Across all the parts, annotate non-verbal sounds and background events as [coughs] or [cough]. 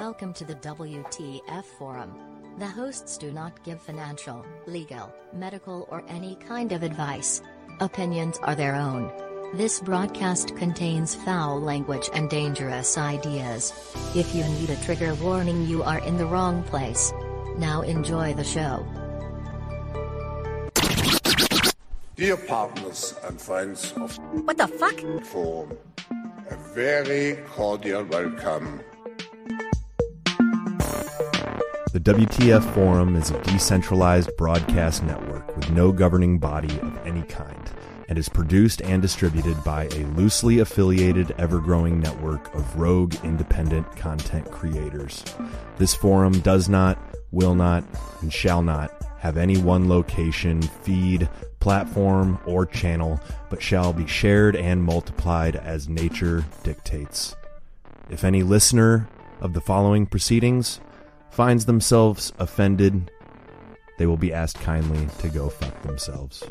Welcome to the WTF Forum. The hosts do not give financial, legal, medical, or any kind of advice. Opinions are their own. This broadcast contains foul language and dangerous ideas. If you need a trigger warning, you are in the wrong place. Now enjoy the show. Dear partners and friends of What the fuck? Forum, a very cordial welcome. WTF Forum is a decentralized broadcast network with no governing body of any kind and is produced and distributed by a loosely affiliated, ever growing network of rogue independent content creators. This forum does not, will not, and shall not have any one location, feed, platform, or channel, but shall be shared and multiplied as nature dictates. If any listener of the following proceedings finds themselves offended, they will be asked kindly to go fuck themselves.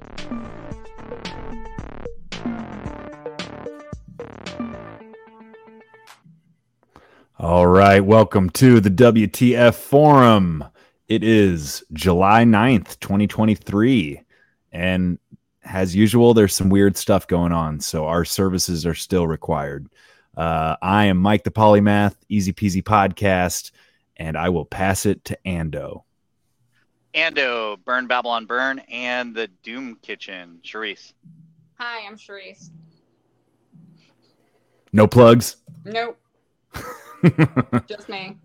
All right, welcome to the WTF Forum. It is July 9th, 2023. And as usual, there's some weird stuff going on. So our services are still required. Uh, I am Mike the Polymath, Easy Peasy Podcast, and I will pass it to Ando. Ando, Burn Babylon Burn, and the Doom Kitchen. Charisse. Hi, I'm Charisse. No plugs. Nope, [laughs] just me.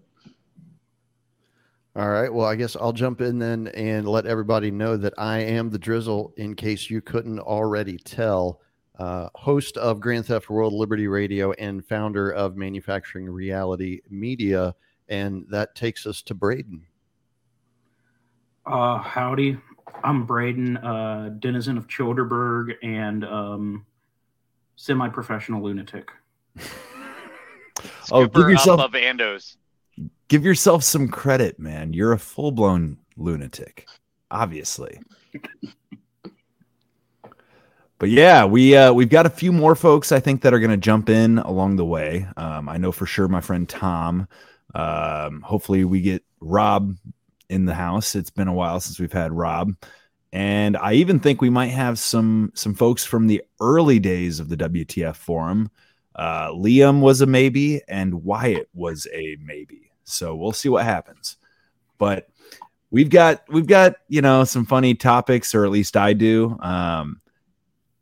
All right. Well, I guess I'll jump in then and let everybody know that I am the Drizzle, in case you couldn't already tell. Uh, host of Grand Theft World Liberty Radio and founder of Manufacturing Reality Media. And that takes us to Braden. Uh, howdy, I'm Braden, uh, denizen of Childerberg and um, semi-professional lunatic. [laughs] Oh, give yourself- of Andos. Give yourself some credit, man. You're a full blown lunatic, obviously. [laughs] but yeah, we uh, we've got a few more folks I think that are going to jump in along the way. Um, I know for sure my friend Tom. Um, hopefully, we get Rob in the house. It's been a while since we've had Rob, and I even think we might have some some folks from the early days of the WTF forum. Uh, Liam was a maybe, and Wyatt was a maybe. So we'll see what happens. But we've got we've got you know some funny topics, or at least I do. Um,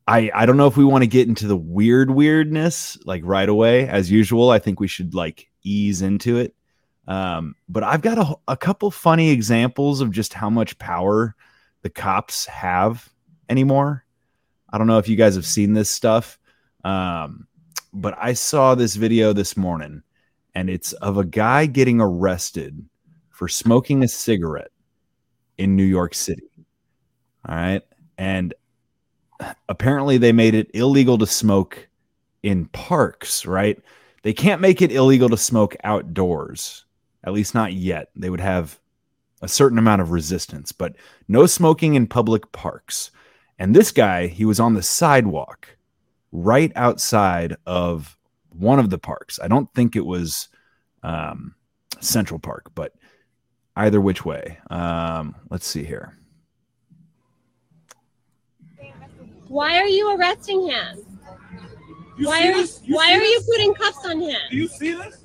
I I don't know if we want to get into the weird weirdness like right away. As usual, I think we should like ease into it. Um, but I've got a, a couple funny examples of just how much power the cops have anymore. I don't know if you guys have seen this stuff. Um, but I saw this video this morning and it's of a guy getting arrested for smoking a cigarette in New York City. All right. And apparently they made it illegal to smoke in parks, right? They can't make it illegal to smoke outdoors, at least not yet. They would have a certain amount of resistance, but no smoking in public parks. And this guy, he was on the sidewalk right outside of one of the parks. I don't think it was um, Central Park, but either which way. Um, let's see here. Why are you arresting him? You why are you, why see are you putting cuffs on him? Do you see this?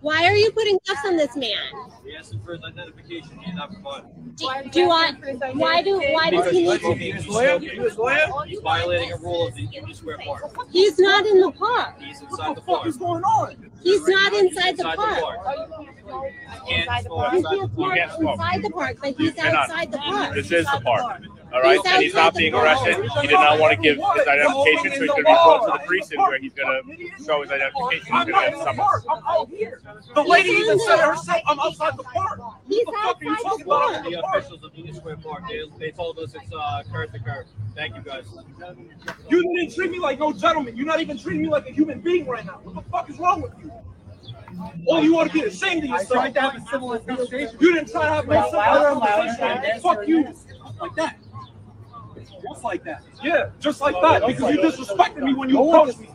Why are you putting cuffs on this man? He asked for his identification. He did not provide. Do, do I? Why do? Why does he need to? He was loyal. He was loyal. He's violating a rule of the Union Square Park. He's not in the park. He's inside the park. What's going on? He's not inside the Inside park. You can't He inside the can't park. park inside the park, but he's outside the park. This is the park. All right, He's and he's not outside being arrested. He did not want to give his identification, so he's going to be brought to the precinct where he's going to show his identification. He's I'm going not to in get the summoned. park. I'm out here. The lady even said herself. I'm outside the park. He's What the fuck are you talking about? The officials of Union Square Park, they, they told us it's uh, curb to curb. Thank you guys. You didn't treat me like no gentleman. You're not even treating me like a human being right now. What the fuck is wrong with you? Oh, you want to be ashamed of yourself? I tried to have a civil administration. You didn't try to have a civil administration. Fuck you. Like that. Just like that. Yeah, just like that. Because you disrespected me when you approached me.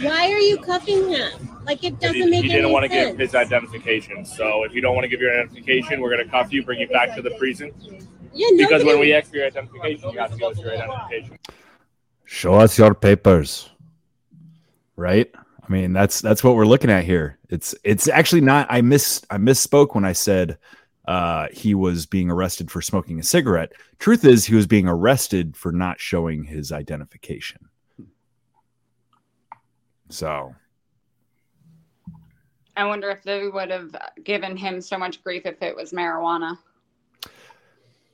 Why are you cuffing him? Like it doesn't He, make he didn't want to sense. give his identification. So if you don't want to give your identification, we're going to cuff you, bring you back to the prison. Yeah, Because when we ask for your identification, you have to give us your identification. Show us your papers. Right? I mean, that's that's what we're looking at here. It's it's actually not I miss I misspoke when I said uh he was being arrested for smoking a cigarette. Truth is he was being arrested for not showing his identification. So, I wonder if they would have given him so much grief if it was marijuana.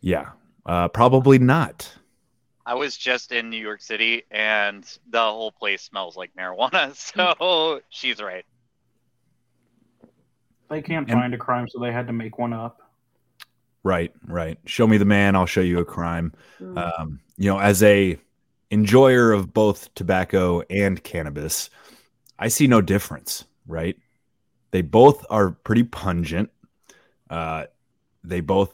yeah. Uh probably not. I was just in New York City and the whole place smells like marijuana. [laughs] So she's right. They can't And- find a crime, so they had to make one up. Right, right. Show me the man, I'll show you a crime. Um, you know, as a enjoyer of both tobacco and cannabis, I see no difference, right? They both are pretty pungent. Uh, they both,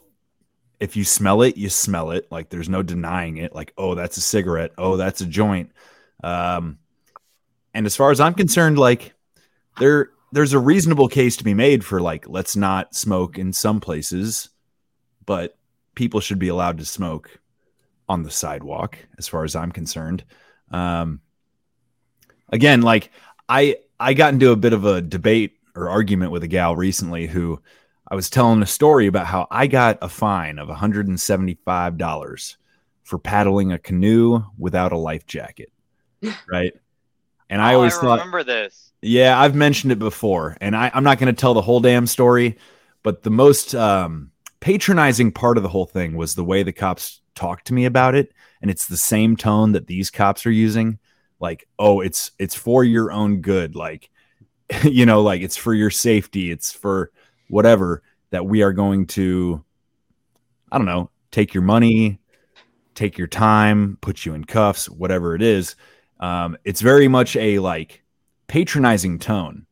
if you smell it, you smell it. Like there's no denying it. Like, oh, that's a cigarette. Oh, that's a joint. Um, and as far as I'm concerned, like there, there's a reasonable case to be made for like, let's not smoke in some places, but people should be allowed to smoke on the sidewalk as far as i'm concerned um again like i i got into a bit of a debate or argument with a gal recently who i was telling a story about how i got a fine of $175 for paddling a canoe without a life jacket [laughs] right and i Oh, always I thought remember this. yeah, I've mentioned it before, and I, I'm not going to tell the whole damn story, but the most um, patronizing part of the whole thing was the way the cops talked to me about it, and it's the same tone that these cops are using, like, "Oh, it's it's for your own good," like, [laughs] you know, like it's for your safety, it's for whatever that we are going to, I don't know, take your money, take your time, put you in cuffs, whatever it is. Um, it's very much a like patronizing tone.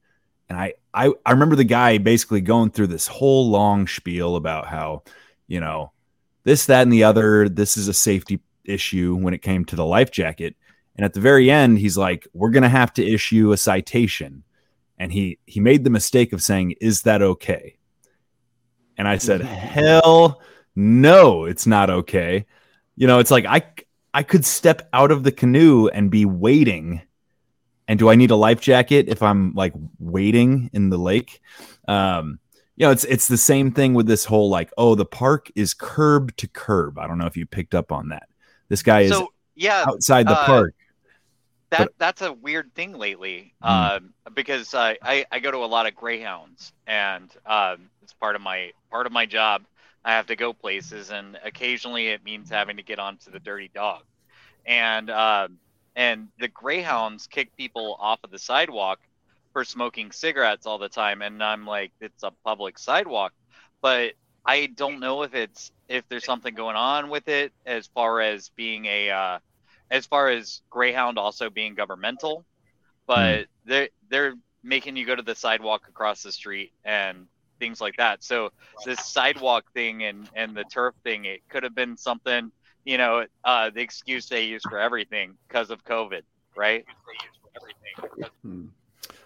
And I, I I remember the guy basically going through this whole long spiel about how, you know, this, that, and the other, this is a safety issue when it came to the life jacket. And at the very end, he's like, We're gonna have to issue a citation. And he he made the mistake of saying, Is that okay? And I said, [laughs] Hell no, it's not okay. You know, it's like I I could step out of the canoe and be waiting and do I need a life jacket if I'm like waiting in the lake? Um, you know, it's it's the same thing with this whole like, oh, the park is curb to curb. I don't know if you picked up on that. This guy is So yeah, outside the uh, park. that that's a weird thing lately Mm. um, because uh, I I go to a lot of greyhounds and um, it's part of my part of my job. I have to go places and occasionally it means having to get onto the dirty dog, and um, and the greyhounds kick people off of the sidewalk for smoking cigarettes all the time, and I'm like, it's a public sidewalk, but I don't know if it's if there's something going on with it as far as being a uh, as far as Greyhound also being governmental, but they're they're making you go to the sidewalk across the street and things like that. So this sidewalk thing and and the turf thing, it could have been something, you know, uh, the excuse they use for everything because of COVID, right?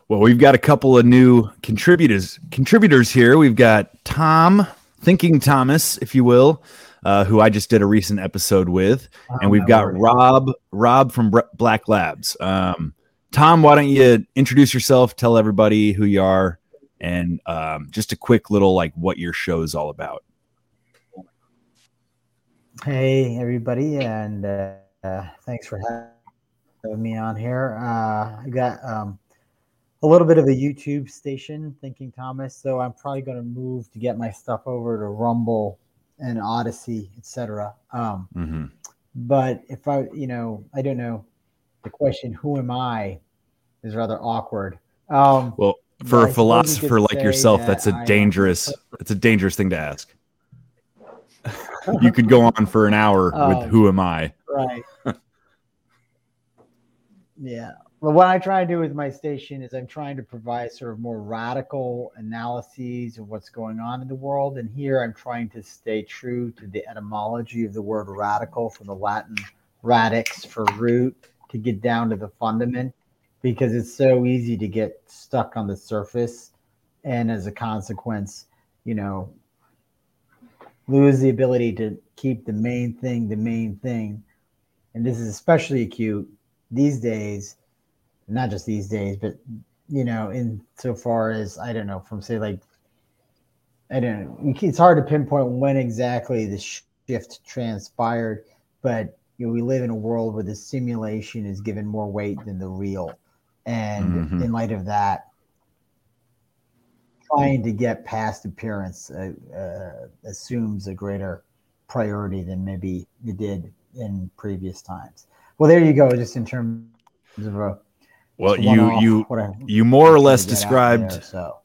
Well, we've got a couple of new contributors contributors here. We've got Tom, Thinking Thomas, if you will, uh, who I just did a recent episode with, and we've got Rob Rob from Black Labs. Um, Tom, why don't you introduce yourself, tell everybody who you are, and um, just a quick little like what your show is all about. Hey, everybody, and uh, uh, thanks for having me on here. Uh, I got um, a little bit of a YouTube station, Thinking Thomas, so I'm probably going to move to get my stuff over to Rumble and Odysee, etc. Um, Mm-hmm. but if I, you know, I don't know, the question "Who am I?" is rather awkward. Um, Well, for a philosopher like yourself, that that's a I dangerous that's a dangerous thing to ask. You could go on for an hour [laughs] with Um, "Who am I?" Right. [laughs] yeah. Well, what I try to do with my station is I'm trying to provide sort of more radical analyses of what's going on in the world. And here I'm trying to stay true to the etymology of the word radical from the Latin radix for root to get down to the fundament because it's so easy to get stuck on the surface and as a consequence you know lose the ability to keep the main thing the main thing and this is especially acute these days not just these days but you know in so far as i don't know from say like i don't know it's hard to pinpoint when exactly the shift transpired but you know we live in a world where the simulation is given more weight than the real and Mhm. in light of that trying to get past appearance uh, uh, assumes a greater priority than maybe it did in previous times. Well, there you go. Just in terms of a Well, you you I- you more or less described there, so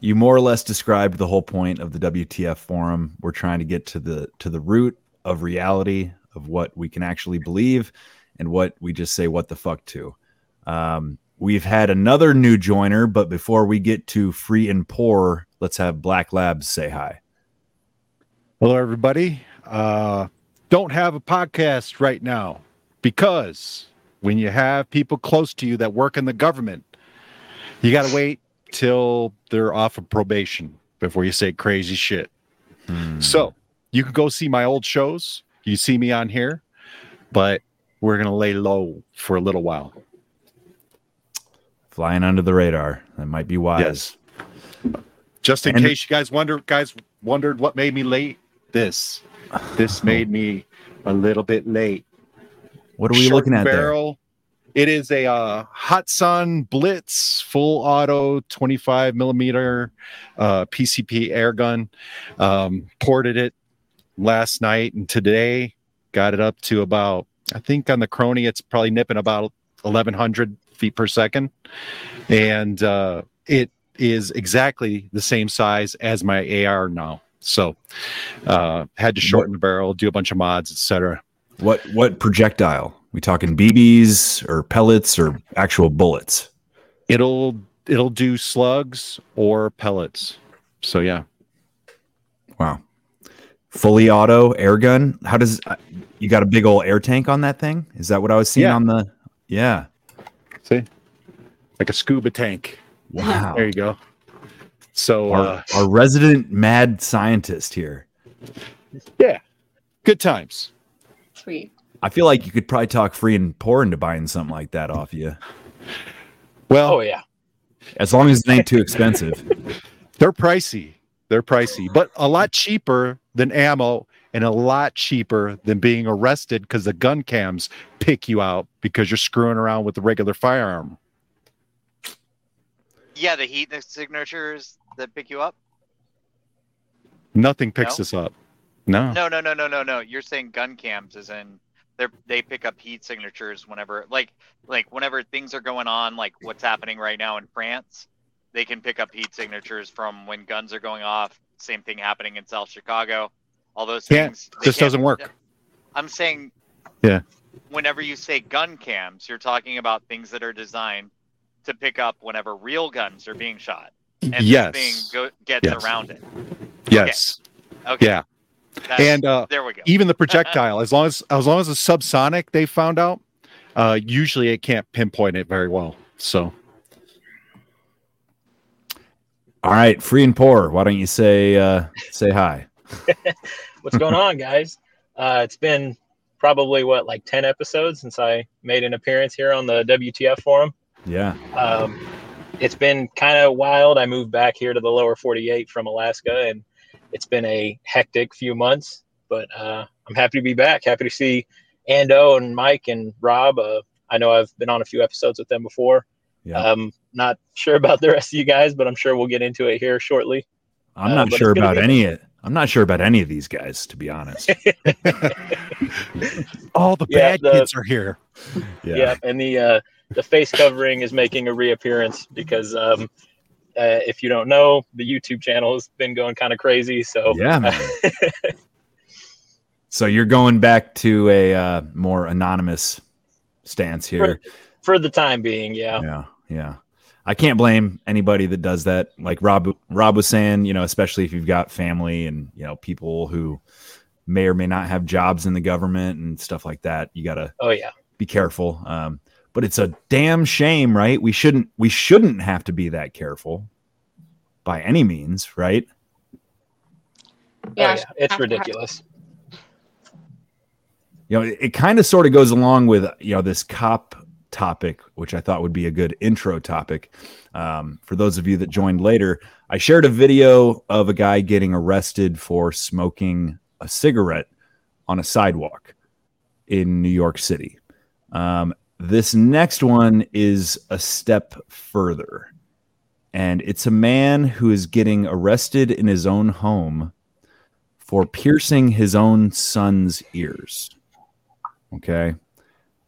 you more or less described the whole point of the WTF forum. We're trying to get to the to the root of reality of what we can actually believe and what we just say what the fuck to. Um, we've had another new joiner, but before we get to free and poor, let's have Black Labs say hi. Hello, everybody. Uh, don't have a podcast right now because when you have people close to you that work in the government, you got to wait till they're off of probation before you say crazy shit. So you can go see my old shows. You see me on here, but we're going to lay low for a little while. Flying under the radar. That might be wise. Yes. Just in And- case you guys wonder, guys wondered what made me late. This, this [laughs] made me a little bit late. What are we Short looking at there? barrel. It is a uh, Hatsan Blitz full auto 25 millimeter uh, PCP air gun. Um, ported it last night and today got it up to about, I think on the Chrony, it's probably nipping about 1100 feet per second. And uh, it is exactly the same size as my AR now. So uh, had to shorten the barrel, do a bunch of mods, etc. What what projectile? We talking BBs or pellets or actual bullets? It'll it'll do slugs or pellets. So yeah. Wow. Fully auto air gun. How does uh, you got a big old air tank on that thing? Is that what I was seeing Yeah. on the? Yeah. See, like a scuba tank. Wow. There you go. So Our, uh, our resident mad scientist here. yeah, good times. Sweet. I feel like you could probably talk free and poor into buying something like that off you, Well, Oh yeah. as long as it ain't too expensive. [laughs] they're pricey. They're pricey, but a lot cheaper than ammo and a lot cheaper than being arrested because the gun cams pick you out because you're screwing around with the regular firearm. Yeah, the heat signatures that pick you up. Nothing picks No? this up. No. No, no, no, no, no, no. You're saying gun cams, is in they they pick up heat signatures whenever, like, like whenever things are going on, like what's happening right now in France. They can pick up heat signatures from when guns are going off. Same thing happening in South Chicago. All those Can't. things. This doesn't work. I'm saying Yeah. whenever you say gun cams, you're talking about things that are designed to pick up whenever real guns are being shot. And Yes. thing go, gets Yes. around it. Yes. Okay. Yeah. That's- and uh, there we go. [laughs] even the projectile, as long as as long as it's subsonic, they found out. Uh, usually, it can't pinpoint it very well. So All right, free and poor. Why don't you say uh say hi? [laughs] What's going on, guys? Uh, it's been probably what like ten episodes since I made an appearance here on the WTF forum. Yeah. Um, it's been kind of wild. I moved back here to the lower 48 from Alaska, and it's been a hectic few months. But uh, I'm happy to be back. Happy to see Ando and Mike and Rob. Uh, I know I've been on a few episodes with them before. Yeah. Um, not sure about the rest of you guys, but I'm sure we'll get into it here shortly. I'm Uh, not sure about any of I'm not sure about any of these guys, to be honest. [laughs] all the Yeah, bad the- kids are here. Yeah, and the uh, the face covering is making a reappearance because um, uh, if you don't know, the YouTube channel has been going kind of crazy. So Yeah. [laughs] So you're going back to a uh, more anonymous stance here. for the time being, yeah. Yeah, yeah. I can't blame anybody that does that. Like Rob Rob was saying, you know, especially if you've got family and, you know, people who may or may not have jobs in the government and stuff like that. You got to Oh yeah. be careful. Um, but it's a damn shame, right? We shouldn't we shouldn't have to be that careful by any means, right? Yeah, Oh, yeah, it's have to have- ridiculous. you know it, it kind of sort of goes along with you know this cop topic which i thought would be a good intro topic. Um, for those of you that joined later i shared a video of a guy getting arrested for smoking a cigarette on a sidewalk in new york city. Um, this next one is a step further and it's a man who is getting arrested in his own home for piercing his own son's ears. Okay.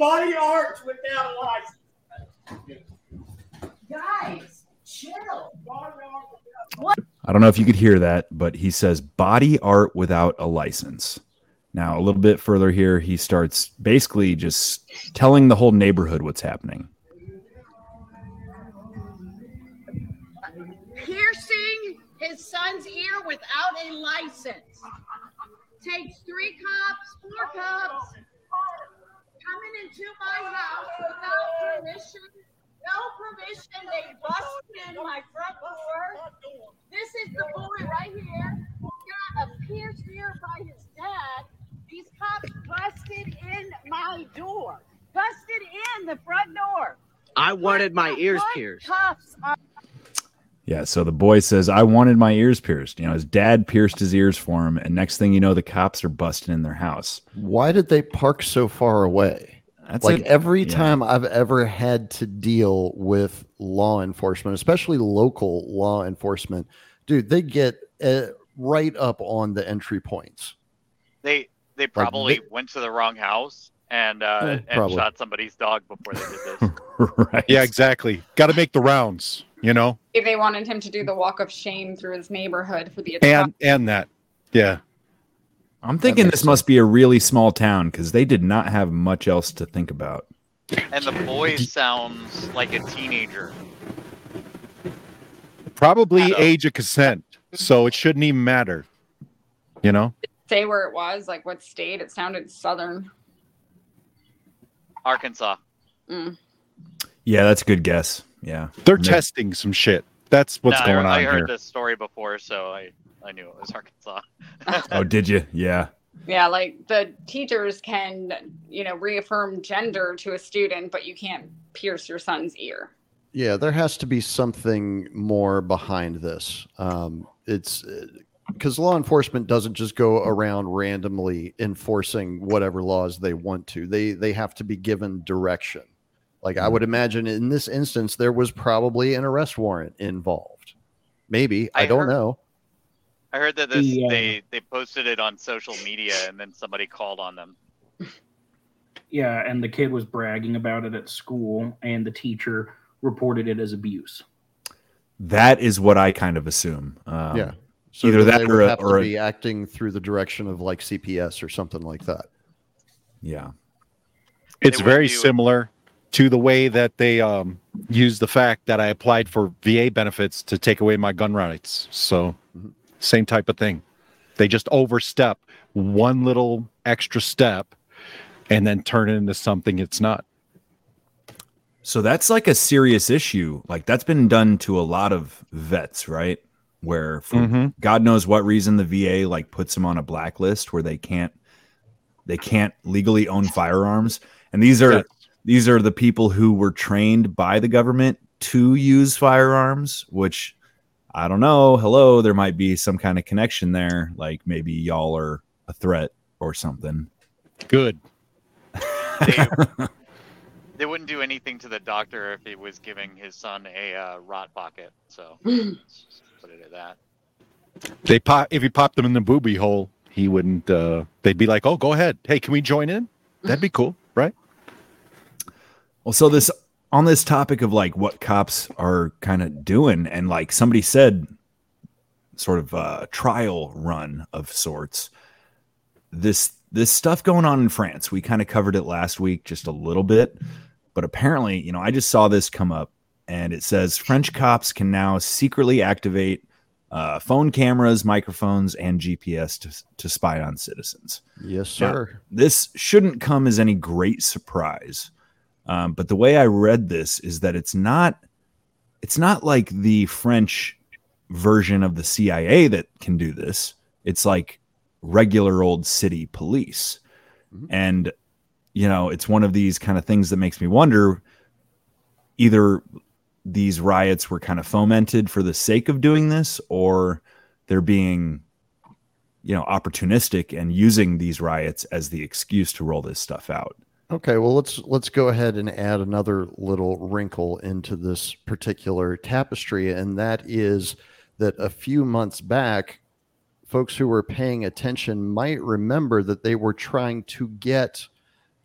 Body art without a license. Guys, chill. What? I don't know if you could hear that, but he says body art without a license. Now, a little bit further here, he starts basically just telling the whole neighborhood what's happening. piercing his son's ear without a license. Takes three cops, four cops, coming into my house without permission. No permission. They busted in my front door. This is the boy right here. Got a pierced ear by his dad. These cops busted in my door. Busted in the front door. I wanted my ears pierced. Cuffs on Yeah, so the boy says, I wanted my ears pierced. You know, his dad pierced his ears for him, and next thing you know, the cops are busting in their house. Why did they park so far away? That's like a- every yeah. time I've ever had to deal with law enforcement, especially local law enforcement, dude, they get uh, right up on the entry points. They they probably went to the wrong house and uh, Yeah, and shot somebody's dog before they did this. [laughs] right. Yeah, exactly. Got to make the rounds, you know, Maybe They wanted him to do the walk of shame through his neighborhood for the attack. and and that, yeah. I'm thinking this must be a really small town because they did not have much else to think about. and the boy sounds like a teenager. Probably age of consent, so it shouldn't even matter. You know, Say where it was, like what state. It sounded southern. Arkansas. Mm. Yeah, that's a good guess. Yeah. they're Nick- testing some shit. That's what's No, going I, on I heard here. this story before, so I I knew it was [laughs] Arkansas. [laughs] Oh, did you? Yeah. Yeah, like the teachers can, you know, reaffirm gender to a student, but you can't pierce your son's ear. Yeah, there has to be something more behind this. Um, it's because law enforcement doesn't just go around randomly enforcing whatever laws they want to. They they have to be given direction. Like I would imagine in this instance, there was probably an arrest warrant involved. Maybe I, I don't heard- know. I heard that this The, uh, they they posted it on social media and then somebody called on them. Yeah, and the kid was bragging about it at school, and the teacher reported it as abuse. That is what I kind of assume. Um, yeah. So either that they or a, have or to a- be acting through the direction of like CPS or something like that. yeah. It's They very wouldn't similar to the way that they um, use the fact that I applied for VA benefits to take away my gun rights. So, same type of thing. They just overstep one little extra step and then turn it into something it's not. So that's like a serious issue. Like that's been done to a lot of vets, right? Where for Mhm. God knows what reason the VA like puts them on a blacklist where they can't they can't legally own firearms. And these are Yes. These are the people who were trained by the government to use firearms, which I don't know. Hello, there might be some kind of connection there. Like maybe y'all are a threat or something. Good. They [laughs] wouldn't do anything to the doctor if he was giving his son a uh, rot pocket. So let's [gasps] just put it at that. They pop if you popped them in the booby hole, he wouldn't. uh They'd be like, "Oh, go ahead. Hey, can we join in? That'd be cool, right?" Well, so this on this topic of like what cops are kind of doing, and like somebody said, sort of a trial run of sorts. This this stuff going on in France, we kind of covered it last week just a little bit, but apparently, you know, I just saw this come up, and it says French cops can now secretly activate uh, phone cameras, microphones, and GPS to, to spy on citizens. Yes, Now, sir. this shouldn't come as any great surprise. Um, but the way I read this is that it's not it's not like the French version of the CIA that can do this. It's like regular old city police. And you know, it's one of these kind of things that makes me wonder either these riots were kind of fomented for the sake of doing this or they're being you know opportunistic and using these riots as the excuse to roll this stuff out Okay, well let's let's go ahead and add another little wrinkle into this particular tapestry, and that is that a few months back, folks who were paying attention might remember that they were trying to get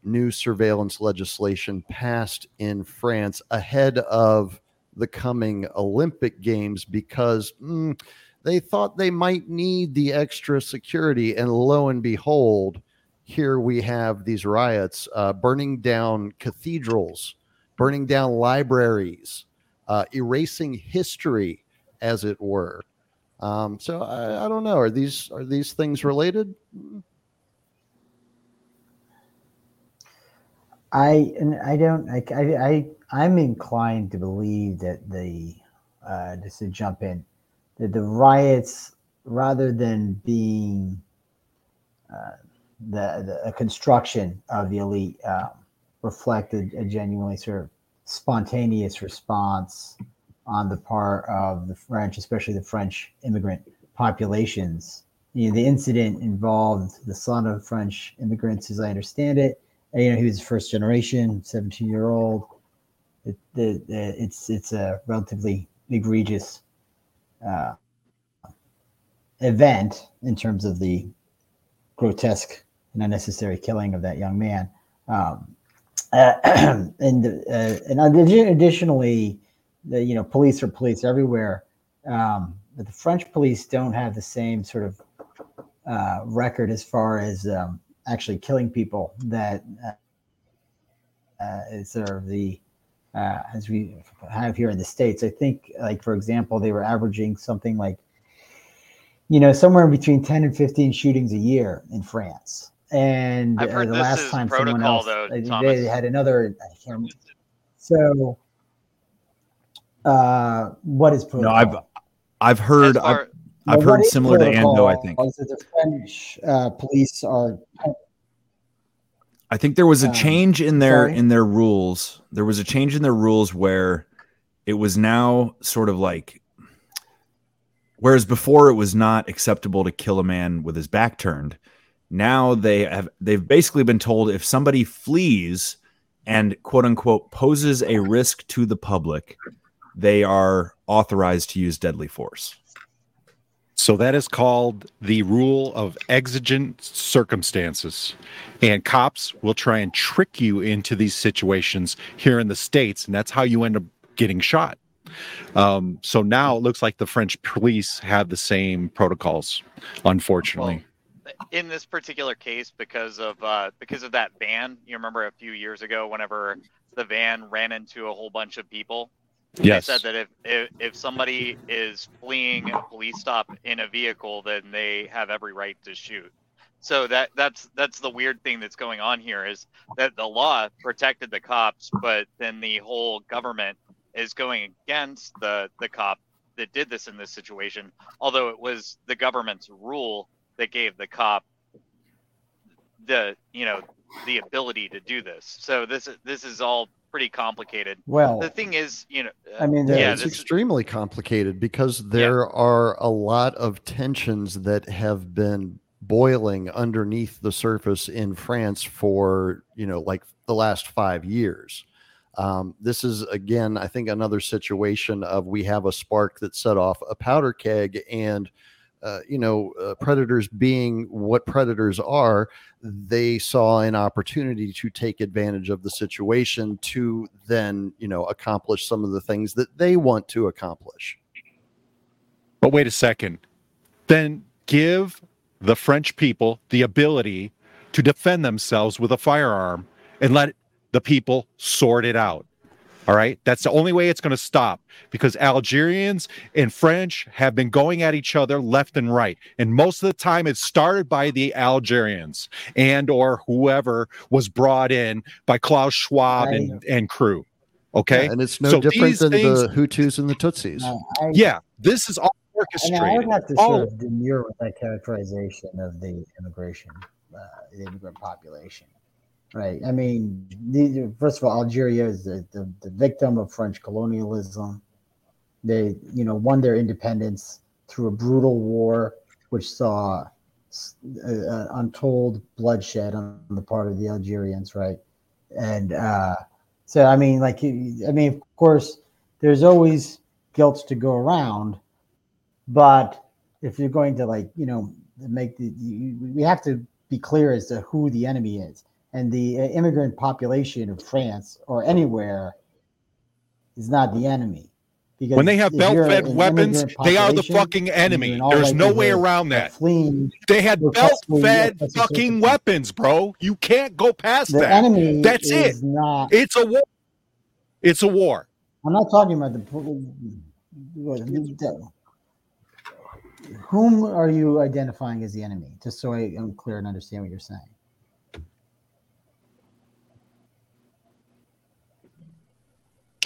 new surveillance legislation passed in France ahead of the coming Olympic Games because mm, they thought they might need the extra security, and lo and behold here we have these riots uh, burning down cathedrals, burning down libraries, uh, erasing history, as it were. Um, so I, I don't know. Are these are these things related? I I don't I I, I'm inclined to believe that the uh, just to jump in that the riots rather than being uh, the, the construction of the elite um, reflected a genuinely sort of spontaneous response on the part of the French, especially the French immigrant populations. You know, the incident involved the son of French immigrants, as I understand it. You know, he was first generation, 17 year old. It, the, it's it's a relatively egregious uh, event in terms of the grotesque unnecessary killing of that young man. Um, uh, [clears throat] and uh, and addi- additionally, the you know police are police everywhere, um, but the French police don't have the same sort of uh, record as far as um, actually killing people that uh, uh, sort of the uh, as we have here in the states. I think, like for example, they were averaging something like you know somewhere between 10 and 15 shootings a year in france and I've uh, the last is time someone else though, uh, they had another I can't remember. so uh what is no i've i've heard far- i've, I've Well, heard is similar to ando i think is that the french uh, police are I think there was a Um, change in their sorry? in their rules. There was a change in their rules where it was now sort of like whereas before it was not acceptable to kill a man with his back turned. Now they have they've basically been told if somebody flees and quote unquote poses a risk to the public, they are authorized to use deadly force. So that is called the rule of exigent circumstances. And cops will try and trick you into these situations here in the States. And that's how you end up getting shot. Um, so now it looks like the French police have the same protocols, unfortunately. In this particular case because of uh, because of that van. You remember a few years ago, whenever the van ran into a whole bunch of people. Yes. They said that if, if if somebody is fleeing a police stop in a vehicle, then they have every right to shoot. So that that's that's the weird thing that's going on here is that the law protected the cops, but then the whole government is going against the the cop that did this in this situation. Although it was the government's rule that gave the cop the you know the ability to do this. So this is this is all pretty complicated. Well, the thing is, you know, I mean, yeah, it's this, extremely complicated because there are a lot of tensions that have been boiling underneath the surface in France for you know like the last five years. Um, this is again, I think, another situation of we have a spark that set off a powder keg, and uh, you know, uh, predators being what predators are, they saw an opportunity to take advantage of the situation to then, you know, accomplish some of the things that they want to accomplish. But wait a second. Then give the French people the ability to defend themselves with a firearm and let the people sort it out. All right. That's the only way it's going to stop because Algerians and French have been going at each other left and right. And most of the time it's started by the Algerians and or whoever was brought in by Klaus Schwab and, and crew. Okay. Yeah, and it's no So different than things- the Hutus and the Tutsis. I- yeah, this is all I mean, I orchestrated. would have to sort of of demur with that characterization of the immigration, uh, the immigrant population, right? I mean, these, first of all, Algeria is the, the, the victim of French colonialism. They, you know, won their independence through a brutal war, which saw uh, uh, untold bloodshed on the part of the Algerians, right? And uh, so, I mean, like, I mean, of course, there's always guilt to go around but if you're going to like you know make the you, we have to be clear as to who the enemy is and the uh, immigrant population of france or anywhere is not the enemy because when they have belt-fed weapons, they are the fucking enemy. There's no way around that. fleeing They had belt-fed fucking weapons, bro. You can't go past the that. enemy That's it. not It's a war. It's a war. i'm not talking about the whom are you identifying as the enemy just so i'm clear and understand what you're saying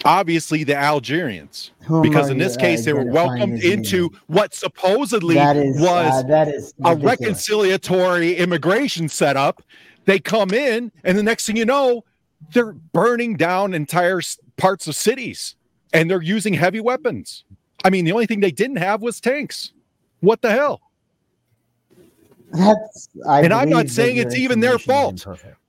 Obviously, the Algerians, Whom because in this you, case, they were welcomed into what supposedly uh, was that is a reconciliatory immigration setup. They come in, and the next thing you know, they're burning down entire parts of cities, and they're using heavy weapons. I mean, the only thing they didn't have was tanks. What the hell? That's, I and I'm not saying it's even their fault.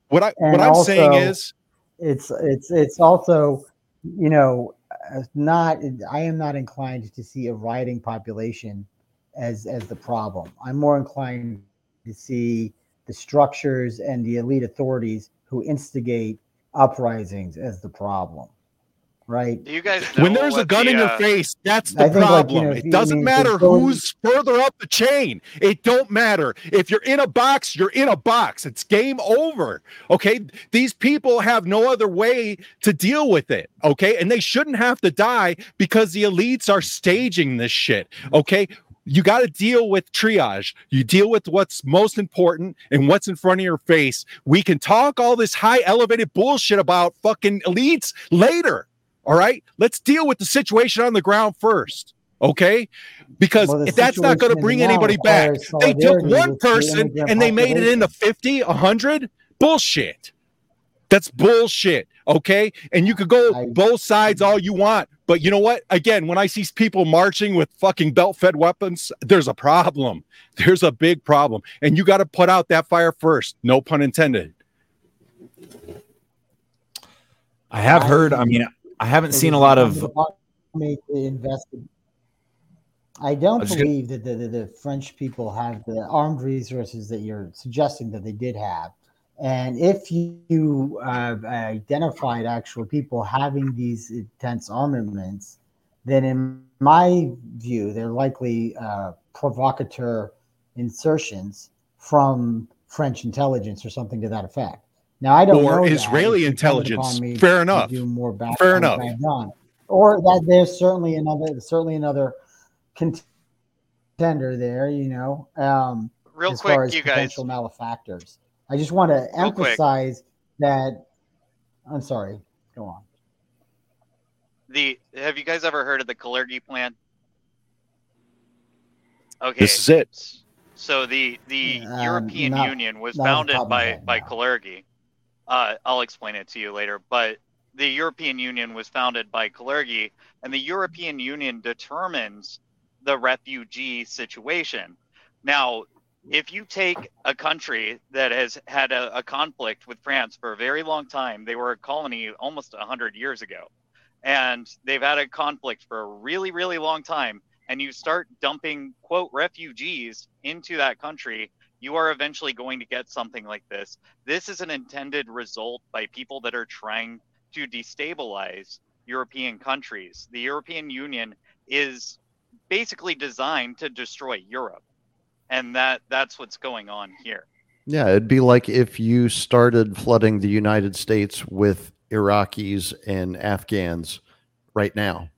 What I And what I'm saying is it's it's it's also you know uh, not I am not inclined to see a rioting population as as the problem. I'm more inclined to see the structures and the elite authorities who instigate uprisings as the problem. Right? Do you guys know when there's a gun the, in your uh, face, that's the I think, like, you problem. know, it doesn't mean, matter if you go- who's further up the chain. It don't matter. If you're in a box, you're in a box. It's game over. Okay? These people have no other way to deal with it. Okay? And they shouldn't have to die because the elites are staging this shit. Okay? You got to deal with triage. You deal with what's most important and what's in front of your face. We can talk all this high elevated bullshit about fucking elites later. All right. Let's deal with the situation on the ground first. Okay. Because Well, if that's not going to bring anybody back, they took one with the person and they made it into 50, 100. Bullshit. That's bullshit. Okay. And you could go both sides all you want. But you know what? Again, when I see people marching with fucking belt fed weapons, there's a problem. There's a big problem. And you got to put out that fire first. No pun intended. I have heard. I mean, I haven't seen a lot of. Invested. I don't I was gonna- believe that the, the, the French people have the armed resources that you're suggesting that they did have. And if you uh, identified actual people having these intense armaments, then in my view, they're likely uh, provocateur insertions from French intelligence or something to that effect. Now, I don't Or know that. Israeli It's intelligence. Fair enough. Do more background Fair enough. Or that there's certainly another, certainly another contender there. You know, um, Real as quick, far as you guys- potential malefactors. I just want to Real quick. emphasize that. I'm sorry. Go on. The have you guys ever heard of the Kalergi plan? Okay. This is it. So the the Um, European not- Union was not off the founded top of my by head, by Kalergi. Uh, I'll explain it to you later. But the European Union was founded by Kalergi, and the European Union determines the refugee situation. Now, if you take a country that has had a, a conflict with France for a very long time, they were a colony almost 100 years ago, and they've had a conflict for a really, really long time, and you start dumping quote refugees into that country, you are eventually going to get something like this. This is an intended result by people that are trying to destabilize European countries. The European Union is basically designed to destroy Europe. And that that's what's going on here. Yeah, it'd be like if you started flooding the United States with Iraqis and Afghans right now.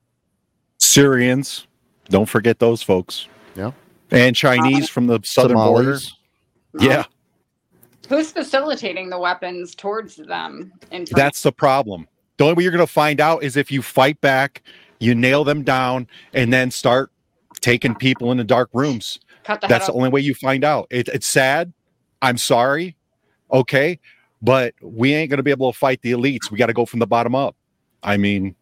Syrians, don't forget those folks. Yeah. And Chinese from the southern border. Somalis. Yeah, Who's facilitating the weapons towards them? In that's the problem. The only way you're going to find out is if you fight back, you nail them down, and then start taking people into dark rooms. Cut the That's the only way you find out. It, it's sad. I'm sorry. Okay. But we ain't going to be able to fight the elites. We got to go from the bottom up. I mean,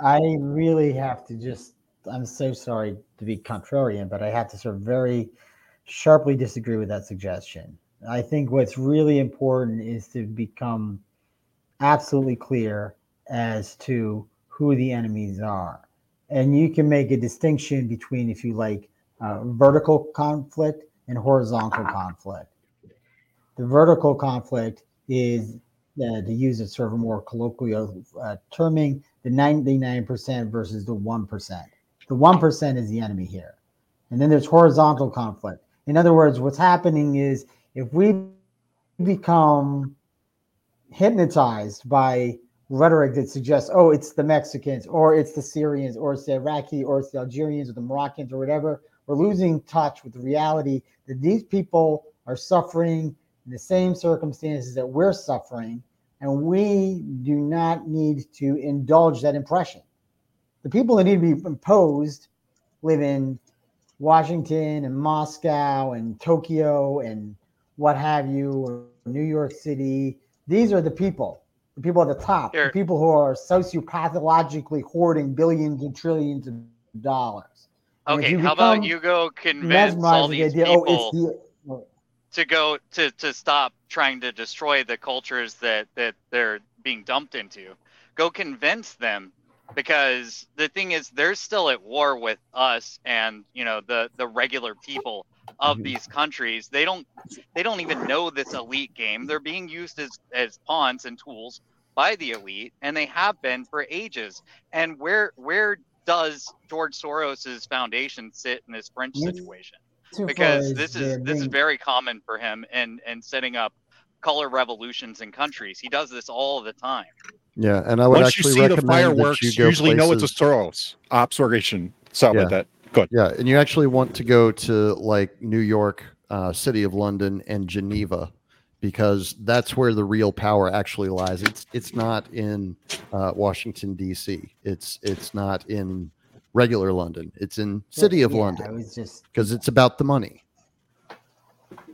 I really have to just, I'm so sorry to be contrarian, but I have to sort of very sharply disagree with that suggestion. I think what's really important is to become absolutely clear as to who the enemies are. And you can make a distinction between, if you like, uh, vertical conflict and horizontal conflict. The vertical conflict is, uh, to use a sort of more colloquial uh, terming, the 99% versus the 1%. The 1% is the enemy here. And then there's horizontal conflict. In other words, what's happening is if we become hypnotized by rhetoric that suggests, oh, it's the Mexicans, or it's the Syrians, or it's the Iraqi, or it's the Algerians, or the Moroccans, or whatever, we're losing touch with the reality that these people are suffering in the same circumstances that we're suffering, and we do not need to indulge that impression. The people that need to be imposed live in Washington and Moscow and Tokyo and what have you, or New York City. These are the people, the people at the top, the people who are sociopathologically hoarding billions and trillions of dollars. And Okay, how about you go convince all with the these idea, oh, people oh, the to go to to stop trying to destroy the cultures that that they're being dumped into. Go convince them because the thing is they're still at war with us and you know the the regular people of these countries. They don't they don't even know this elite game. They're being used as as pawns and tools by the elite and they have been for ages. And where where does George Soros's foundation sit in this French situation? Because this is this is very common for him and and setting up color revolutions in countries. He does this all the time. Yeah, and I would once you actually see the fireworks, that you you go usually know it's a places- Soros observation. Sorry about that. Good. Yeah, and you actually want to go to like New York, uh, City of London, and Geneva, because that's where the real power actually lies. It's it's not in uh, Washington D.C. It's it's not in regular London. It's in City of yeah, London was just because it's about the money.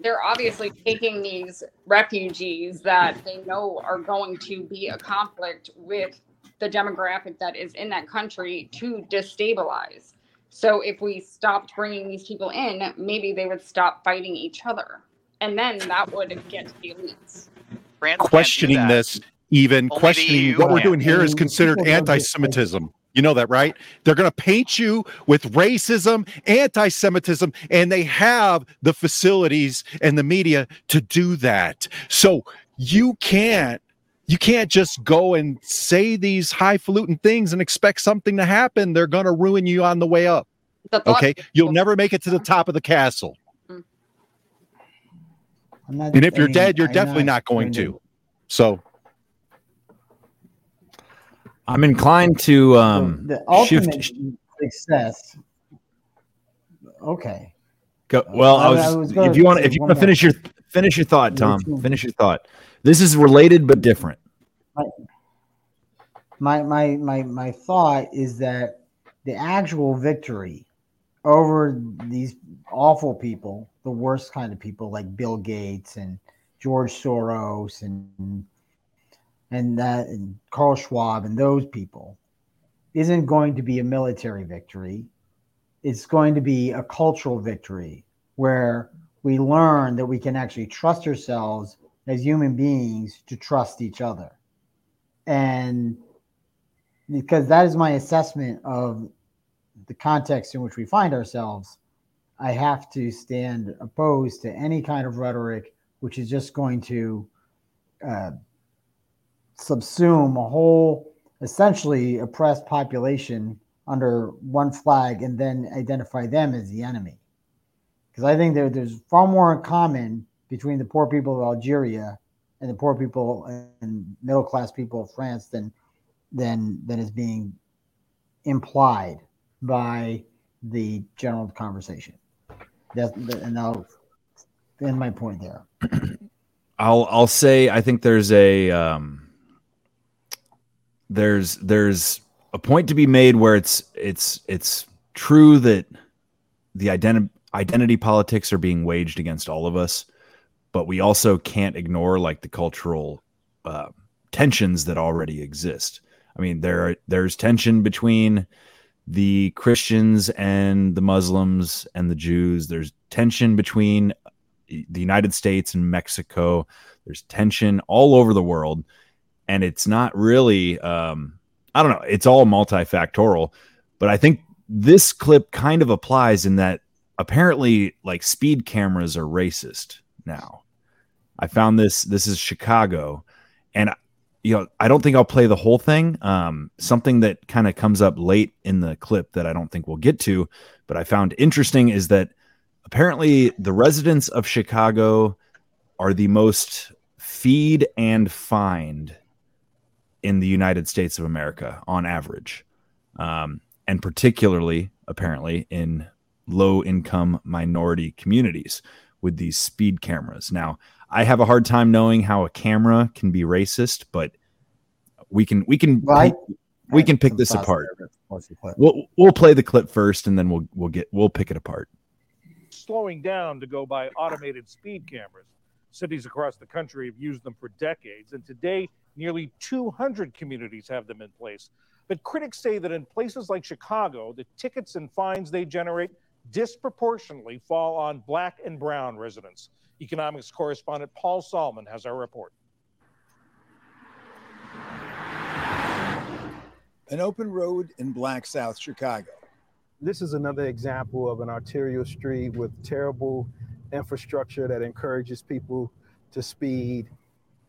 They're obviously taking these refugees that they know are going to be a conflict with the demographic that is in that country to destabilize. So if we stopped bringing these people in, maybe they would stop fighting each other. And then that would get to the elites. France questioning this, even Only questioning what we're doing here is considered people don't just- anti-Semitism. You know that, right? They're going to paint you with racism, anti-Semitism, and they have the facilities and the media to do that. So you can't you can't just go and say these highfalutin things and expect something to happen. They're going to ruin you on the way up. The Okay, you'll never make it to the top of the castle. Mm. I'm not And if you're dead, you're I'm definitely not going to. So I'm inclined to um, the ultimate shift. success. Okay. Go, well, I I- was, I was if you want if you want to finish your finish your thought, Tom. Finish your thought. This is related but different. my my my my thought is that the actual victory over these awful people, the worst kind of people like Bill Gates and George Soros and and that and Carl Schwab and those people isn't going to be a military victory. It's going to be a cultural victory where we learn that we can actually trust ourselves as human beings to trust each other. And because that is my assessment of the context in which we find ourselves. I have to stand opposed to any kind of rhetoric which is just going to uh, subsume a whole essentially oppressed population under one flag and then identify them as the enemy. Because I think there, there's far more in common between the poor people of Algeria and the poor people and middle class people of France than than than is being implied by the general conversation. That's and I'll end my point there. [clears throat] I'll I'll say I think there's a um, there's there's a point to be made where it's it's it's true that the identity identity politics are being waged against all of us, but we also can't ignore like the cultural uh, tensions that already exist. I mean, there there's tension between the Christians and the Muslims and the Jews. There's tension between the United States and Mexico. There's tension all over the world, and it's not really. Um, I don't know. It's all multifactorial, but I think this clip kind of applies in that apparently, like speed cameras are racist now. I found this. This is Chicago, and you know, I don't think I'll play the whole thing. Um, something that kind of comes up late in the clip that I don't think we'll get to, but I found interesting is that apparently the residents of Chicago are the most feed and fined in the United States of America on average, um, and particularly apparently in low income minority communities with these speed cameras. Now, I have a hard time knowing how a camera can be racist, but we can we can Right. we can pick this apart. We'll we'll play the clip first, and then we'll we'll get we'll pick it apart. slowing down to go by automated speed cameras. Cities across the country have used them for decades, and today nearly 200 communities have them in place. But critics say that in places like Chicago, the tickets and fines they generate disproportionately fall on black and brown residents. Economics correspondent Paul Solman has our report. An open road in Black South Chicago. This is another example of an arterial street with terrible infrastructure that encourages people to speed.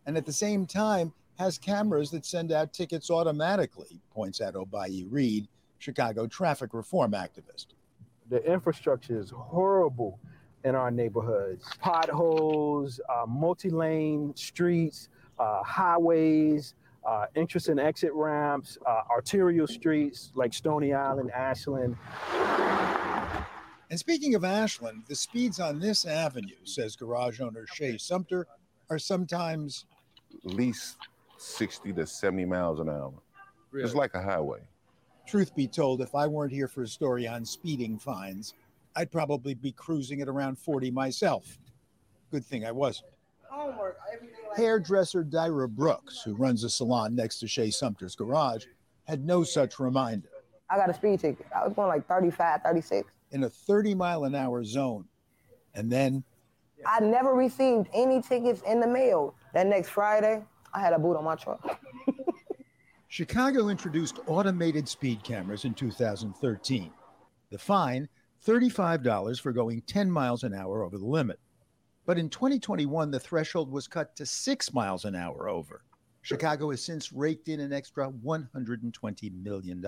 And at the same time, has cameras that send out tickets automatically, points out Oboi Reed, Chicago traffic reform activist. The infrastructure is horrible in our neighborhoods. Potholes, uh, multi-lane streets, uh, highways, uh, entrance and exit ramps, uh, arterial streets like Stony Island, Ashland. And speaking of Ashland, the speeds on this avenue, says garage owner Shay Sumter, are sometimes least 60 to 70 miles an hour. It's like a highway. Truth be told, if I weren't here for a story on speeding fines, I'd probably be cruising at around 40 myself. Good thing I wasn't. Hairdresser Dyra Brooks, who runs a salon next to Shea Sumter's garage, had no such reminder. I got a speed ticket. I was going like 35, 36. In a 30 mile an hour zone. And then I never received any tickets in the mail. That next Friday, I had a boot on my truck. [laughs] Chicago introduced automated speed cameras in 2013. The fine, $35 for going 10 miles an hour over the limit. But in 2021, the threshold was cut to six miles an hour over. Chicago has since raked in an extra $120 million,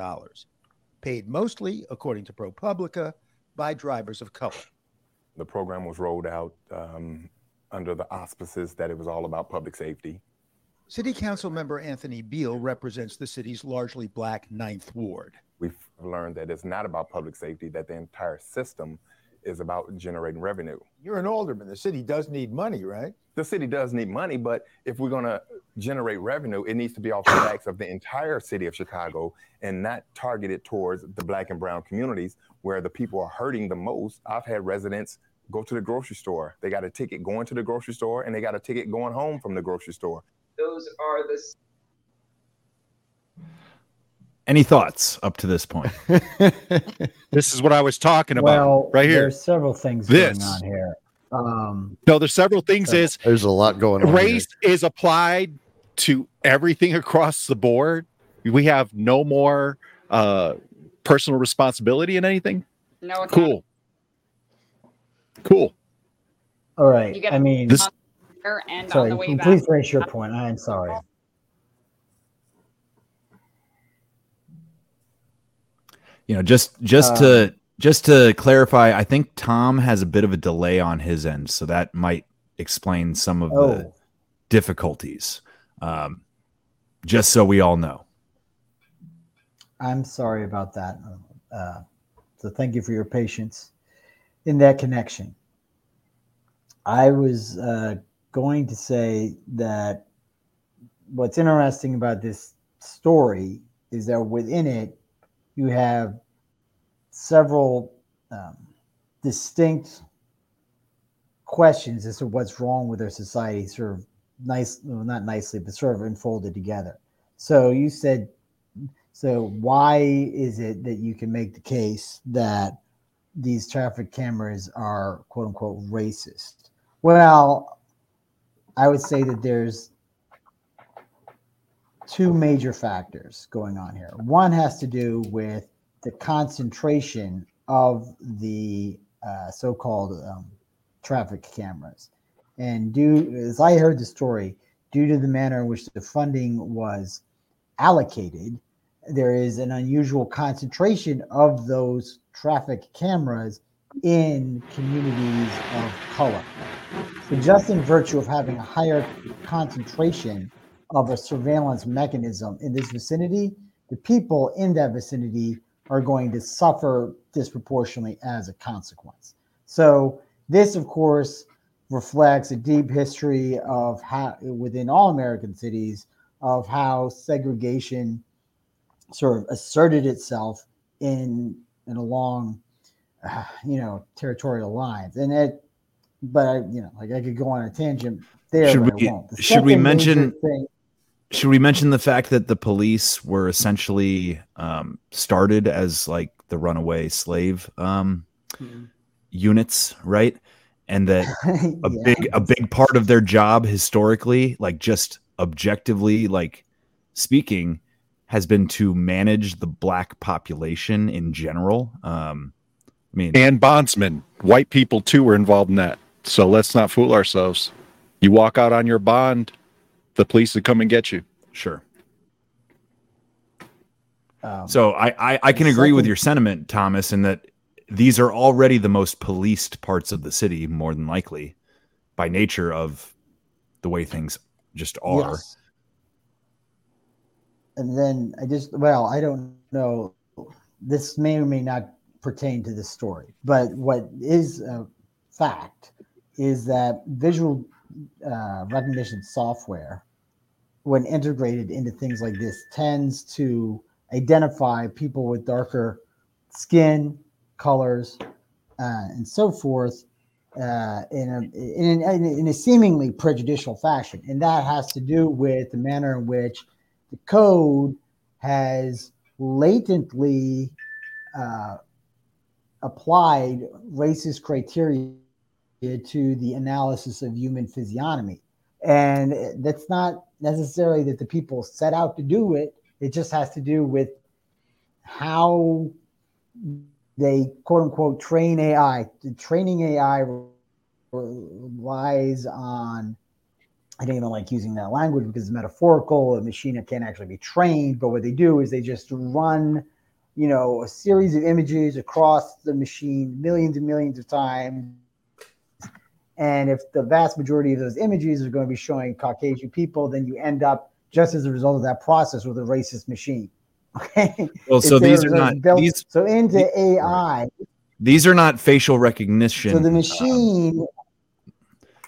paid mostly, according to ProPublica, by drivers of color. The program was rolled out um, under the auspices that it was all about public safety. City Council member Anthony Beale represents the city's largely black Ninth Ward. We've learned that it's not about public safety, that the entire system is about generating revenue. You're an alderman. The city does need money, right? The city does need money, but if we're going to generate revenue, it needs to be off the backs of the entire city of Chicago and not targeted towards the black and brown communities where the people are hurting the most. I've had residents go to the grocery store. They got a ticket going to the grocery store and they got a ticket going home from the grocery store. Those are the Any thoughts up to this point? [laughs] This is what I was talking about Well, right here. There's several things This. going on here. Um, No, there's several things. Is There's a lot going on. race is applied to everything across the board. We have no more uh, personal responsibility in anything. No, it's Cool. Cool. All right. You I mean, This- on there and on sorry. the way back. Please finish your point. I am sorry. You know, just just Um, to just to clarify, I think Tom has a bit of a delay on his end, so that might explain some of the Oh. difficulties. Um, just so we all know. I'm sorry about that. Uh, so thank you for your patience in that connection. I was uh, going to say that what's interesting about this story is that within it, you have several um, distinct questions as to what's wrong with our society, sort of nice, well, not nicely, but sort of unfolded together. So you said so why is it that you can make the case that these traffic cameras are quote unquote racist? Well, I would say that there's two major factors going on here. One has to do with the concentration of the uh, so-called um, traffic cameras, and due as I heard the story, due to the manner in which the funding was allocated, there is an unusual concentration of those traffic cameras in communities of color. So, just in virtue of having a higher concentration of a surveillance mechanism in this vicinity, the people in that vicinity are going to suffer disproportionately as a consequence. So, this, of course, reflects a deep history of how, within all American cities, of how segregation sort of asserted itself in in along uh, you know territorial lines and it but i you know like i could go on a tangent there should but we I won't. The should we mention thing, should we mention the fact that the police were essentially um, started as like the runaway slave um, units, right? And that [laughs] a big a big part of their job historically, like just objectively, like speaking, has been to manage the black population in general. Um, I mean, And bondsmen, white people too were involved in that. So let's not fool ourselves. You walk out on your bond, the police will come and get you. Sure. um, So I, I, I can the agree with your sentiment, Thomas, in that these are already the most policed parts of the city, more than likely, by nature of the way things just are. Yes. And then I just, well, I don't know. This may or may not pertain to this story, but what is a fact is that visual uh, recognition software, when integrated into things like this, tends to identify people with darker skin, colors, uh, and so forth uh, in, a, in, in, a seemingly prejudicial fashion. And that has to do with the manner in which the code has latently uh, applied racist criteria to the analysis of human physiognomy. And that's not necessarily that the people set out to do it, it just has to do with how they quote unquote train AI. The training AI relies on I don't even like using that language because it's metaphorical. A machine can't actually be trained, but what they do is they just run, you know, a series of images across the machine millions and millions of times. And if the vast majority of those images are going to be showing Caucasian people, then you end up just as a result of that process with a racist machine. [laughs] Okay. Well, so these are not- built- these- so into AI. These are not facial recognition. So the uh, machine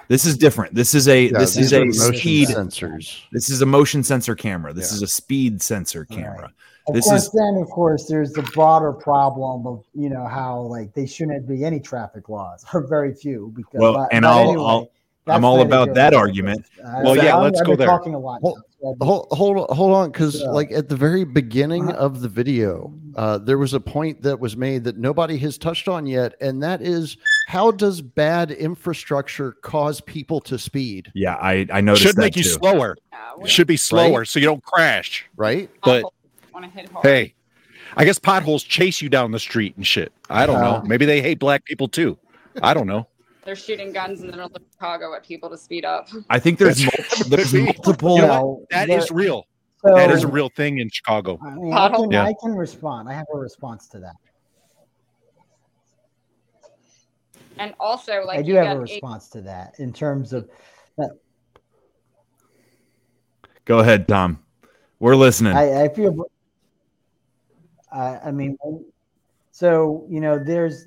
This is different. This is a Yeah, this is a motion speed sensors. This is a motion sensor camera. This Yeah. is a speed sensor camera. Of This course, is then of course there's the broader problem of you know how like they shouldn't be any traffic laws [laughs] or very few because well, but- and but I'll, anyway, I'll I'm all about that argument. Uh, Well, so yeah, I'm- let's I've go been there. Talking a lot. Hold, now, hold, hold, hold on, because So- like at the very beginning of the video, uh, there was a point that was made that nobody has touched on yet, and that is how does bad infrastructure cause people to speed? Yeah, I I noticed Should that make you too. slower. Should be slower so you don't crash. Right? But want to hit hard. Hey, I guess potholes chase you down the street and shit. I don't know. Uh, Maybe they hate black people too. I don't know. [laughs] They're shooting guns in the middle of Chicago at people to speed up. I think there's That's- mul- there's multiple. You know what? That is But- real. So- that is a real thing in Chicago. I mean, I can, Yeah. I can respond. I have a response to that. And also, like I do you have got a a- response to that in terms of that. Go ahead, Tom. We're listening. I, I feel. Uh, I mean, so you know, there's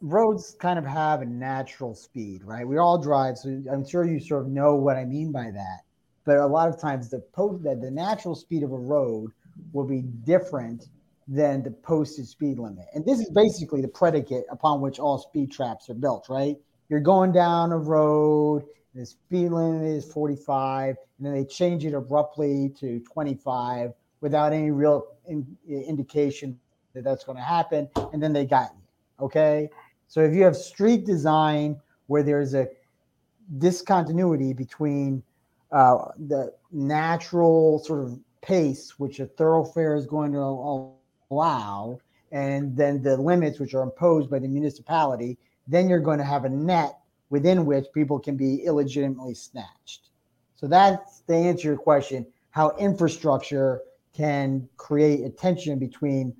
roads kind of have a natural speed, right? We all drive, so I'm sure you sort of know what I mean by that. But a lot of times, the post that the natural speed of a road will be different than the posted speed limit, and this is basically the predicate upon which all speed traps are built, right? You're going down a road, the speed limit is 45, and then they change it abruptly to 25 without any real in, indication that that's going to happen, and then they got you. Okay, so if you have street design where there's a discontinuity between uh, the natural sort of pace which a thoroughfare is going to allow, and then the limits which are imposed by the municipality, then you're going to have a net within which people can be illegitimately snatched. So that's the answer to your question how infrastructure can create a tension between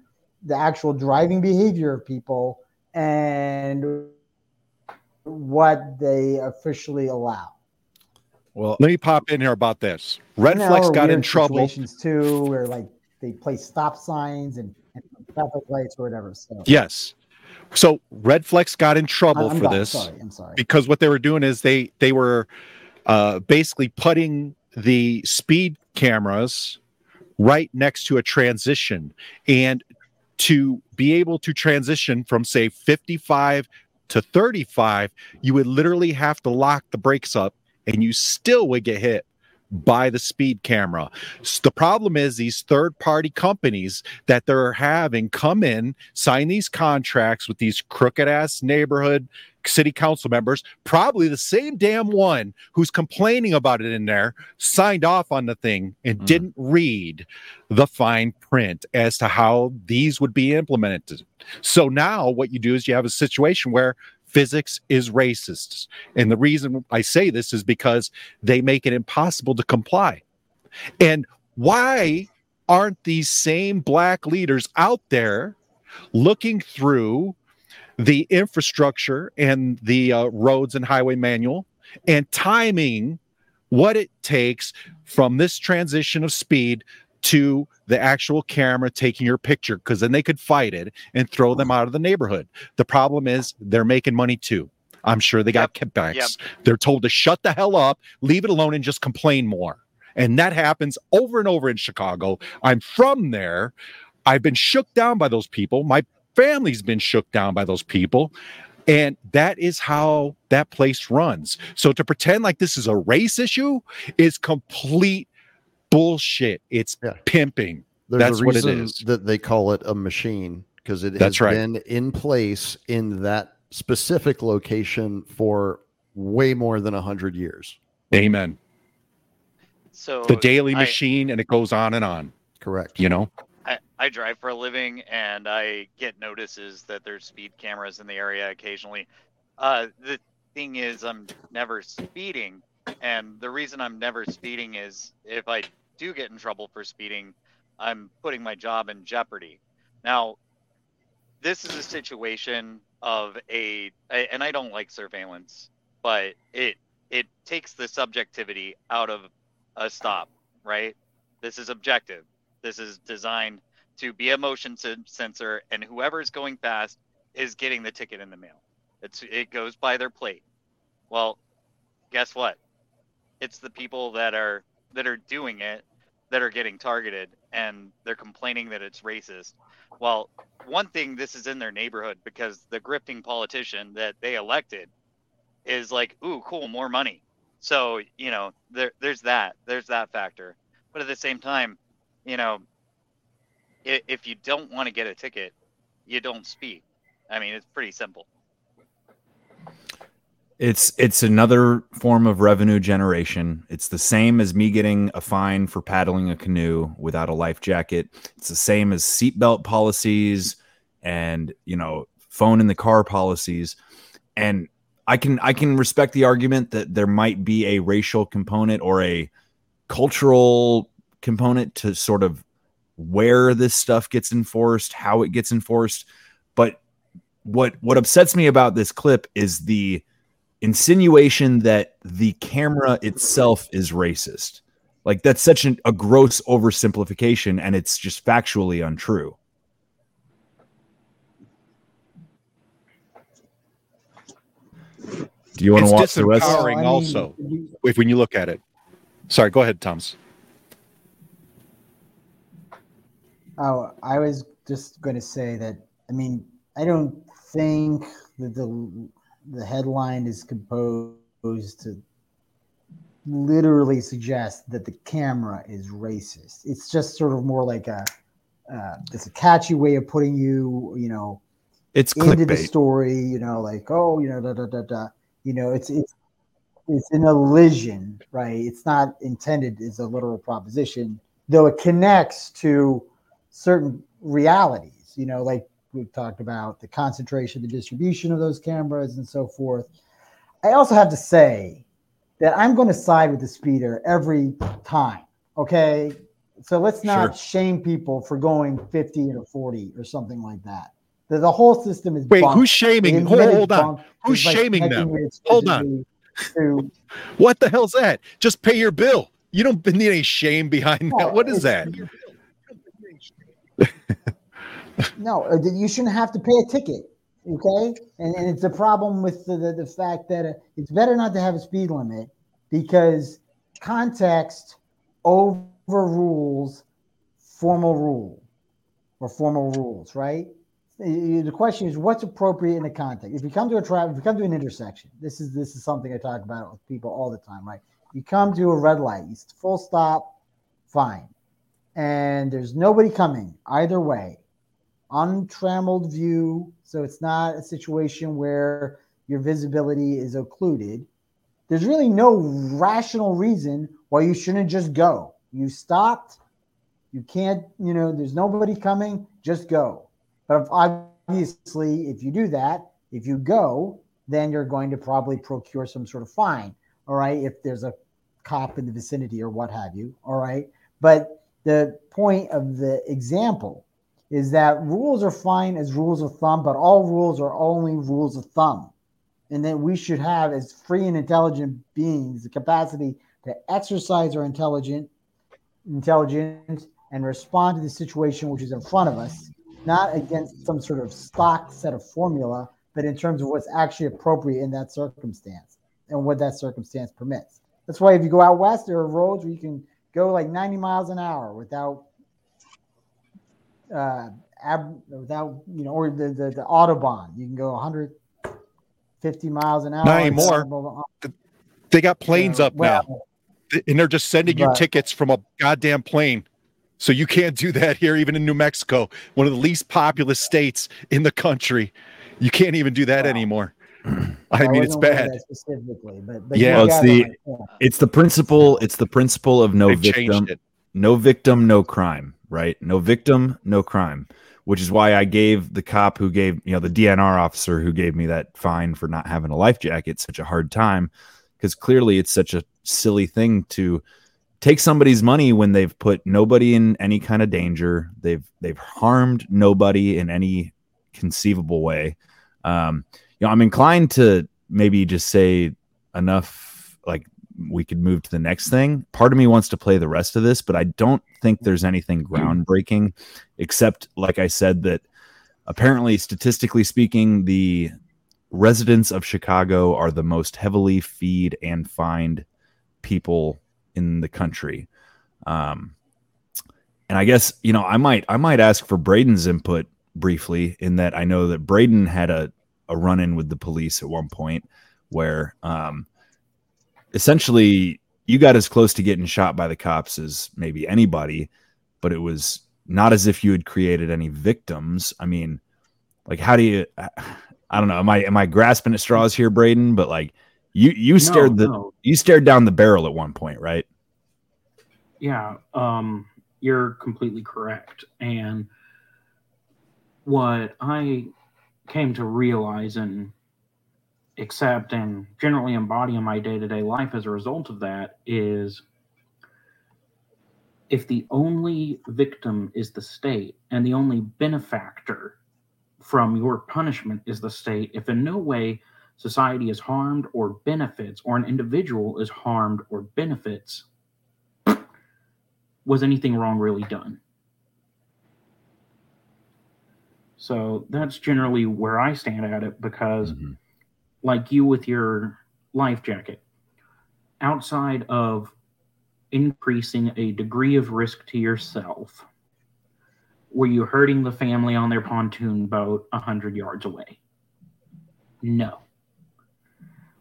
the actual driving behavior of people and what they officially allow. Well, let me pop in here about this. Red And there Flex got in trouble. situations too, where like they place stop signs and, and traffic lights or whatever. So Yes. So Redflex got in trouble I'm for done. this. Sorry, I'm sorry. Because what they were doing is they they were uh, basically putting the speed cameras right next to a transition, and to be able to transition from say 55 to 35, you would literally have to lock the brakes up, and you still would get hit by the speed camera. The problem is these third party companies that they're having come in, sign these contracts with these crooked ass neighborhood city council members, probably the same damn one who's complaining about it in there, signed off on the thing and hmm. didn't read the fine print as to how these would be implemented. So now what you do is you have a situation where physics is racist. And the reason I say this is because they make it impossible to comply. And why aren't these same black leaders out there looking through the infrastructure and the uh, roads and highway manual and timing what it takes from this transition of speed to the actual camera taking your picture because then they could fight it and throw them mm-hmm. out of the neighborhood. The problem is they're making money too. I'm sure they got kickbacks. Yep. They're told to shut the hell up, leave it alone, and just complain more. And that happens over and over in Chicago. I'm from there. I've been shook down by those people. My family's been shook down by those people. And that is how that place runs. So to pretend like this is a race issue is complete bullshit. It's pimping. There's That's a what it is. reason is. that they call it a machine because it That's has right. been in place in that specific location for way more than a hundred years. Amen. So The daily I- machine, and it goes on and on. Correct. You know? I, I drive for a living and I get notices that there's speed cameras in the area occasionally. Uh, the thing is, I'm never speeding. And the reason I'm never speeding is if I do get in trouble for speeding, I'm putting my job in jeopardy. Now, this is a situation of a, and I don't like surveillance, but it it takes the subjectivity out of a stop, right? This is objective. This is designed to be a motion sensor, and whoever's going fast is getting the ticket in the mail. It's it goes by their plate. Well, guess what? It's the people that are that are doing it that are getting targeted, and they're complaining that it's racist. Well, one thing this is in their neighborhood because the grifting politician that they elected is like, ooh, cool, more money. So you know, there there's that there's that factor. But at the same time, you know, if you don't want to get a ticket, you don't speed. I mean, it's pretty simple. It's it's another form of revenue generation. It's the same as me getting a fine for paddling a canoe without a life jacket. It's the same as seatbelt policies and you know phone in the car policies. And I can I can respect the argument that there might be a racial component or a cultural component to sort of where this stuff gets enforced, how it gets enforced. But what what upsets me about this clip is the insinuation that the camera itself is racist. Like that's such an, a gross oversimplification, and it's just factually untrue. Do you want to watch the rest? disempowering also if when you look at it sorry go ahead thomas Oh, I was just going to say that. I mean, I don't think that the the headline is composed to literally suggest that the camera is racist. It's just sort of more like a uh, it's a catchy way of putting you, you know, It's into the story. You know, like oh, you know, da da da da. You know, it's it's it's an elision, right? It's not intended as a literal proposition, though it connects to certain realities. You know, like we've talked about the concentration, the distribution of those cameras, and so forth. I also have to say that I'm going to side with the speeder every time. Okay. So let's not shame people for going 50 or 40 or something like that. The, the whole system is Wait, bunked. who's shaming? Hold- hold on. Who's by shaming them? Hold on. to [laughs] what the hell's that just pay your bill you don't need any shame behind that what is that [laughs] no, uh, you shouldn't have to pay a ticket. Okay, and, and it's a problem with the, the, the fact that uh, it's better not to have a speed limit because context overrules formal rule or formal rules, right? Uh, The question is what's appropriate in the context. If you come to a traffic, if you come to an intersection, this is this is something I talk about with people all the time, right? You come to a red light, you full stop, fine, and there's nobody coming either way untrammeled view. So it's not a situation where your visibility is occluded. There's really no rational reason why you shouldn't just go. You stopped. You can't, you know, there's nobody coming, just go. But obviously, if you do that, if you go, then you're going to probably procure some sort of fine. All right. If there's a cop in the vicinity or what have you. All right. But the point of the example is that rules are fine as rules of thumb, but all rules are only rules of thumb. And that we should have, as free and intelligent beings, the capacity to exercise our intelligent intelligence and respond to the situation which is in front of us, not against some sort of stock set of formula, but in terms of what's actually appropriate in that circumstance and what that circumstance permits. That's why if you go out west, there are roads where you can go like 90 miles an hour without uh, ab, without you know, or the, the the autobahn. You can go 150 miles an hour. not anymore they got planes up now and they're just sending you Right. tickets from a goddamn plane so you can't do that here even in new mexico one of the least populous states in the country you can't even do that anymore [clears throat] i mean it's wasn't aware of bad specifically, but, but yeah, you it's the my point. it's the principle. It's the principle of no They've victim, no victim, no crime. Right? No victim, no crime. Which is why I gave the cop who gave you know the DNR officer who gave me that fine for not having a life jacket such a hard time because clearly it's such a silly thing to take somebody's money when they've put nobody in any kind of danger. They've they've harmed nobody in any conceivable way. Um, you know, I'm inclined to maybe just say enough like we could move to the next thing. Part of me wants to play the rest of this, but I don't think there's anything groundbreaking except like I said that apparently statistically speaking the residents of Chicago are the most heavily feed and fined people in the country. Um, and I guess you know I might I might ask for Braden's input briefly in that I know that Braden had a a run in with the police at one point where um, essentially you got as close to getting shot by the cops as maybe anybody, but it was not as if you had created any victims. I mean, like how do you? I don't know. Am I am I grasping at straws here, Braden? But like, You you No, stared the no. you stared down the barrel at one point, right? Yeah, um, you're completely correct. And what I came to realize and accept and generally embody in my day to day life as a result of that is if the only victim is the state and the only benefactor from your punishment is the state, if in no way society is harmed or benefits, or an individual is harmed or benefits, was anything wrong really done? So that's generally where I stand at it because, mm-hmm. Like you with your life jacket, outside of increasing a degree of risk to yourself, were you hurting the family on their pontoon boat a 100 yards away? No.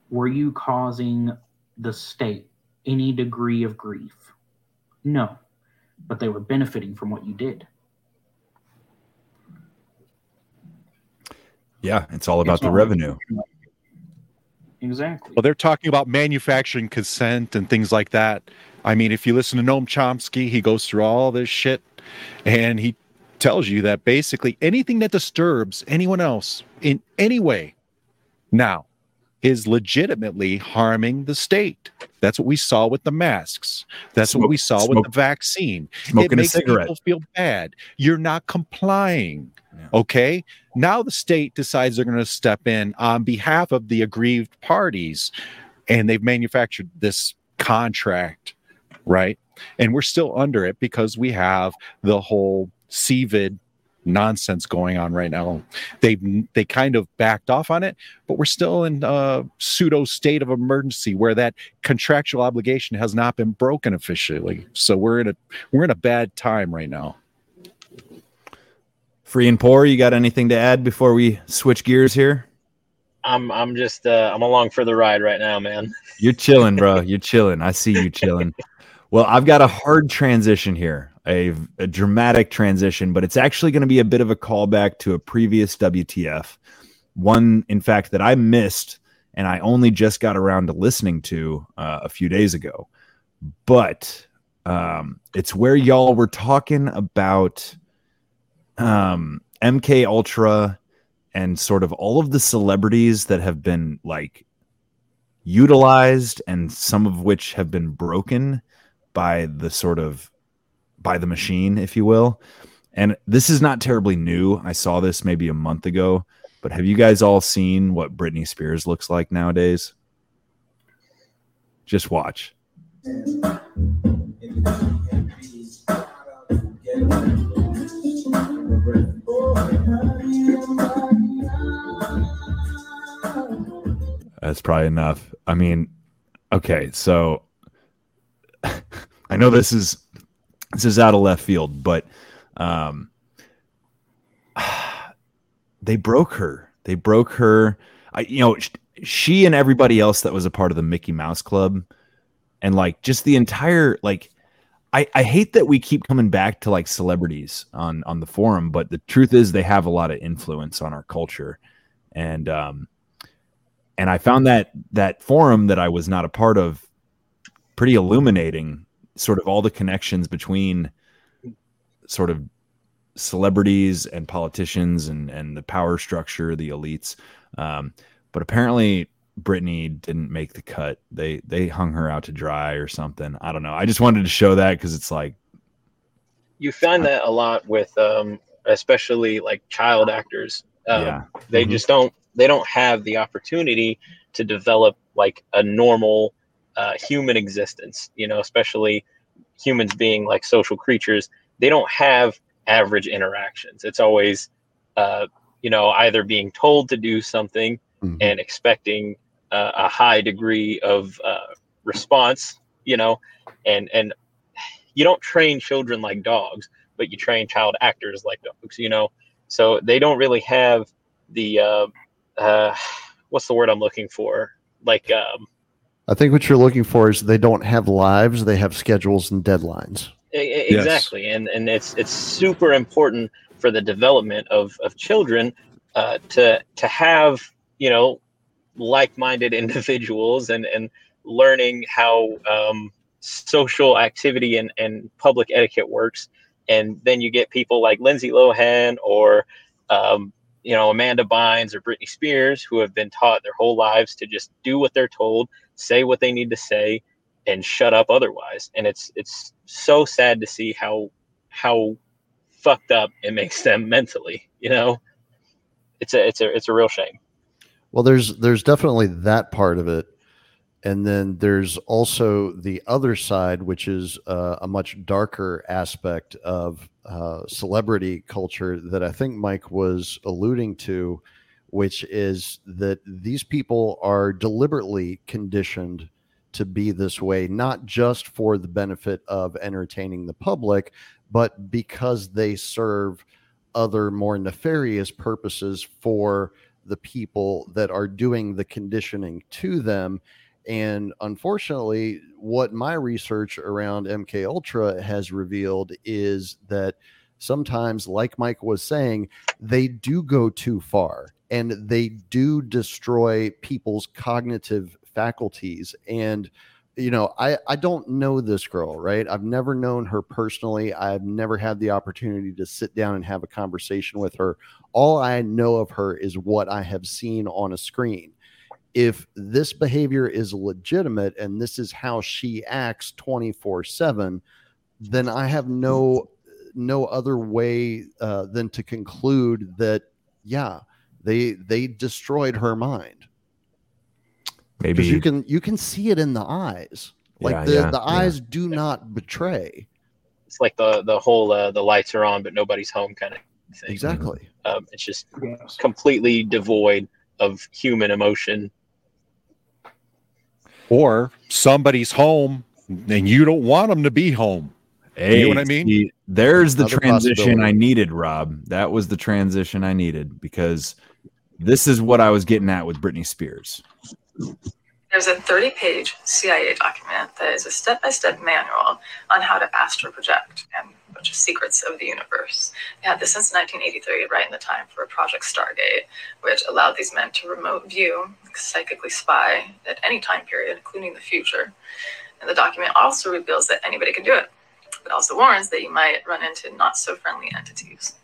Were you causing the state any degree of grief? No. But they were benefiting from what you did. Yeah, it's all about It's the all- revenue. Exactly. Well, they're talking about manufacturing consent and things like that. I mean, if you listen to Noam Chomsky, he goes through all this shit and he tells you that basically anything that disturbs anyone else in any way now is legitimately harming the state. That's what we saw with the masks. That's what we saw with the vaccine. smoking it a makes cigarette. people feel bad. You're not complying. Okay. Now the state decides they're going to step in on behalf of the aggrieved parties and they've manufactured this contract, right? And we're still under it because we have the whole COVID nonsense going on right now. They they kind of backed off on it, but we're still in a pseudo state of emergency where that contractual obligation has not been broken officially. So we're in a we're in a bad time right now. Free and poor, you got anything to add before we switch gears here? I'm I'm just uh, I'm along for the ride right now, man. You're chilling, bro. You're chilling. I see you chilling. [laughs] Well, I've got a hard transition here, a, a dramatic transition, but it's actually going to be a bit of a callback to a previous WTF. One, in fact, that I missed and I only just got around to listening to uh, a few days ago. But um, it's where y'all were talking about um, MK Ultra and sort of all of the celebrities that have been like utilized and some of which have been broken by the sort of by the machine if you will. And this is not terribly new. I saw this maybe a month ago but have you guys all seen what britney spears looks like nowadays? Just watch. That's probably enough. I mean, okay, so [laughs] I know this is this is out of left field, but um [sighs] they broke her. They broke her. I you know, she and everybody else that was a part of the Mickey Mouse Club and like just the entire like I, I hate that we keep coming back to like celebrities on on the forum, but the truth is they have a lot of influence on our culture. And um and I found that that forum that I was not a part of pretty illuminating, sort of all the connections between sort of celebrities and politicians and and the power structure, the elites. Um, but apparently Britney didn't make the cut. They they hung her out to dry or something. I don't know. I just wanted to show that because it's like You find that a lot with um, especially like child actors. Um, Yeah. They Mhm. just don't they don't have the opportunity to develop like a normal uh, human existence. You know, especially humans being like social creatures. They don't have average interactions. It's always uh, you know either being told to do something and expecting uh, a high degree of uh, response. You know, and and you don't train children like dogs, but you train child actors like dogs, you know? So they don't really have the, uh, uh, what's the word I'm looking for? Like, um, I think what you're looking for is they don't have lives; they have schedules and deadlines. exactly. And, and it's, it's super important for the development of, of children, uh, to, to have, you know, like-minded [laughs] individuals and and learning how um, social activity and, and public etiquette works and then you get people like lindsay lohan or um, you know amanda bynes or britney spears who have been taught their whole lives to just do what they're told say what they need to say and shut up otherwise. And it's it's so sad to see how how fucked up it makes them [laughs] mentally you know? It's a it's a it's a real shame. Well, there's there's definitely that part of it, and then there's also the other side, which is uh, a much darker aspect of uh, celebrity culture that I think Mike was alluding to, which is that these people are deliberately conditioned to be this way, not just for the benefit of entertaining the public, but because they serve other more nefarious purposes for the people that are doing the conditioning to them. And unfortunately what my research around mk ultra has revealed is that sometimes like mike was saying they do go too far and they do destroy people's cognitive faculties. And you know i i don't know this girl right? I've never known her personally. I've never had the opportunity to sit down and have a conversation with her. All i know of her is what i have seen on a screen. If this behavior is legitimate and this is how she acts 24 7 then i have no no other way uh, than to conclude that yeah they they destroyed her mind Maybe you can you can see it in the eyes like Yeah, the, yeah, the yeah. eyes do not betray it's like the the whole uh, the lights are on but nobody's home kind of thing exactly um, it's just completely devoid of human emotion Or somebody's home and you don't want them to be home. Hey, you know what I mean? see, there's the Another transition. I needed, Rob. That was the transition I needed because this is what I was getting at with Britney Spears. There's a 30 page CIA document that is a step by step manual on how to astral project and a bunch of secrets of the universe. They had this since 1983, right in the time for Project Stargate, which allowed these men to remote view, psychically spy at any time period, including the future. And the document also reveals that anybody can do it, but also warns that you might run into not so friendly entities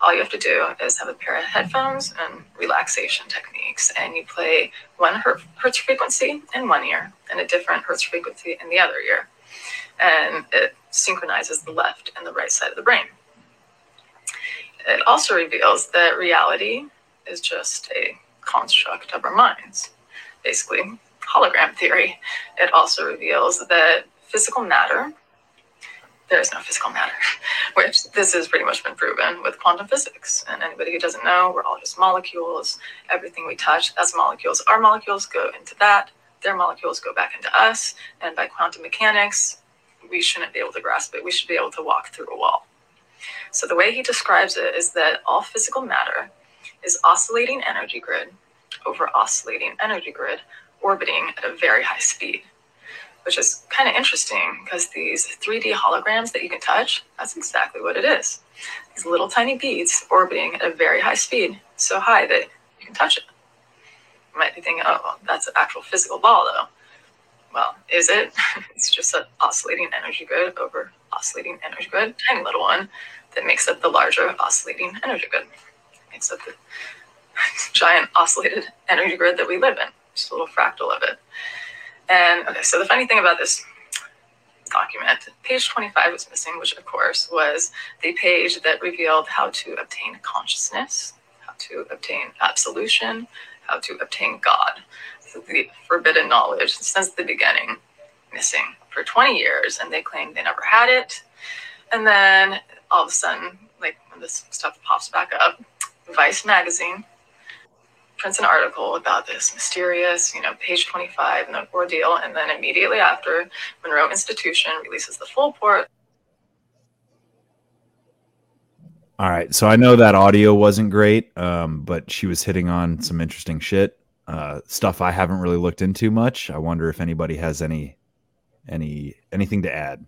all you have to do is have a pair of headphones and relaxation techniques, and you play one hertz frequency in one ear and a different hertz frequency in the other ear. And it synchronizes the left and the right side of the brain. It also reveals that reality is just a construct of our minds, basically, hologram theory. It also reveals that physical matter there is no physical matter, [laughs] which this has pretty much been proven with quantum physics. And anybody who doesn't know, we're all just molecules. Everything we touch, that's molecules. Our molecules go into that, their molecules go back into us. And by quantum mechanics, we shouldn't be able to grasp it. We should be able to walk through a wall. So the way he describes it is that all physical matter is oscillating energy grid over oscillating energy grid orbiting at a very high speed which is kind of interesting because these 3D holograms that you can touch, that's exactly what it is. These little tiny beads orbiting at a very high speed, so high that you can touch it. You might be thinking, oh, well, that's an actual physical ball, though. Well, is it? [laughs] it's just an oscillating energy grid over oscillating energy grid, tiny little one that makes up the larger oscillating energy grid. Makes up the [laughs] giant oscillated energy grid that we live in, just a little fractal of it. And okay, so the funny thing about this document, page 25 was missing, which of course was the page that revealed how to obtain consciousness, how to obtain absolution, how to obtain God. So the forbidden knowledge since the beginning, missing for 20 years, and they claim they never had it. And then all of a sudden, like when this stuff pops back up, Vice magazine prints an article about this mysterious, you know, page 25 and the ordeal. And then immediately after, Monroe Institution releases the full port. All right, so I know that audio wasn't great, um, but she was hitting on some interesting shit, uh, stuff I haven't really looked into much. I wonder if anybody has any any anything to add.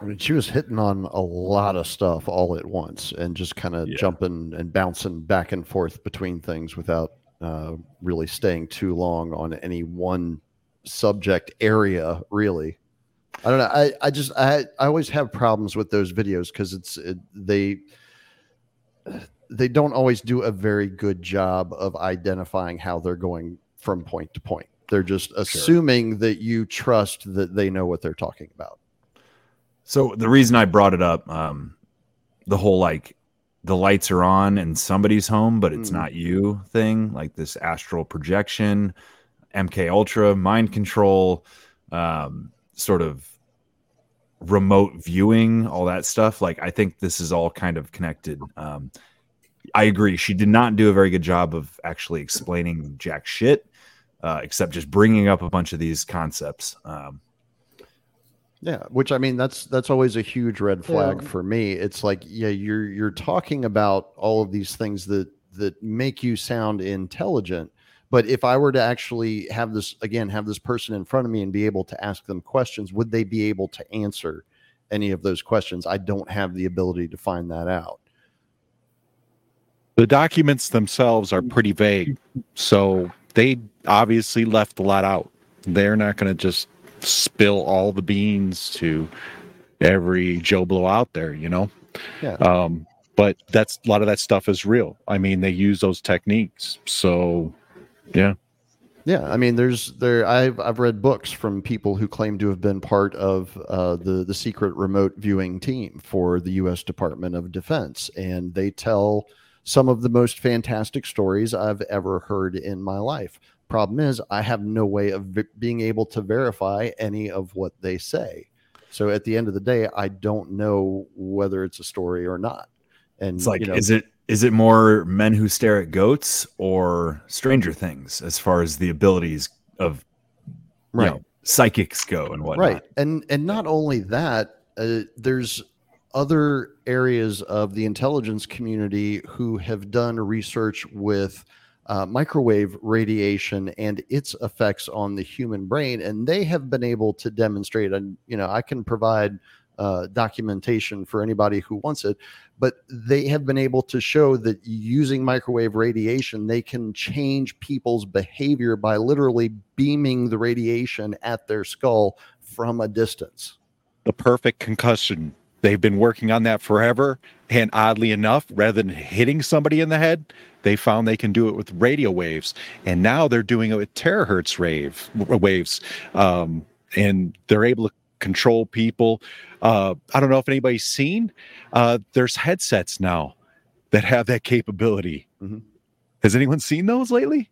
I mean, she was hitting on a lot of stuff all at once and just kind of jumping and bouncing back and forth between things without uh, really staying too long on any one subject area, really. I don't know. I, I just I I always have problems with those videos because it's it, they they don't always do a very good job of identifying how they're going from point to point. They're just assuming that you trust that they know what they're talking about. So the reason I brought it up, um, the whole like the lights are on and somebody's home, but it's Mhm. not you thing, like this astral projection, MK Ultra, mind control, um, sort of remote viewing, all that stuff. Like I think this is all kind of connected. Um, I agree. She did not do a very good job of actually explaining jack shit, uh, except just bringing up a bunch of these concepts. Um, Yeah, which I mean that's that's always a huge red flag Yeah. for me. It's like yeah, you're you're talking about all of these things that that make you sound intelligent, but if I were to actually have this again have this person in front of me and be able to ask them questions, would they be able to answer any of those questions? I don't have the ability to find that out. The documents themselves are pretty vague. So they obviously left a lot out. They're not going to just spill all the beans to every Joe Blow out there, you know? Yeah. Um, but that's a lot of that stuff is real. I mean, they use those techniques. So, yeah. Yeah, I mean, there's there. I've I've read books from people who claim to have been part of uh, the the secret remote viewing team for the U.S. Department of Defense, and they tell some of the most fantastic stories I've ever heard in my life. Problem is, I have no way of v- being able to verify any of what they say. So at the end of the day, I don't know whether it's a story or not. And It's like, you know, is it is it more men who stare at goats or Stranger Things as far as the abilities of you Right. know, psychics go and whatnot? Right, and and not only that, uh, there's other areas of the intelligence community who have done research with uh, microwave radiation and its effects on the human brain, and they have been able to demonstrate. And you know, I can provide uh, documentation for anybody who wants it, but they have been able to show that using microwave radiation, they can change people's behavior by literally beaming the radiation at their skull from a distance. the perfect concussion. They've been working on that forever. And oddly enough, rather than hitting somebody in the head, they found they can do it with radio waves. And now they're doing it with terahertz rave waves. Um, and they're able to control people. Uh, I don't know if anybody's seen, uh, there's headsets now that have that capability. Has anyone seen those lately?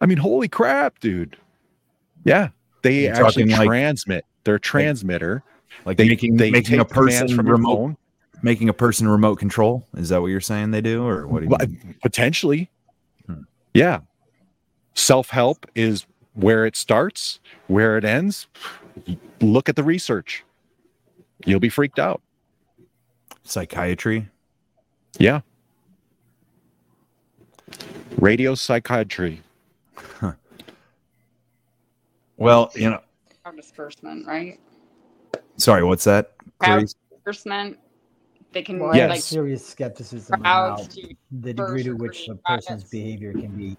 I mean, holy crap, dude. Yeah. They You're actually talking like- transmit. They're transmitter. Like They- making they making a person from remote phone. making a person remote control. Is that what you're saying they do, or what do you Well, mean? potentially hmm. yeah self-help is where it starts where it ends look at the research you'll be freaked out Psychiatry. yeah radio psychiatry Well, you know, Crowd disbursement, right? Sorry, what's that? Crowd Clarice? disbursement. They can Well, I have like serious skepticism about the degree to which a or person's behavior can be.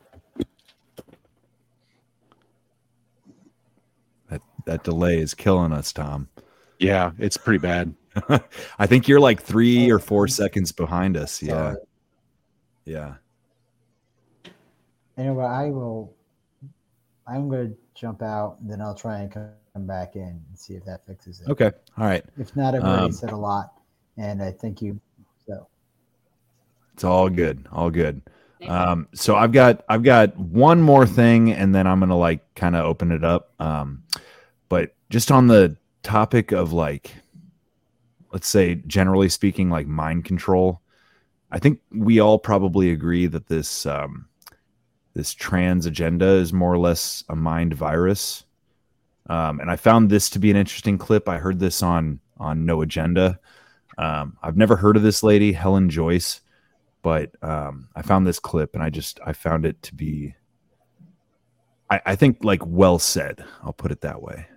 That that delay is killing us, Tom. Yeah, it's pretty bad. [laughs] I think you're like three oh, or four seconds behind us. Yeah. Yeah. Anyway, I will. I'm going to jump out, and then I'll try and come back in and see if that fixes it. Okay. All right. If not, I've already Um, said a lot, and I thank you. So It's all good. All good. Um, so I've got I've got one more thing, and then I'm gonna like kind of open it up. Um, but just on the topic of like, let's say generally speaking, like mind control, I think we all probably agree that this um, this trans agenda is more or less a mind virus. Um, and I found this to be an interesting clip. I heard this on on No Agenda. Um, I've never heard of this lady, Helen Joyce, but um, I found this clip and I just I found it to be, I, I think like well said. I'll put it that way.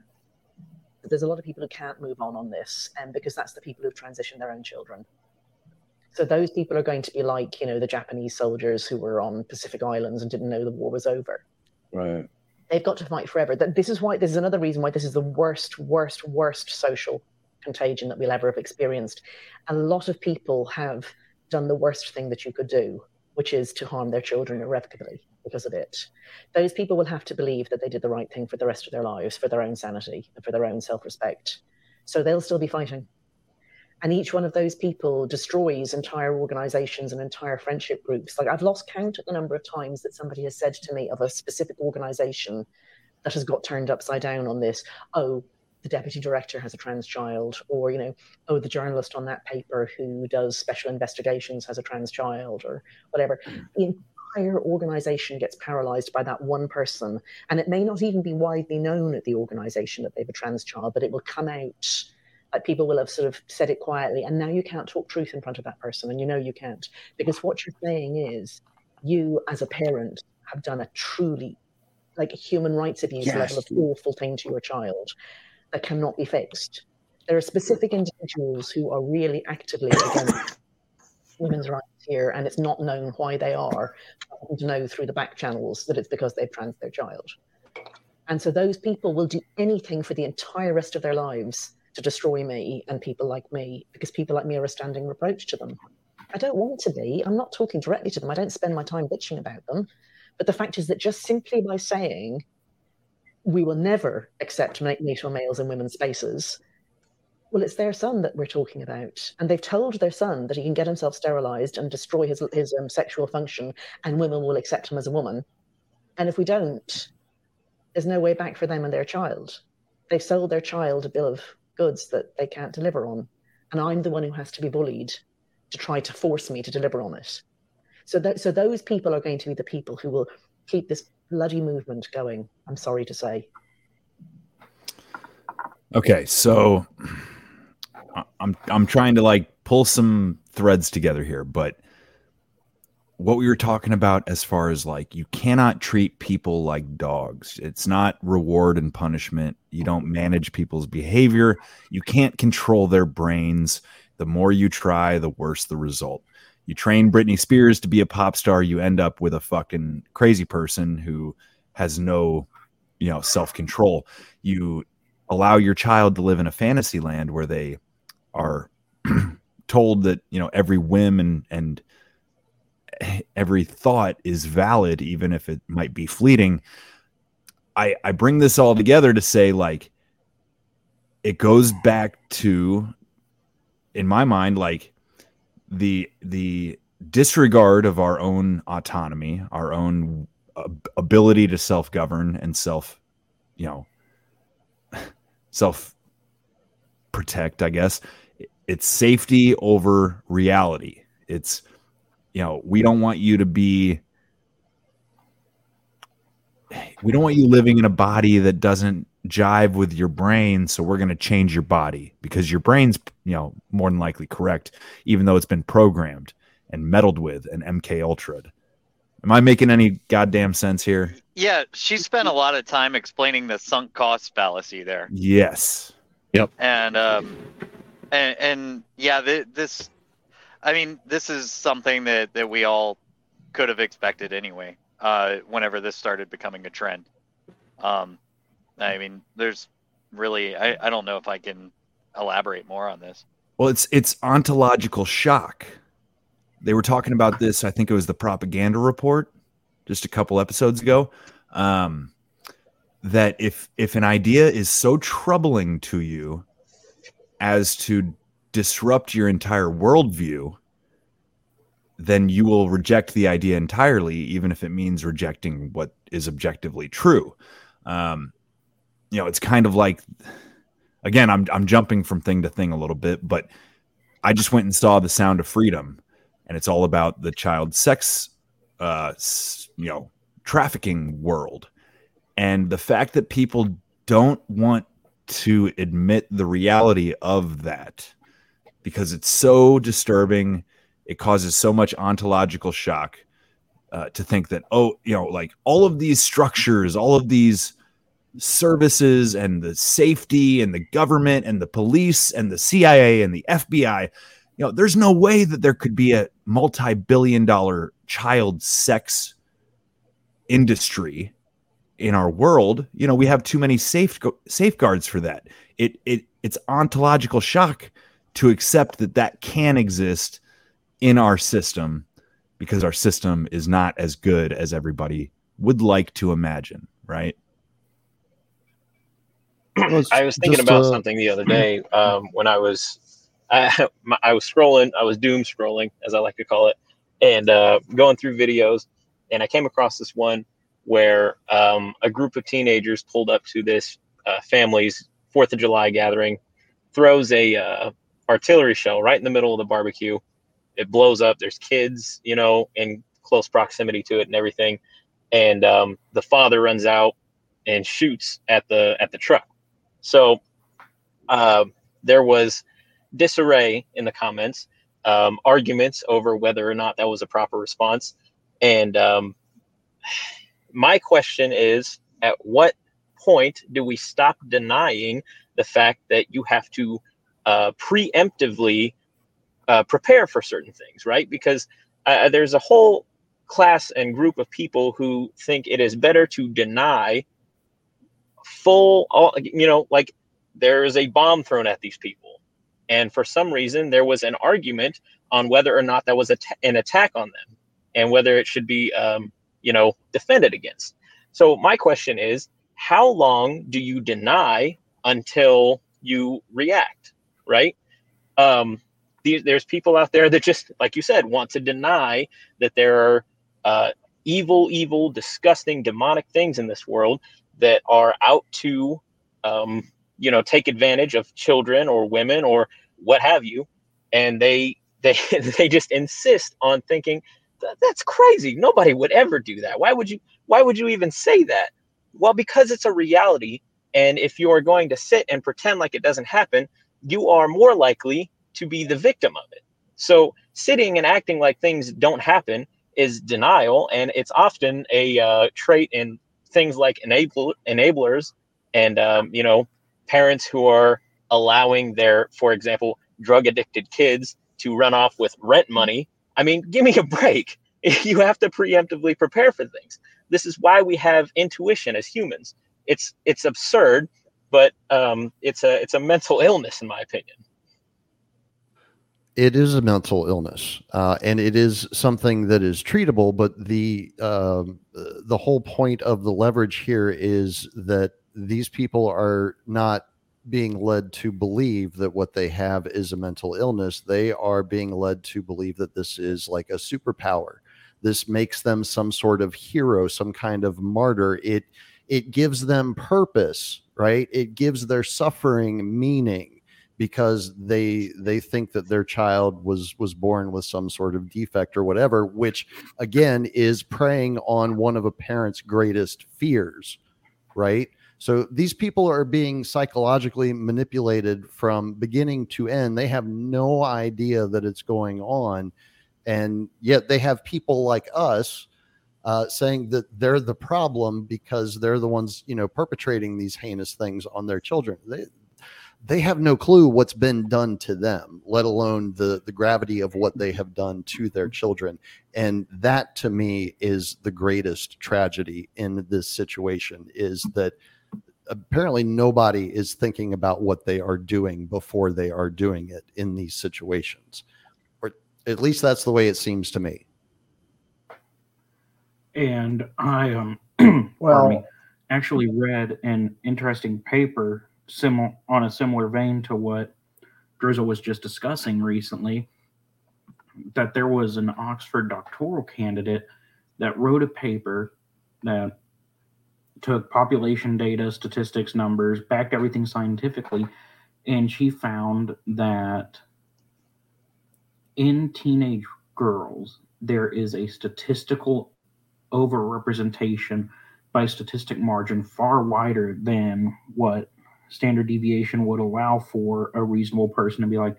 there's a lot of people who can't move on on this, and because that's the people who've transitioned their own children. So those people are going to be like, you know, the Japanese soldiers who were on Pacific Islands and didn't know the war was over. Right. They've got to fight forever. That this is why this is another reason why this is the worst, worst, worst social contagion that we'll ever have experienced. A lot of people have done the worst thing that you could do, which is to harm their children irrevocably because of it. Those people will have to believe that they did the right thing for the rest of their lives, for their own sanity, and for their own self respect. So they'll still be fighting. And each one of those people destroys entire organizations and entire friendship groups. Like I've lost count at the number of times that somebody has said to me of a specific organization that has got turned upside down on this. Oh, the deputy director has a trans child, or you know, oh, the journalist on that paper who does special investigations has a trans child, or whatever. Hmm. The entire organization gets paralyzed by that one person, and it may not even be widely known at the organization that they have a trans child, but it will come out. Like people will have sort of said it quietly, and now you can't talk truth in front of that person, and you know you can't because what you're saying is you as a parent have done a truly like human rights abuse Yes. level of awful thing to your child that cannot be fixed. There are specific individuals who are really actively [coughs] against women's rights here, and it's not known why they are. To know through the back channels that it's because they've trans their child. And so those people will do anything for the entire rest of their lives to destroy me and people like me because people like me are a standing reproach to them. I don't want to be. I'm not talking directly to them. I don't spend my time bitching about them. But the fact is that just simply by saying we will never accept natal males in women's spaces, well, it's their son that we're talking about. And they've told their son that he can get himself sterilized and destroy his, his um, sexual function, and women will accept him as a woman. And if we don't, there's no way back for them and their child. They've sold their child a bill of goods that they can't deliver on. And I'm the one who has to be bullied to try to force me to deliver on it. So, th- so those people are going to be the people who will keep this bloody movement going. I'm sorry to say. Okay, so I'm I'm trying to like pull some threads together here, but what we were talking about as far as like you cannot treat people like dogs. It's not reward and punishment. You don't manage people's behavior. You can't control their brains. The more you try, the worse the result. You train Britney Spears to be a pop star, you end up with a fucking crazy person who has no, you know, self-control. You allow your child to live in a fantasy land where they are [clears throat] told that, you know, every whim and and every thought is valid even if it might be fleeting. I I bring this all together to say like it goes back to in my mind like the the disregard of our own autonomy, our own ab- ability to self-govern and self, you know, [laughs] self protect, I guess. It's safety over reality. It's you know, we don't want you to be we don't want you living in a body that doesn't jive with your brain so we're going to change your body because your brain's you know more than likely correct even though it's been programmed and meddled with and mk ultra am i making any goddamn sense here? Yeah, she spent a lot of time explaining the sunk cost fallacy there. yes. Yep. And um and and yeah th- this i mean this is something that that we all could have expected anyway uh whenever this started becoming a trend um i mean there's really i i don't know if i can elaborate more on this Well, it's it's ontological shock. They were talking about this. I think it was the propaganda report just a couple episodes ago. Um, that if if an idea is so troubling to you as to disrupt your entire worldview, then you will reject the idea entirely, even if it means rejecting what is objectively true. Um, you know, it's kind of like again, I'm I'm jumping from thing to thing a little bit, but I just went and saw The Sound of Freedom, and it's all about the child sex, uh, you know, trafficking world, and the fact that people don't want to admit the reality of that because it's so disturbing. It causes so much ontological shock uh, to think that oh, you know, like all of these structures, all of these services and the safety and the government and the police and the CIA and the FBI. You know, there's no way that there could be a multi-billion dollar child sex industry in our world. You know, we have too many safe safeguards for that. It it it's ontological shock to accept that that can exist in our system because our system is not as good as everybody would like to imagine, right? I was thinking just, about uh, something the other [clears throat] day um, when I was I, [laughs] my- I was scrolling. I was doom scrolling, as I like to call it, and uh, going through videos, and I came across this one where um, a group of teenagers pulled up to this uh, family's Fourth of July gathering, throws a uh, artillery shell right in the middle of the barbecue. It blows up. There's kids, you know, in close proximity to it and everything, and um, the father runs out and shoots at the at the truck. So uh, there was disarray in the comments, um, arguments over whether or not that was a proper response. And um, my question is at what point do we stop denying the fact that you have to uh, preemptively uh, prepare for certain things, right? Because uh, there's a whole class and group of people who think it is better to deny full all you know like there is a bomb thrown at these people. And for some reason there was an argument on whether or not that was a t- an attack on them and whether it should be um, you know defended against. So my question is how long do you deny until you react right? Um there's people out there that just like you said want to deny that there are uh, evil evil disgusting demonic things in this world that are out to um, you know take advantage of children or women or what have you. And they [laughs] they they just insist on thinking "That- that's crazy. Nobody would ever do that. Why would you why would you even say that? Well because it's a reality. And if you are going to sit and pretend like it doesn't happen you are more likely to be the victim of it. So sitting and acting like things don't happen is denial and it's often a uh, trait in things like enable enablers and um, you know parents who are allowing their for example drug addicted kids to run off with rent money. I mean give me a break. [laughs] You have to preemptively prepare for things. This is why we have intuition as humans. It's it's absurd but um, it's a it's a mental illness in my opinion It is a mental illness, uh, and it is something that is treatable. But the um, the whole point of the leverage here is that these people are not being led to believe that what they have is a mental illness. They are being led to believe that this is like a superpower. This makes them some sort of hero, some kind of martyr. It it gives them purpose, right? It gives their suffering meaning because they they think that their child was was born with some sort of defect or whatever which again is preying on one of a parent's greatest fears right so these people are being psychologically manipulated from beginning to end they have no idea that it's going on and yet they have people like us uh, saying that they're the problem because they're the ones you know perpetrating these heinous things on their children they, they have no clue what's been done to them, let alone the the gravity of what they have done to their children. And that to me is the greatest tragedy in this situation is that apparently nobody is thinking about what they are doing before they are doing it in these situations. Or at least that's the way it seems to me. And I um [clears throat] Well- me, actually read an interesting paper similar on a similar vein to what Drizzle was just discussing recently. That there was an Oxford doctoral candidate that wrote a paper that took population data, statistics, numbers, backed everything scientifically, and she found that in teenage girls, there is a statistical overrepresentation by statistic margin far wider than what standard deviation would allow for a reasonable person to be like,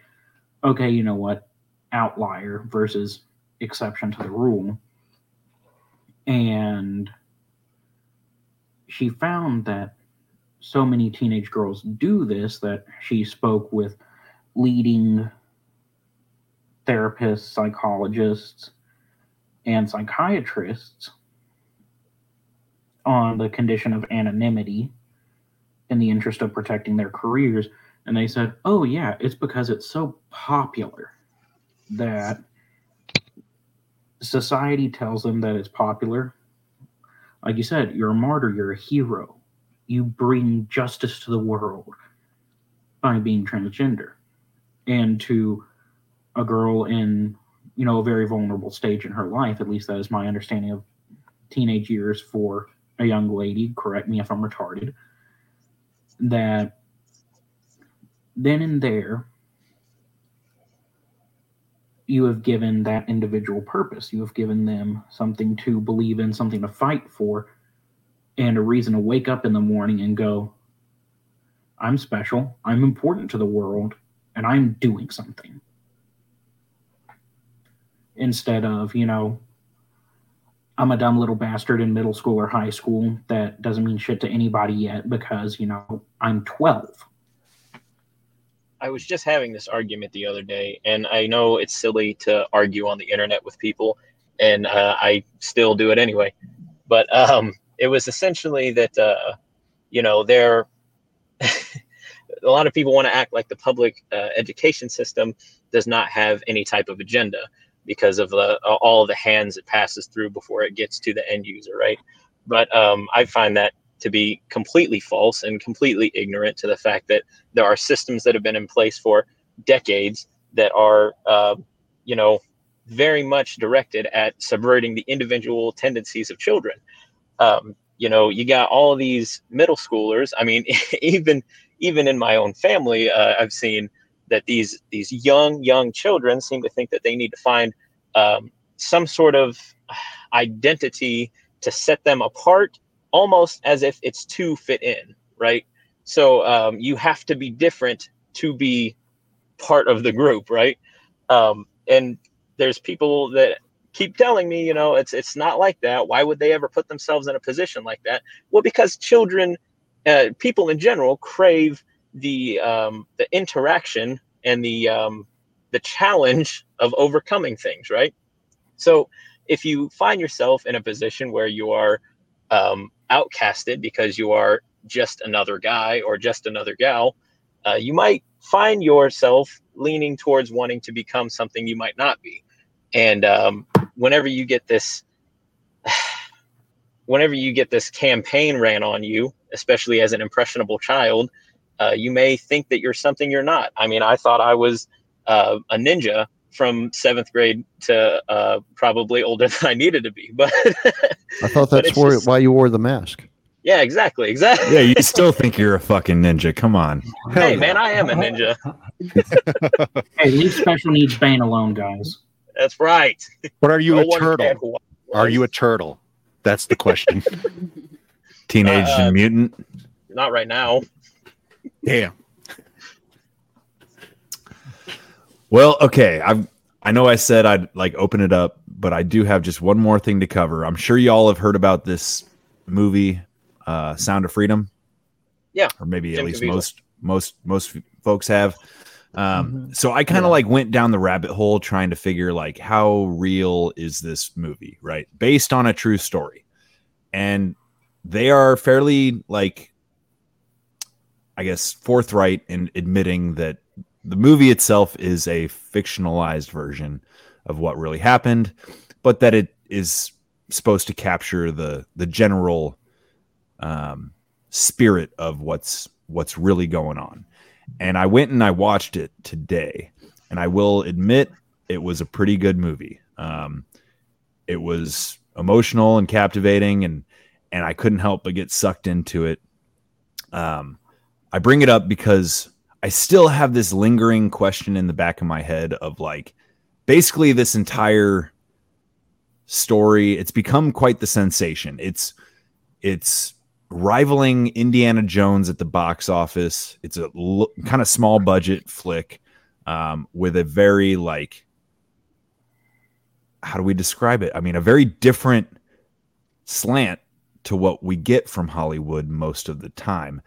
okay, you know what, outlier versus exception to the rule. And she found that so many teenage girls do this that she spoke with leading therapists, psychologists, and psychiatrists on the condition of anonymity in the interest of protecting their careers. And they said, oh, yeah, it's because it's so popular that society tells them that it's popular. Like you said, you're a martyr, you're a hero. You bring justice to the world by being transgender. And to a girl in, you know, a very vulnerable stage in her life, at least that is my understanding of teenage years for a young lady, correct me if I'm retarded, that then and there you have given that individual purpose. You have given them something to believe in, something to fight for, and a reason to wake up in the morning and go, I'm special, I'm important to the world, and I'm doing something. Instead of, you know, I'm a dumb little bastard in middle school or high school that doesn't mean shit to anybody yet because, you know, I'm 12. I was just having this argument the other day, and I know it's silly to argue on the internet with people, and uh, I still do it anyway. But um, it was essentially that, uh, you know, there, [laughs] a lot of people want to act like the public uh, education system does not have any type of agenda because of the all the hands it passes through before it gets to the end user, right? But um, I find that to be completely false and completely ignorant to the fact that there are systems that have been in place for decades that are, uh, you know, very much directed at subverting the individual tendencies of children. Um, you know, you got all these middle schoolers. I mean, [laughs] even even in my own family, uh, I've seen that these these young young children seem to think that they need to find um, some sort of identity to set them apart almost as if it's to fit in right? So um, you have to be different to be part of the group right? Um, and there's people that keep telling me you know it's it's not like that. Why would they ever put themselves in a position like that? Well because children uh, people in general crave the um, the interaction and the um, the challenge of overcoming things, right? So if you find yourself in a position where you are um, outcasted because you are just another guy or just another gal, uh, you might find yourself leaning towards wanting to become something you might not be. And um, whenever you get this, [sighs] whenever you get this campaign ran on you, especially as an impressionable child, uh, you may think that you're something you're not. I mean, I thought I was uh, a ninja from seventh grade to uh, probably older [laughs] than I needed to be. But [laughs] I thought that's where, just, why you wore the mask. Yeah, exactly, exactly. Yeah, you [laughs] still think you're a fucking ninja? Come on. Hey, man, I am a ninja. hey, leave special needs Bane alone, guys. That's right. But are you no a turtle? Are you a turtle? That's the question. Teenage uh, mutant? Not right now. Damn. Well, okay. I I know I said I'd like open it up, but I do have just one more thing to cover. I'm sure y'all have heard about this movie, uh, Sound of Freedom. Yeah. Or maybe Jim at least Caviezel. most most most folks have. Um, mm-hmm. so I kind of yeah. like went down the rabbit hole trying to figure like how real is this movie, right? Based on a true story. And they are fairly like I guess, forthright in admitting that the movie itself is a fictionalized version of what really happened, but that it is supposed to capture the the general um, spirit of what's what's really going on. And I went and I watched it today, and I will admit it was a pretty good movie. Um, it was emotional and captivating, and and I couldn't help but get sucked into it. Um, I bring it up because I still have this lingering question in the back of my head of like basically this entire story it's become quite the sensation. It's it's rivaling Indiana Jones at the box office. It's a l- kind of small budget flick um, with a very like how do we describe it? I mean, a very different slant to what we get from Hollywood most of the time.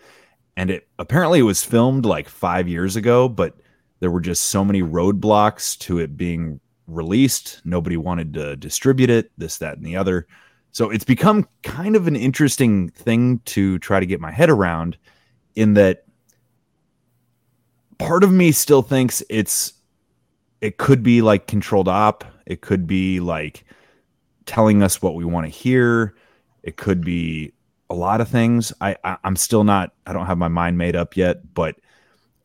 And it apparently it was filmed like five years ago, but there were just so many roadblocks to it being released. Nobody wanted to distribute it, this, that, and the other. So it's become kind of an interesting thing to try to get my head around in that part of me still thinks it's it could be like controlled op, it could be like telling us what we want to hear, it could be a lot of things. I, I I'm still not I don't have my mind made up yet, but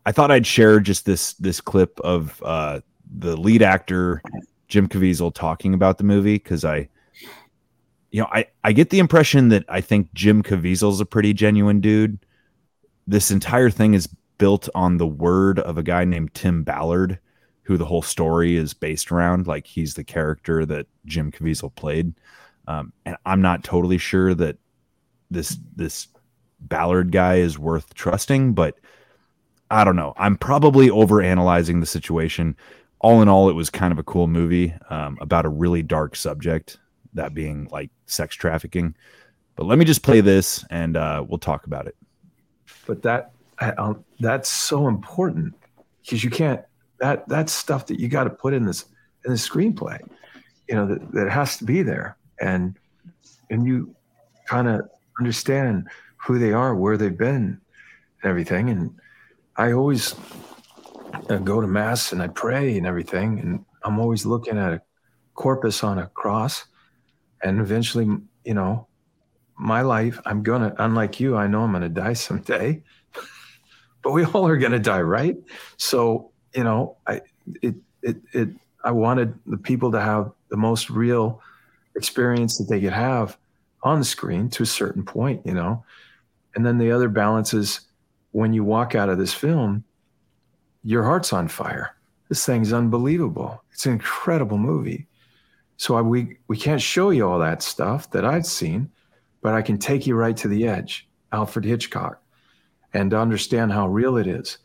I thought I'd share just this this clip of uh the lead actor Jim Caviezel talking about the movie because I you know, I, I get the impression that I think Jim Caviezel's a pretty genuine dude. This entire thing is built on the word of a guy named Tim Ballard, who the whole story is based around. Like he's the character that Jim Caviezel played. Um, and I'm not totally sure that this this Ballard guy is worth trusting, but I don't know. I'm probably over analyzing the situation. All in all, it was kind of a cool movie um, about a really dark subject that being like sex trafficking. But let me just play this and uh, we'll talk about it. But that um, that's so important because you can't that that's stuff that you got to put in this in the screenplay. You know that, that has to be there, and and you kind of understand who they are, where they've been, and everything. And I always uh, go to mass and I pray and everything, and I'm always looking at a corpus on a cross and eventually, you know, my life, I'm gonna, unlike you, I know I'm gonna die someday, [laughs] but we all are gonna die, right? So, you know, I, it, it, it, I wanted the people to have the most real experience that they could have on the screen to a certain point, you know. And then the other balance is when you walk out of this film, your heart's on fire. This thing's unbelievable. It's an incredible movie. So I, we we can't show you all that stuff that I've seen, but I can take you right to the edge, Alfred Hitchcock, and to understand how real it is.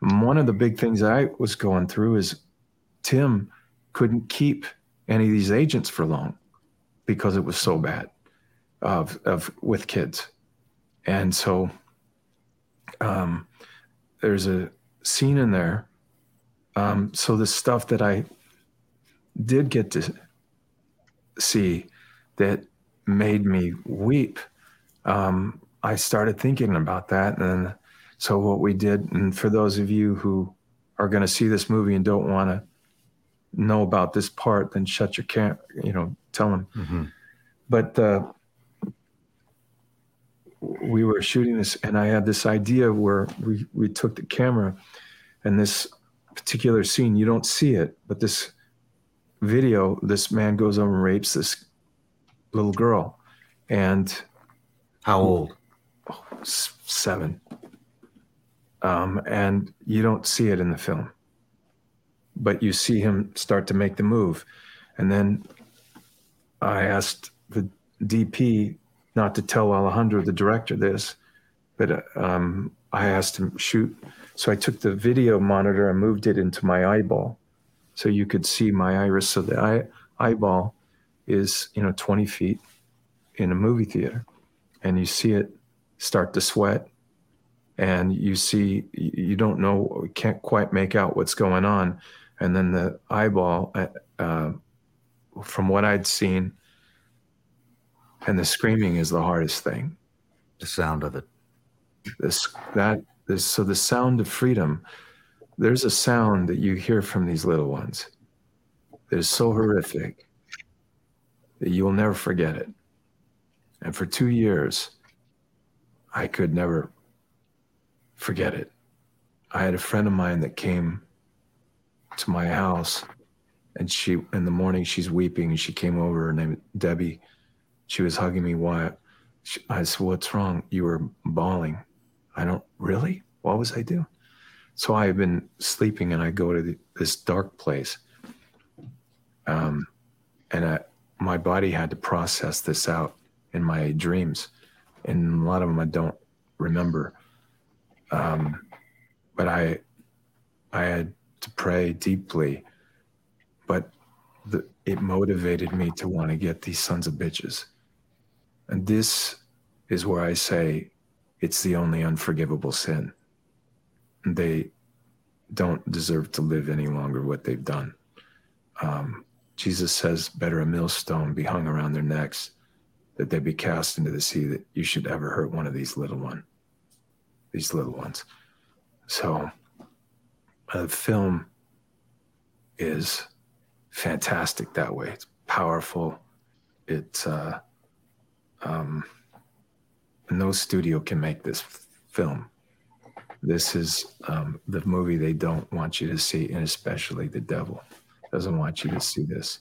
One of the big things I was going through is Tim couldn't keep any of these agents for long because it was so bad of of with kids, and so um, there's a scene in there. Um, so the stuff that I did get to see that made me weep. Um, I started thinking about that. And so, what we did, and for those of you who are going to see this movie and don't want to know about this part, then shut your cam, you know, tell them. Mm-hmm. But uh, we were shooting this, and I had this idea where we, we took the camera and this particular scene, you don't see it, but this video, this man goes over and rapes this little girl. And how old? Oh, seven. Um, and you don't see it in the film, but you see him start to make the move. And then I asked the DP not to tell Alejandro, the director, this, but um, I asked him shoot. So I took the video monitor and moved it into my eyeball so you could see my iris. So the eye, eyeball is, you know, 20 feet in a movie theater, and you see it start to sweat, and you see you don't know, can't quite make out what's going on, and then the eyeball, uh, uh, from what I'd seen, and the screaming is the hardest thing. The sound of it. This that this so the sound of freedom there's a sound that you hear from these little ones that is so horrific that you will never forget it. And for two years, I could never forget it. I had a friend of mine that came to my house and she in the morning she's weeping and she came over her name debbie she was hugging me why i said what's wrong you were bawling i don't really what was i doing so I've been sleeping and I go to the, this dark place. Um, and I, my body had to process this out in my dreams. And a lot of them I don't remember. Um, but I, I had to pray deeply, but the, it motivated me to want to get these sons of bitches. And this is where I say, it's the only unforgivable sin. They don't deserve to live any longer what they've done. Um, Jesus says, Better a millstone be hung around their necks that they be cast into the sea, that you should ever hurt one of these little one, these little ones. So, a film is fantastic that way. It's powerful. It's uh, um, no studio can make this film. This is um, the movie they don't want you to see, and especially the devil doesn't want you to see this.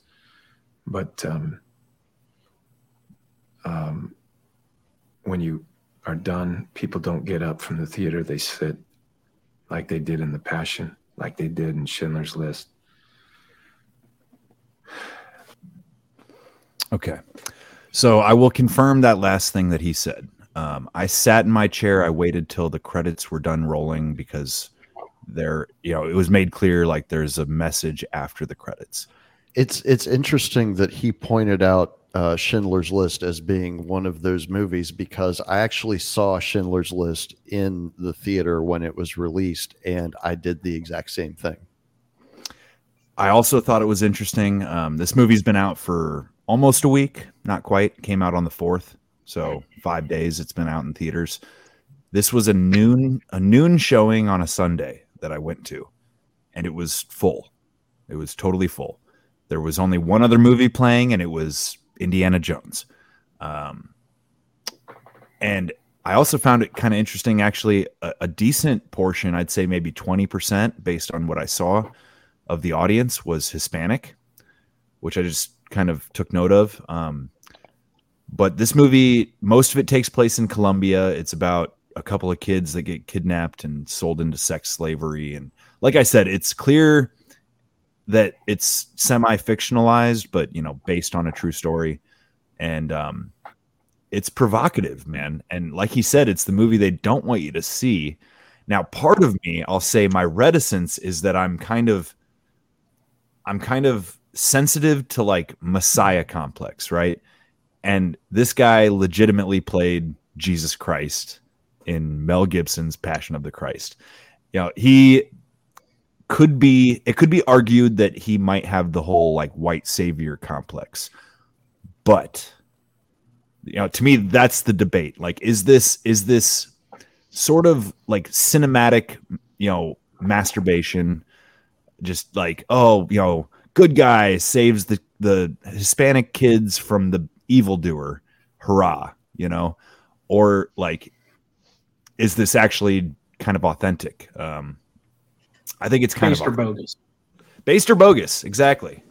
But um, um, when you are done, people don't get up from the theater. They sit like they did in The Passion, like they did in Schindler's List. Okay. So I will confirm that last thing that he said. Um, I sat in my chair. I waited till the credits were done rolling because there, you know, it was made clear like there's a message after the credits. It's it's interesting that he pointed out uh, Schindler's List as being one of those movies because I actually saw Schindler's List in the theater when it was released, and I did the exact same thing. I also thought it was interesting. Um, this movie's been out for almost a week, not quite. Came out on the fourth, so five days. It's been out in theaters. This was a noon a noon showing on a Sunday that I went to, and it was full. It was totally full. There was only one other movie playing, and it was Indiana Jones. Um, and I also found it kind of interesting, actually, a, a, decent portion, I'd say maybe 20% based on what I saw of the audience was Hispanic, which I just kind of took note of. Um, but this movie, most of it takes place in Colombia. It's about a couple of kids that get kidnapped and sold into sex slavery. And like I said, it's clear that it's semi fictionalized, but you know, based on a true story. And um, it's provocative, man. And like he said, it's the movie they don't want you to see. Now, part of me, I'll say my reticence is that I'm kind of I'm kind of sensitive to like messiah complex, right? And this guy legitimately played Jesus Christ in Mel Gibson's Passion of the Christ. You know, he could be it could be argued that he might have the whole like white savior complex but you know to me that's the debate like is this is this sort of like cinematic you know masturbation just like oh you know good guy saves the the hispanic kids from the evildoer hurrah you know or like is this actually kind of authentic um I think it's kind Based of or bogus. Based or bogus, exactly.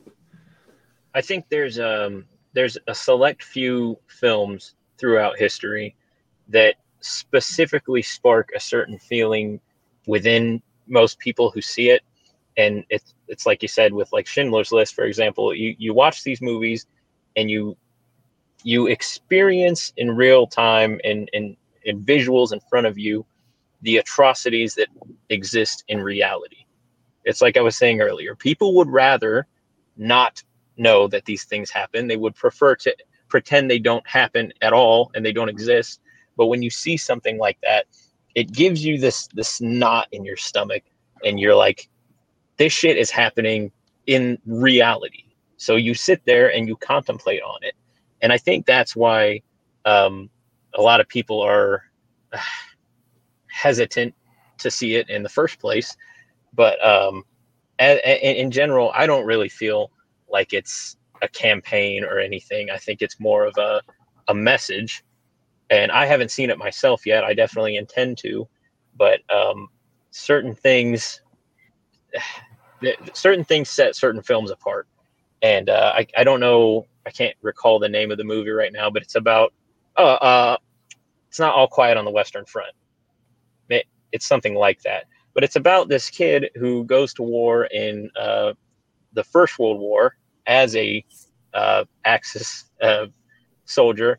I think there's um there's a select few films throughout history that specifically spark a certain feeling within most people who see it and it's it's like you said with like Schindler's List for example you you watch these movies and you you experience in real time and in, in visuals in front of you the atrocities that exist in reality. It's like I was saying earlier, people would rather not know that these things happen. They would prefer to pretend they don't happen at all and they don't exist. But when you see something like that, it gives you this this knot in your stomach and you're like this shit is happening in reality. So you sit there and you contemplate on it. And I think that's why um, a lot of people are [sighs] hesitant to see it in the first place. But um, a, a, in general, I don't really feel like it's a campaign or anything. I think it's more of a, a message. And I haven't seen it myself yet. I definitely intend to. But um, certain things, [sighs] certain things set certain films apart. And uh, I, I don't know, I can't recall the name of the movie right now, but it's about, uh, uh, it's not all quiet on the Western Front it, it's something like that. But it's about this kid who goes to war in uh, the First World War as a uh, Axis uh, soldier,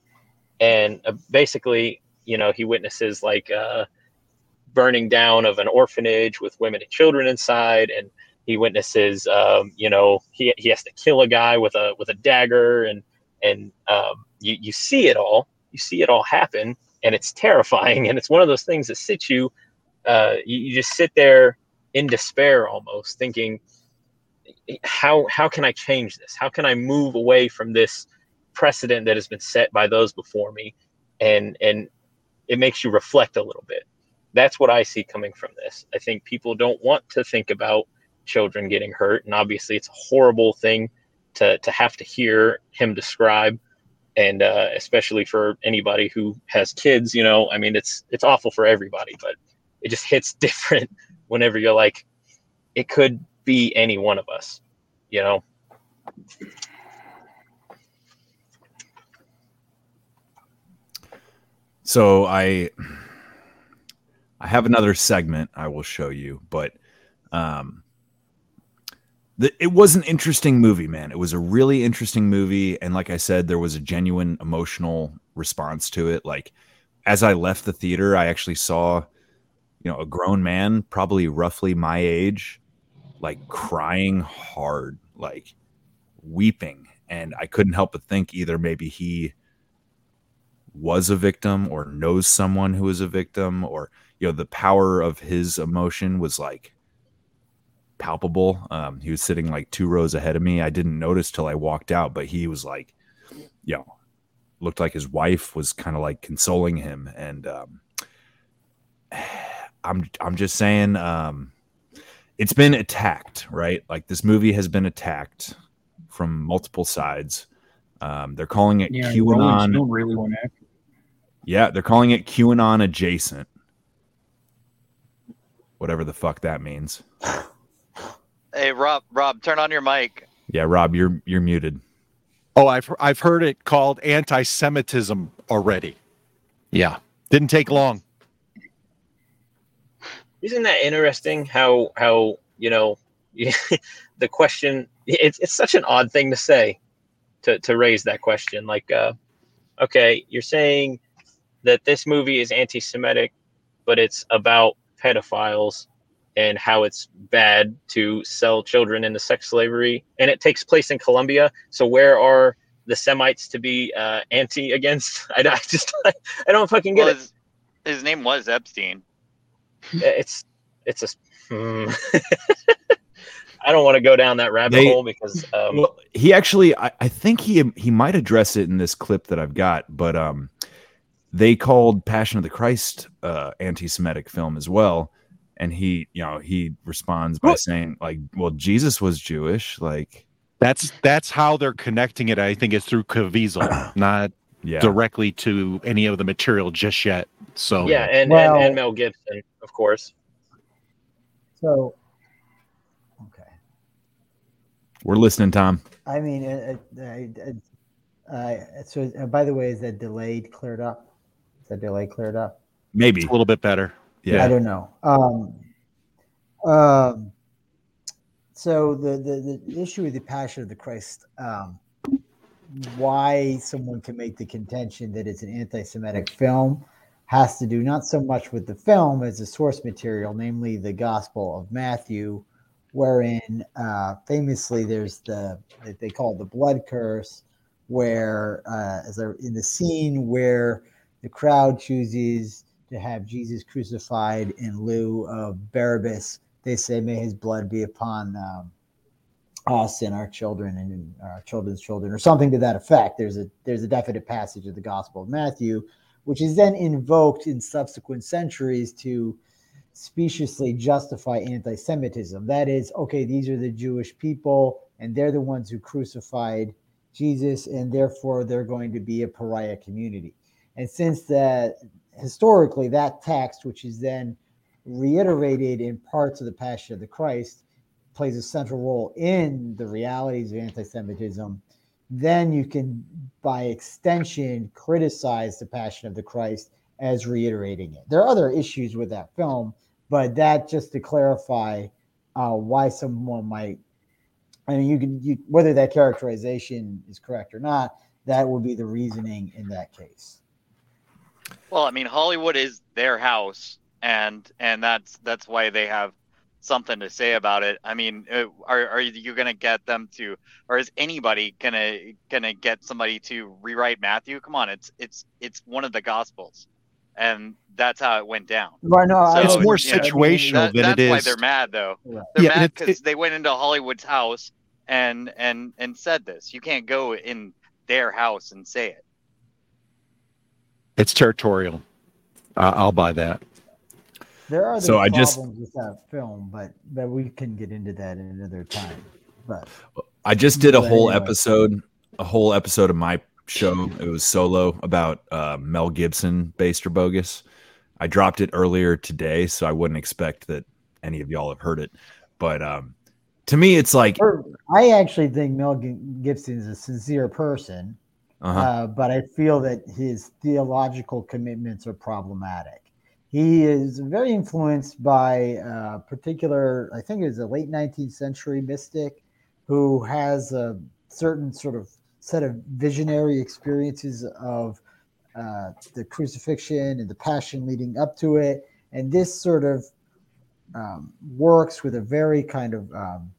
and uh, basically, you know, he witnesses like uh, burning down of an orphanage with women and children inside, and he witnesses, um, you know, he, he has to kill a guy with a with a dagger, and and um, you you see it all, you see it all happen, and it's terrifying. And it's one of those things that sits you. Uh, you, you just sit there in despair, almost thinking, how how can I change this? How can I move away from this precedent that has been set by those before me? And and it makes you reflect a little bit. That's what I see coming from this. I think people don't want to think about children getting hurt, and obviously it's a horrible thing to to have to hear him describe. And uh, especially for anybody who has kids, you know, I mean, it's it's awful for everybody, but it just hits [laughs] different whenever you're like, it could be any one of us, you know. So I I have another segment I will show you, but um the, it was an interesting movie, man. It was a really interesting movie and like I said there was a genuine emotional response to it. Like as I left the theater, I actually saw you know a grown man, probably roughly my age, like crying hard, like weeping and I couldn't help but think either maybe he was a victim or knows someone who is a victim or you know the power of his emotion was like palpable. Um he was sitting like two rows ahead of me. I didn't notice till i walked out but he was like you know looked like his wife was kind of like consoling him. And um [sighs] i'm i'm just saying um it's been attacked right? Like this movie has been attacked from multiple sides. Um they're calling it Yeah, qanon. Really yeah, they're calling it QAnon adjacent. Whatever the fuck that means. [laughs] Hey, Rob, Rob, turn on your mic. Yeah, Rob, you're you're muted. Oh, I've I've heard it called anti-Semitism already. Yeah, didn't take long. Isn't that interesting? How how you know [laughs] the question? It's it's such an odd thing to say, to to raise that question. Like, uh, okay, you're saying that this movie is anti-Semitic, but it's about pedophiles and how it's bad to sell children into sex slavery, and it takes place in Colombia. So where are the Semites to be uh, anti against? [laughs] I, I just I don't fucking get Well, it. his, his name was Epstein. It's it's a. hmm. [laughs] I don't want to go down that rabbit They- hole because um, well, he actually, I, I think he he might address it in this clip that I've got, but um, they called Passion of the Christ uh, anti-Semitic film as well, and he, you know, he responds by saying like, "Well, Jesus was Jewish, like." That's that's how they're connecting it. I think it's through Caviezel, [clears throat] not Yeah. directly to any of the material just yet. So yeah, and, Well- and and Mel Gibson, of course. So okay We're listening, Tom. I mean, uh, uh, uh, uh, so uh, by the way, is that delayed cleared up? Is that delay cleared up? Maybe a little bit better. Yeah, I don't know. Um, um, so the, the the issue with the Passion of the Christ, um, why someone can make the contention that it's an anti-Semitic film, has to do not so much with the film as the source material, namely the Gospel of Matthew, wherein uh, famously there's the they call it the blood curse, where uh, as in the scene where the crowd chooses to have Jesus crucified in lieu of Barabbas, they say, "May His blood be upon um, us and our children and our children's children," or something to that effect. There's a there's a definite passage of the Gospel of Matthew, which is then invoked in subsequent centuries to speciously justify anti-Semitism. That is, okay, these are the Jewish people, and they're the ones who crucified Jesus, and therefore they're going to be a pariah community. And since that historically that text, which is then reiterated in parts of the Passion of the Christ, plays a central role in the realities of anti-Semitism, then you can, by extension, criticize the Passion of the Christ as reiterating it. There are other issues with that film, but that just to clarify uh, why someone might. I mean, you can you, whether that characterization is correct or not. That would be the reasoning in that case. Well, I mean, Hollywood is their house, and and that's that's why they have something to say about it. I mean, uh, are are you gonna get them to, or is anybody gonna gonna get somebody to rewrite Matthew? Come on, it's it's it's one of the Gospels. and that's how it went down. Right, no, I- It's So, more you know, situational that- than it is. that's why they're mad though. They're Yeah, mad because they went into Hollywood's house and and and said this. You can't go in their house and say it. It's territorial. Uh, I'll buy that. There are So I just- with that film, but but we can get into that in another time. But I just did a whole anyway. episode, a whole episode of my show. It was solo about uh, Mel Gibson, based or bogus. I dropped it earlier today, so I wouldn't expect that any of y'all have heard it. But um, to me, it's like I actually think Mel Gibson is a sincere person, Uh-huh. uh, but I feel that his theological commitments are problematic. He is very influenced by a particular, I think it was a late 19th century mystic who has a certain sort of set of visionary experiences of uh, the crucifixion and the passion leading up to it. And this sort of um, works with a very kind of um,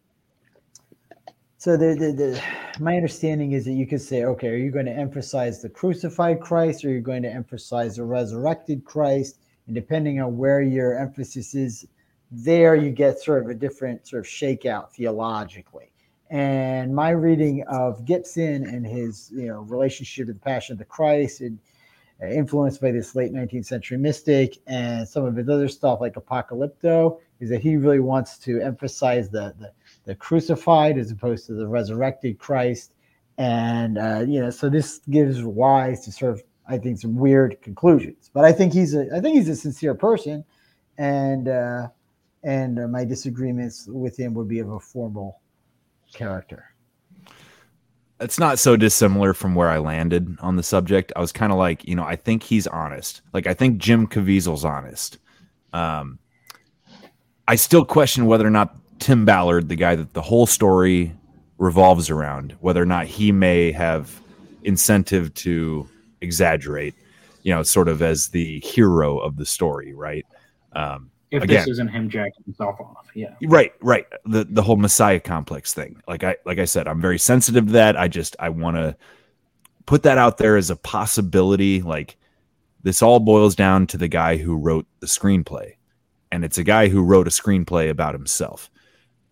so the, the, the my understanding is that you could say, okay, are you going to emphasize the crucified Christ or are you going to emphasize the resurrected Christ? And depending on where your emphasis is, there you get sort of a different sort of shakeout theologically. And my reading of Gibson and his you know relationship to the Passion of the Christ and uh, influenced by this late 19th century mystic and some of his other stuff like Apocalypto is that he really wants to emphasize the, the, the crucified as opposed to the resurrected Christ. And, uh, you know, so this gives rise to sort of, I think, some weird conclusions. But I think he's a, I think he's a sincere person. And, uh, and uh, my disagreements with him would be of a formal character. it's not so dissimilar from where I landed on the subject. I was kind of like, you know, I think he's honest. Like I think Jim Caviezel's honest. Um, I still question whether or not Tim Ballard, the guy that the whole story revolves around, whether or not he may have incentive to exaggerate, you know, sort of as the hero of the story, right? Um, If again, this isn't him jacking himself off, yeah. Right, right. The the whole Messiah complex thing. Like I like I said, I'm very sensitive to that. I just I want to put that out there as a possibility. Like this all boils down to the guy who wrote the screenplay, and it's a guy who wrote a screenplay about himself.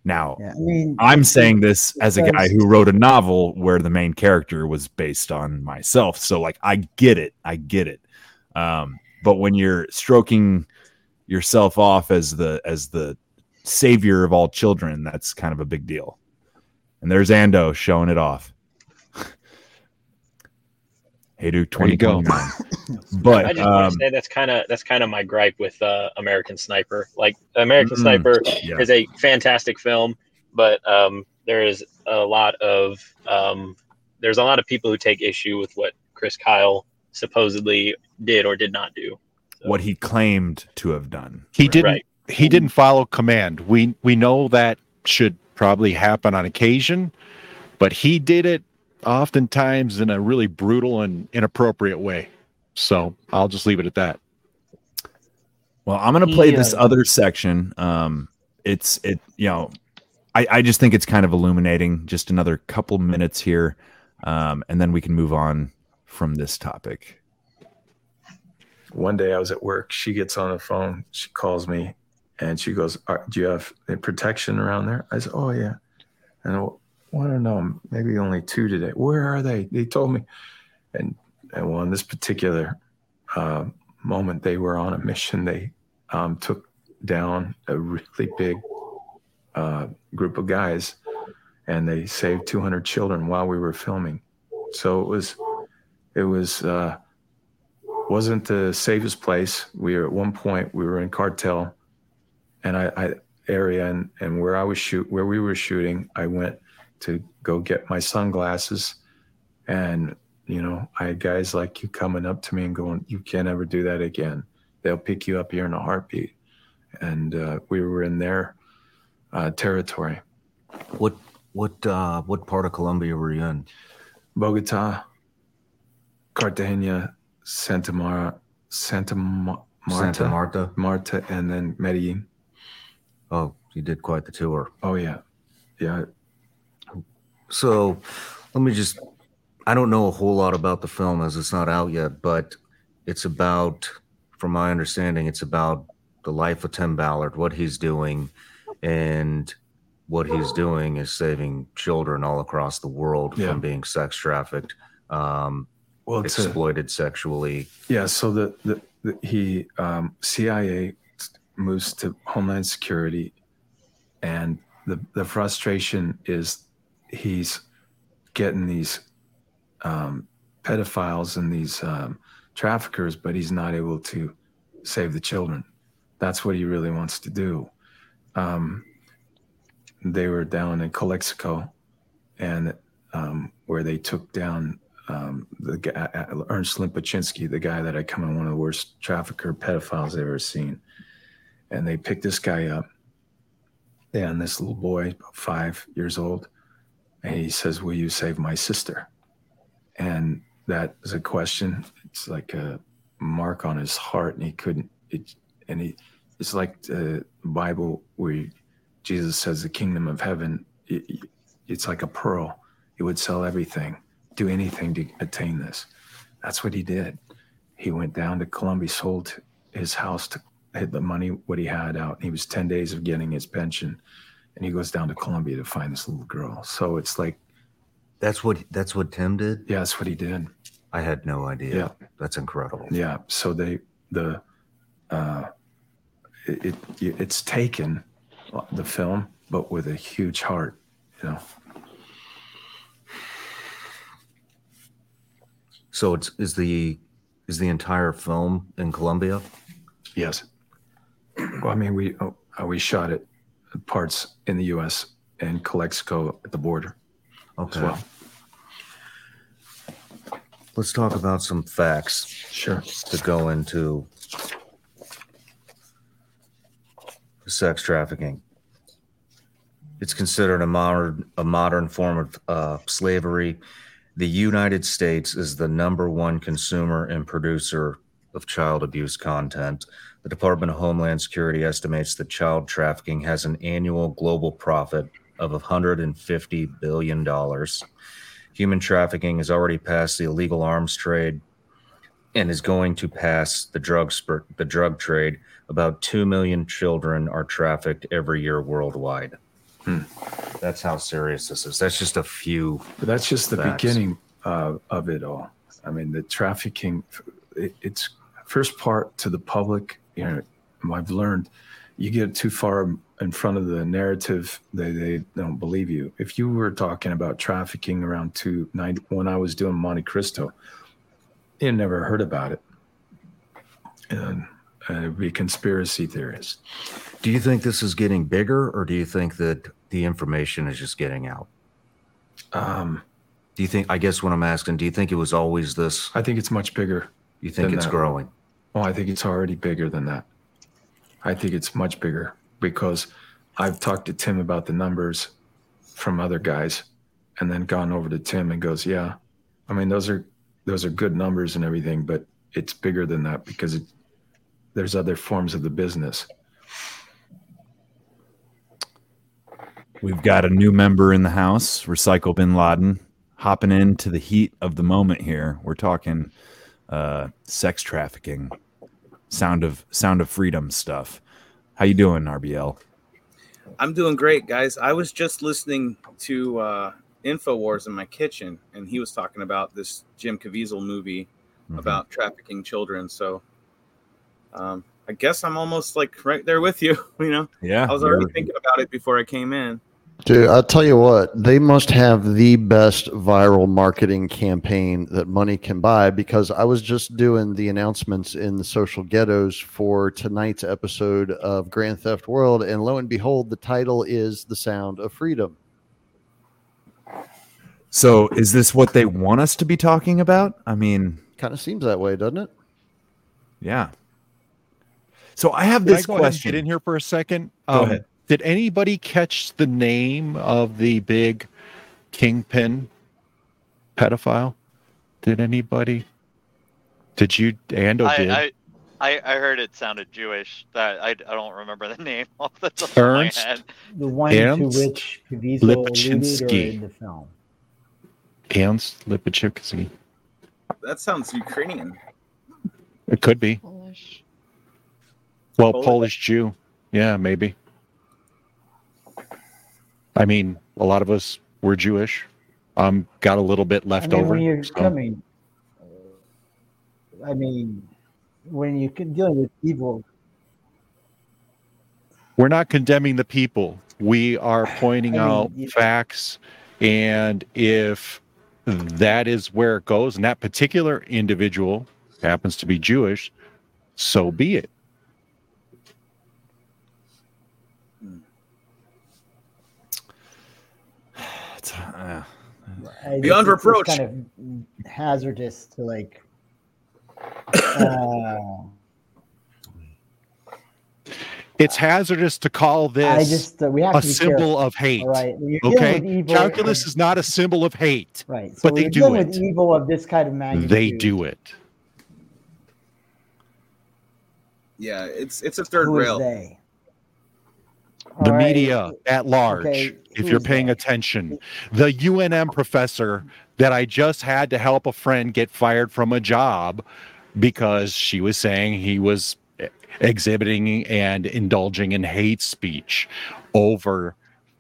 Now, Yeah, I mean, I'm saying this as a guy who wrote a novel where the main character was based on myself. So like I get it. I get it. Um, but when you're stroking yourself off as the as the savior of all children, that's kind of a big deal. And there's Ando showing it off. Hey dude, There you go. 2029. [laughs] but I just want um, to say that's kind of that's kind of my gripe with uh, American Sniper. Like American Mm, Sniper yeah. is a fantastic film, but um, there is a lot of um, there's a lot of people who take issue with what Chris Kyle supposedly did or did not do. what he claimed to have done. He didn't. Right. He didn't follow command. We we know that should probably happen on occasion, but he did it oftentimes in a really brutal and inappropriate way. So I'll just leave it at that. Well, I'm gonna play He, this other section. Um, it's it, you know, I I just think it's kind of illuminating. Just another couple minutes here, um, and then we can move on from this topic. One day I was at work. She gets on the phone. She calls me, and she goes, "Do you have protection around there?" I said, "Oh yeah." And I well, I don't know, maybe only two today. Where are they? They told me, and and well, in this particular uh, moment, they were on a mission. They um, took down a really big uh, group of guys, and they saved 200 children while we were filming. So it was, it was. Uh, wasn't the safest place. We were at one point we were in cartel, and I, I area and and where I was shoot where we were shooting, I went to go get my sunglasses, and you know I had guys like you coming up to me and going, "You can't ever do that again. They'll pick you up here in a heartbeat." And uh, we were in their uh, territory. What what uh what part of Colombia were you in? Bogota, Cartagena, Santa Mara, Santa Ma- Marta, Santa Marta? Marta, and then Medellin. Oh, you did quite the tour. Oh yeah, yeah. So let me just I don't know a whole lot about the film as it's not out yet, but it's about from my understanding, it's about the life of Tim Ballard, what he's doing, and what he's doing is saving children all across the world Yeah. from being sex trafficked, um, Well, it's a- exploited sexually. Yeah, so the, the, the he um, CIA moves to Homeland Security, and the the frustration is he's getting these um, pedophiles and these um, traffickers, but he's not able to save the children. That's what he really wants to do. Um, they were down in Calexico, and um, where they took down um, the guy, Ernst Limpachinsky, the guy that had come in one of the worst trafficker pedophiles I've ever seen. And they picked this guy up, and this little boy, about five years old, and he says, "Will you save my sister?" And that is a question. It's like a mark on his heart, and he couldn't. It, and he, it's like the Bible where Jesus says, "The kingdom of heaven, it, it's like a pearl. He would sell everything, do anything to attain this." That's what he did. He went down to Colombia, sold his house to hit the money what he had out. He was ten days of getting his pension, and he goes down to Colombia to find this little girl. So it's like That's what that's what Tim did. Yeah, that's what he did. I had no idea. Yeah. that's incredible. Yeah. So they the uh, it, it it's taken the film, but with a huge heart. You know. So it's is the is the entire film in Colombia? Yes. Well, I mean, we oh, uh, we shot it parts in the U.S. and Calexico at the border. Okay. As well. Let's talk about some facts. Sure. To go into sex trafficking. It's considered a modern a modern form of uh, slavery. The United States is the number one consumer and producer of child abuse content. The Department of Homeland Security estimates that child trafficking has an annual global profit of 150 billion dollars. Human trafficking has already passed the illegal arms trade and is going to pass the drug the drug trade. About 2 million children are trafficked every year worldwide. That's how serious this is. That's just a few. But that's just the facts. beginning uh, of it all. I mean, the trafficking, it, it's first part to the public. You know, I've learned you get too far in front of the narrative, they, they don't believe you. If you were talking about trafficking around two ninety when I was doing Monte Cristo, you never heard about it. And, it'd be conspiracy theories. Do you think this is getting bigger, or do you think that the information is just getting out? Um, do you think? I guess what I'm asking, do you think it was always this? I think it's much bigger. You think it's that. growing? Oh, I think it's already bigger than that. I think it's much bigger because I've talked to Tim about the numbers from other guys and then gone over to Tim and goes, "Yeah. I mean, those are those are good numbers and everything, but it's bigger than that because it, there's other forms of the business." We've got a new member in the house, Recycle Bin Laden, hopping into the heat of the moment here. We're talking uh, sex trafficking, sound of sound of freedom stuff. How you doing, RBL? I'm doing great, guys. I was just listening to uh, Infowars in my kitchen, and he was talking about this Jim Caviezel movie about trafficking children. So, um, I guess I'm almost like right there with you. [laughs] You know, Yeah, I was already thinking about it before I came in. Dude, I'll tell you what, they must have the best viral marketing campaign that money can buy because I was just doing the announcements in the social ghettos for tonight's episode of Grand Theft World, and lo and behold, the title is The Sound of Freedom. So, is this what they want us to be talking about? I mean, kind of seems that way, doesn't it? Yeah. So I have this I go ahead question. Get in here for a second. Go Um, ahead. Did anybody catch the name of the big kingpin pedophile? Did anybody? Did you? Ando did. I, I, I, I heard it sounded Jewish. That I, I don't remember the [laughs] name off the top of my Ernst head. The one to Ernst which Caviezel Lipchinsky. in the film. Ernst Lipachivsky. That sounds Ukrainian. It could be. Polish. Well, Polish? Polish Jew. Yeah, maybe. I mean, a lot of us were Jewish. Um, got a little bit left I mean, over. when you're so- coming, I mean, when you're dealing with evil, We're not condemning the people. We are [sighs] pointing I mean, out you- facts. And if that is where it goes, and that particular individual happens to be Jewish, so be it. It's, uh, Beyond it's- it's reproach. kind of hazardous to like. Uh, It's hazardous to call this I just uh, we have a to symbol careful, of hate. All right, when you're dealing Okay, with evil, calculus is not a symbol of hate. Right, so but they do it. evil of this kind of magnitude. They do it. Yeah, it's it's a third Who is rail. they? The right, media at large, okay, if you're paying attention, the UNM professor that I just had to help a friend get fired from a job because she was saying he was exhibiting and indulging in hate speech over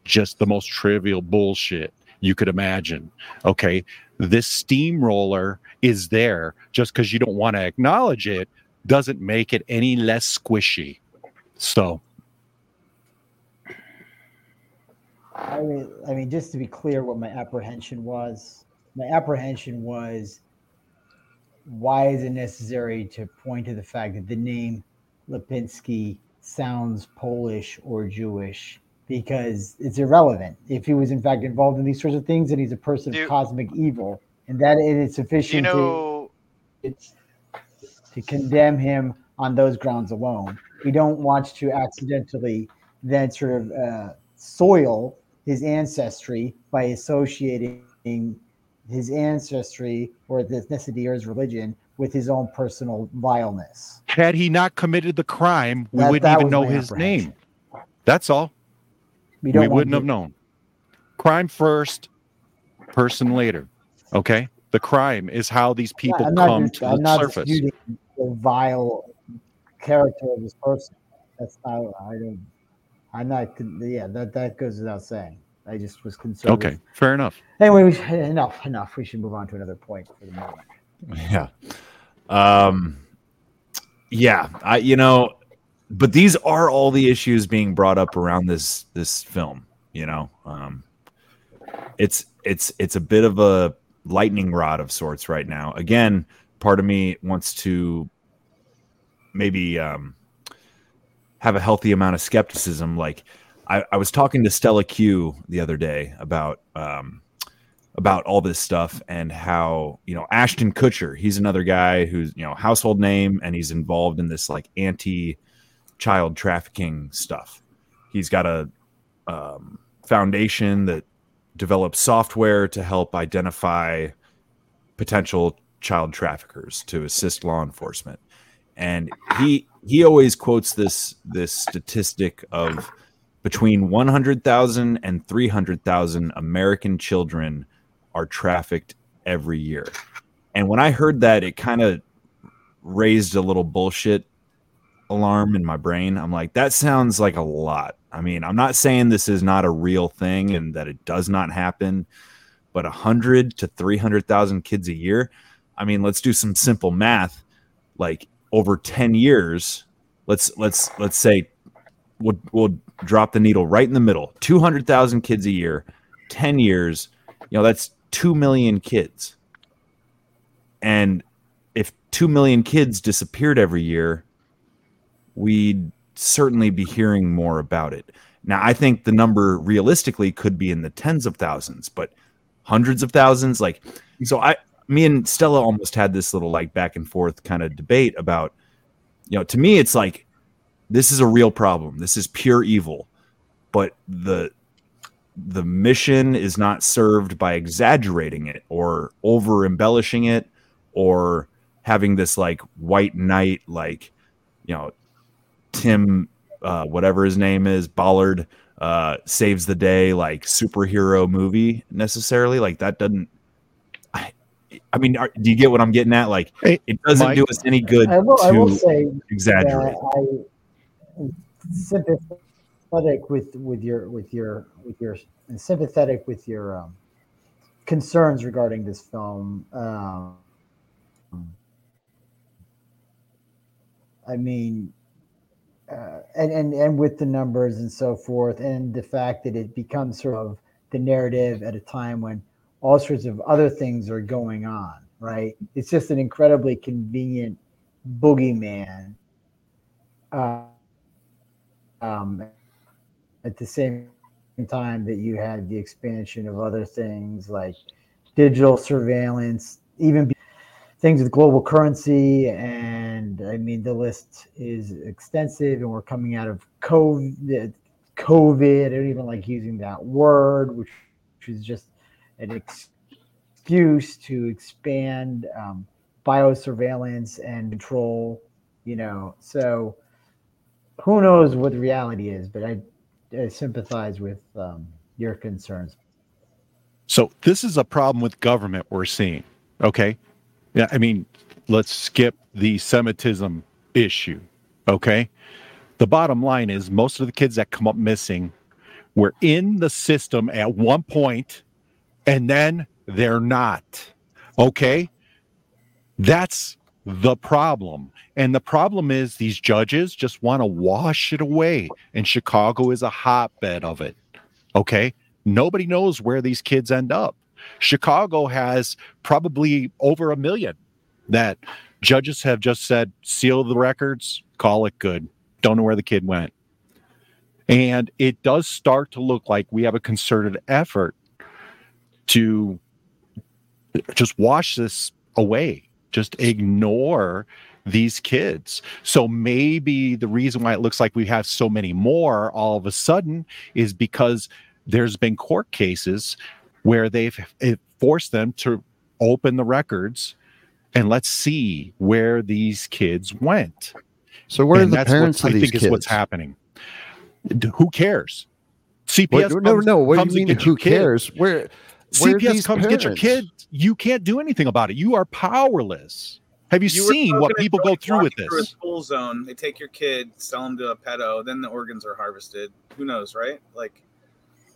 just the most trivial bullshit you could imagine. Okay. This steamroller is there just because you don't want to acknowledge it doesn't make it any less squishy. So, I mean, I mean, just to be clear, what my apprehension was, my apprehension was, why is it necessary to point to the fact that the name Lipinski sounds Polish or Jewish? Because it's irrelevant. If he was in fact involved in these sorts of things, and he's a person of cosmic evil, and that it is sufficient know- to it's to condemn him on those grounds alone. We don't want to accidentally then sort of uh, soil his ancestry by associating his ancestry or his ethnicity or his religion with his own personal vileness. had he not committed the crime, we That- wouldn't that even know his name. That's all. We We, wouldn't to- have known. Crime first, person later. Okay. The crime is how these people I'm come dis- to I'm the not surface. the vile character of this person. That's not. I don't. I'm not. Yeah, that that goes without saying. I just was concerned. Okay, with- fair enough. Anyway, we, enough. Enough. We should move on to another point for the moment. Yeah. Um yeah, I you know, but these are all the issues being brought up around this this film, you know. Um it's it's it's a bit of a lightning rod of sorts right now. Again, part of me wants to maybe um have a healthy amount of skepticism like I, I was talking to Stella Q the other day about um about all this stuff and how you know Ashton Kutcher he's another guy who's you know household name and he's involved in this like anti child trafficking stuff. He's got a um, foundation that develops software to help identify potential child traffickers to assist law enforcement and he he always quotes this this statistic of between 100,000 and 300,000 American children are trafficked every year. And when I heard that, it kind of raised a little bullshit alarm in my brain. I'm like, that sounds like a lot. I mean, I'm not saying this is not a real thing and that it does not happen, but 100 to 300,000 kids a year. I mean, let's do some simple math. Like over 10 years, let's let's let's say we'll, we'll drop the needle right in the middle 200,000 kids a year, 10 years, you know, that's 2 million kids. And if 2 million kids disappeared every year, we'd certainly be hearing more about it. Now, I think the number realistically could be in the tens of thousands, but hundreds of thousands, like, so I, me and Stella almost had this little like back and forth kind of debate about, you know, to me, it's like, this is a real problem. This is pure evil, but the the mission is not served by exaggerating it or over embellishing it or having this like white knight like you know tim uh, whatever his name is Ballard uh, saves the day like superhero movie necessarily like that doesn't i, I mean are, do you get what i'm getting at like it doesn't Mike, do us any good I will, to I will say exaggerate that sympathetic with with your with your with your and sympathetic with your um, concerns regarding this film. Um, I mean, uh, and, and and with the numbers and so forth, and the fact that it becomes sort of the narrative at a time when all sorts of other things are going on, right? It's just an incredibly convenient boogeyman. Uh, um, at the same time that you had the expansion of other things like digital surveillance, even things with global currency. And I mean, the list is extensive, and we're coming out of COVID. COVID. I don't even like using that word, which, which is just an excuse to expand um, biosurveillance and control. You know, so who knows what the reality is? But I, I sympathize with um, your concerns. So this is a problem with government we're seeing. Okay. Yeah. I mean, let's skip the Semitism issue. Okay. The bottom line is most of the kids that come up missing were in the system at one point and then they're not. Okay. That's the problem. And the problem is these judges just want to wash it away. And Chicago is a hotbed of it. Okay. Nobody knows where these kids end up. Chicago has probably over a million that judges have just said, seal the records, call it good. Don't know where the kid went. And it does start to look like we have a concerted effort to just wash this away, just ignore these kids. So maybe the reason why it looks like we have so many more all of a sudden is because there's been court cases where they've forced them to open the records and let's see where these kids went. So where And are the that's what parents of I these think kids? is what's happening. Who cares? CPS What- no, comes- no. What do you mean? Who cares? Where? where CPS these comes get your kid. You can't do anything about it. You are powerless. Have you, You seen what people go through with walking through a this? school zone. They take your kid, sell them to a pedo, then the organs are harvested. Who knows, right? Like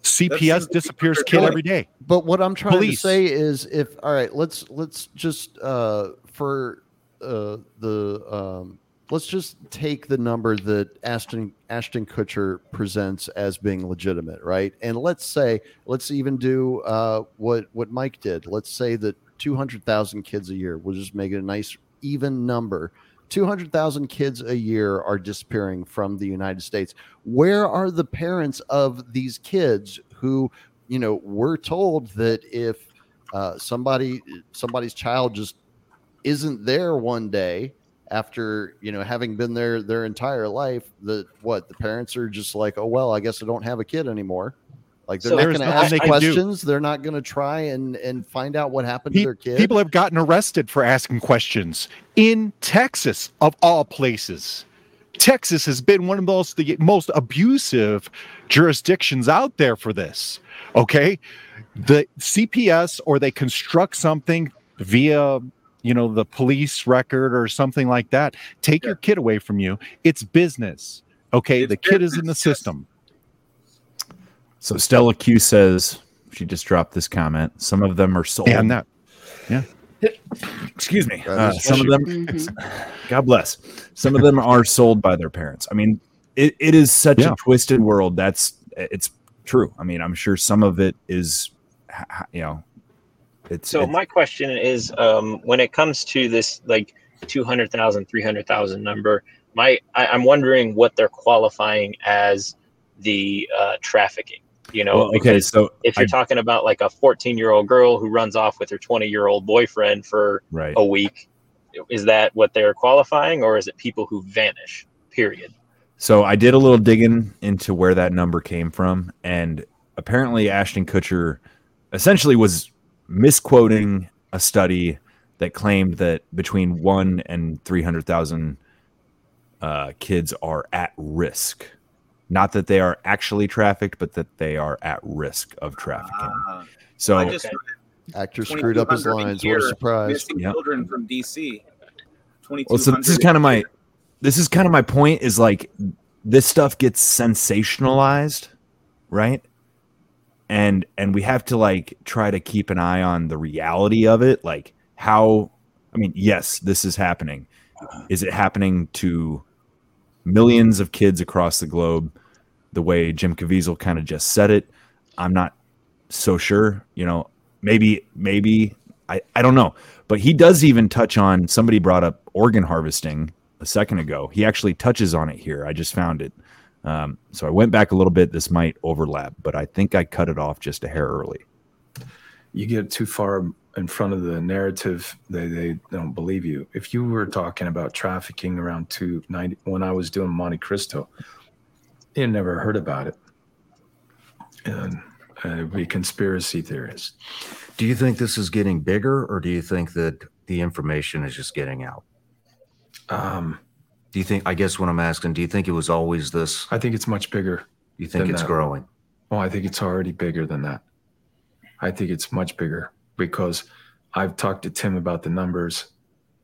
CPS disappears they're kid every day. But what I'm trying Police. to say is, if all right, let's let's just uh, for uh, the um, let's just take the number that Ashton Ashton Kutcher presents as being legitimate, right? And let's say let's even do uh, what what Mike did. Let's say that 200,000 kids a year. We'll just make it a nice even number. 200,000 kids a year are disappearing from the United States. Where are the parents of these kids who, you know, were told that if uh, somebody somebody's child just isn't there one day after you know having been there their entire life that what the parents are just like oh well i guess i don't have a kid anymore like they're So not going to ask they questions they're not going to try and and find out what happened Pe- to their kid People have gotten arrested for asking questions in Texas, of all places. Texas has been one of those the most abusive jurisdictions out there for this. Okay, the CPS or they construct something via you know the police record or something like that. Take your kid away from you. It's business. Okay, the kid is in the system. So Stella Q says she just dropped this comment. Some of them are sold. And that, yeah. Excuse me. Uh, some of you. them, Mhm. God bless. Some of them are sold by their parents. I mean, it, it is such Yeah. a twisted world. That's it's true. I mean, I'm sure some of it is, h- h- you know, it's So it's- my question is, um, when it comes to this like 200,000, 300,000 number, my I, I'm wondering what they're qualifying as the uh, trafficking. You know, Well, okay, because so if you're I- talking about like a 14 year old girl who runs off with her 20 year old boyfriend for Right. a week, is that what they're qualifying, or is it people who vanish? Period. So I did a little digging into where that number came from, and apparently Ashton Kutcher essentially was misquoting a study that claimed that between one and three hundred thousand uh, kids are at risk. Not that they are actually trafficked, but that they are at risk of trafficking. so I just actor screwed up his lines year what a surprise Missing Yep. children from DC. Well, so this is kind of my this is kind of my point is like this stuff gets sensationalized, right? And and we have to like try to keep an eye on the reality of it, like how I mean, yes, this is happening. Is it happening to millions of kids across the globe the way Jim Caviezel kind of just said it? I'm not so sure. You know, maybe maybe I, I don't know. But he does even touch on somebody brought up organ harvesting a second ago. He actually touches on it here. I just found it. Um, so I went back a little bit. This might overlap, but I think I cut it off just a hair early. You get too far in front of the narrative, they, they don't believe you. If you were talking about trafficking around 290, when I was doing Monte Cristo, you never heard about it. And uh, it'd be conspiracy theorists. Do you think this is getting bigger, or do you think that the information is just getting out? Um, do you think? I guess what I'm asking, do you think it was always this? I think it's much bigger. You think than it's that. growing? Oh, I think it's already bigger than that. I think it's much bigger because I've talked to Tim about the numbers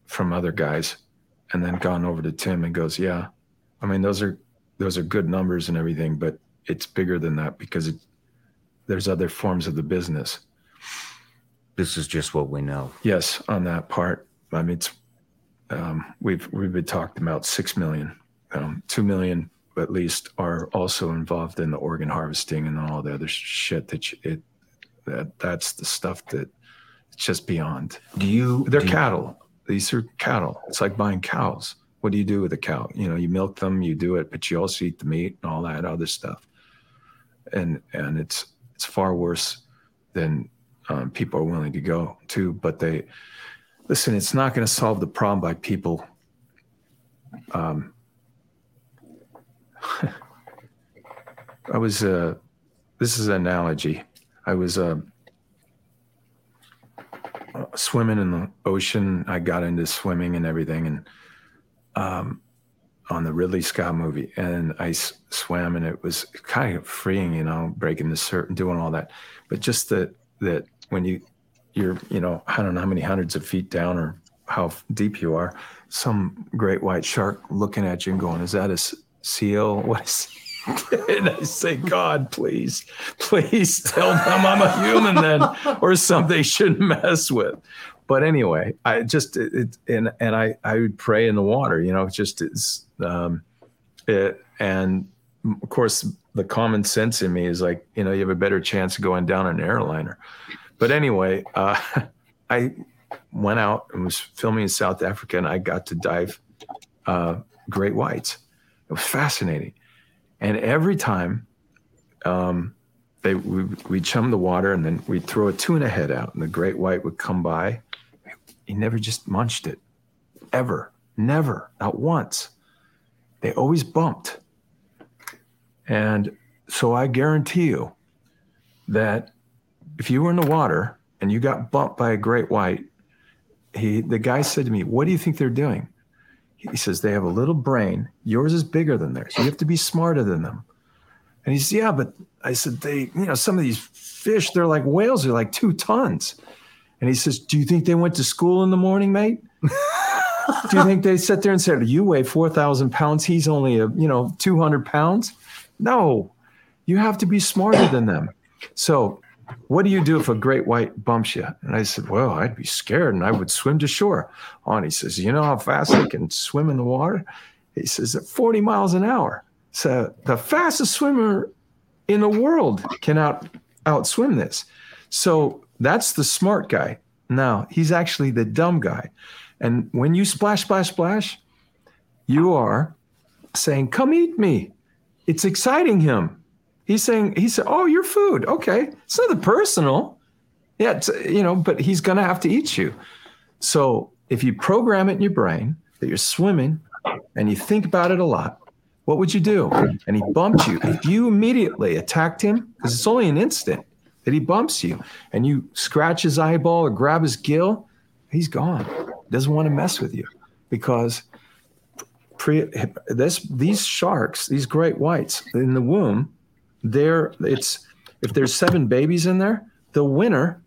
from other guys and then gone over to Tim and goes, "Yeah. I mean, those are those are good numbers and everything, but it's bigger than that because it, there's other forms of the business." This is just what we know. Yes, on that part. I mean, it's um, we've we've been talking about six million, um, two million at least are also involved in the organ harvesting and all the other shit that you, it that that's the stuff that it's just beyond. Do you? They're do you- cattle. These are cattle. It's like buying cows. What do you do with a cow? You know, you milk them, you do it, but you also eat the meat and all that other stuff. And and it's it's far worse than um, people are willing to go to. But they listen. It's not going to solve the problem by people. Um, [laughs] I was. Uh, this is an analogy. I was. Uh, swimming in the ocean. I got into swimming and everything, and um, on the Ridley Scott movie, and I s- swam, and it was kind of freeing, you know, breaking the surf and doing all that. But just that that when you you're, you know, I don't know how many hundreds of feet down or how deep you are, some great white shark looking at you and going, "Is that a seal? What is?" [laughs] and I say, God, please, please tell them I'm a human then, or something they shouldn't mess with. But anyway, I just it, and and I I would pray in the water, you know, just is um, it and of course the common sense in me is like, you know, you have a better chance of going down an airliner. But anyway, uh, [laughs] I went out and was filming in South Africa, and I got to dive uh, great whites. It was fascinating. And every time um, they we we chum the water and then we'd throw a tuna head out and the great white would come by. He never just munched it. Ever. Never. Not once. They always bumped. And so I guarantee you that if you were in the water and you got bumped by a great white, he the guy said to me, What do you think they're doing? He says they have a little brain. Yours is bigger than theirs. You have to be smarter than them. And he says, Yeah, but I said, they, you know, some of these fish, they're like whales, they're like two tons. And he says, Do you think they went to school in the morning, mate? [laughs] Do you think they sat there and said, You weigh 4,000 pounds, he's only a, you know, 200 pounds? No, you have to be smarter than them. So, what do you do if a great white bumps you? And I said, Well, I'd be scared and I would swim to shore. And he says, You know how fast I can swim in the water? He says, At 40 miles an hour. So, the fastest swimmer in the world can out outswim this. So, that's the smart guy. Now, he's actually the dumb guy. And when you splash, splash, splash, you are saying, Come eat me. It's exciting him. He's saying, he said, Oh, your food. Okay. It's nothing personal. Yeah, you know, but he's going to have to eat you. So if you program it in your brain that you're swimming and you think about it a lot, what would you do? And he bumped you. If you immediately attacked him, because it's only an instant that he bumps you, and you scratch his eyeball or grab his gill, he's gone. Doesn't want to mess with you because pre this these sharks, these great whites in the womb, they're it's if there's seven babies in there, the winner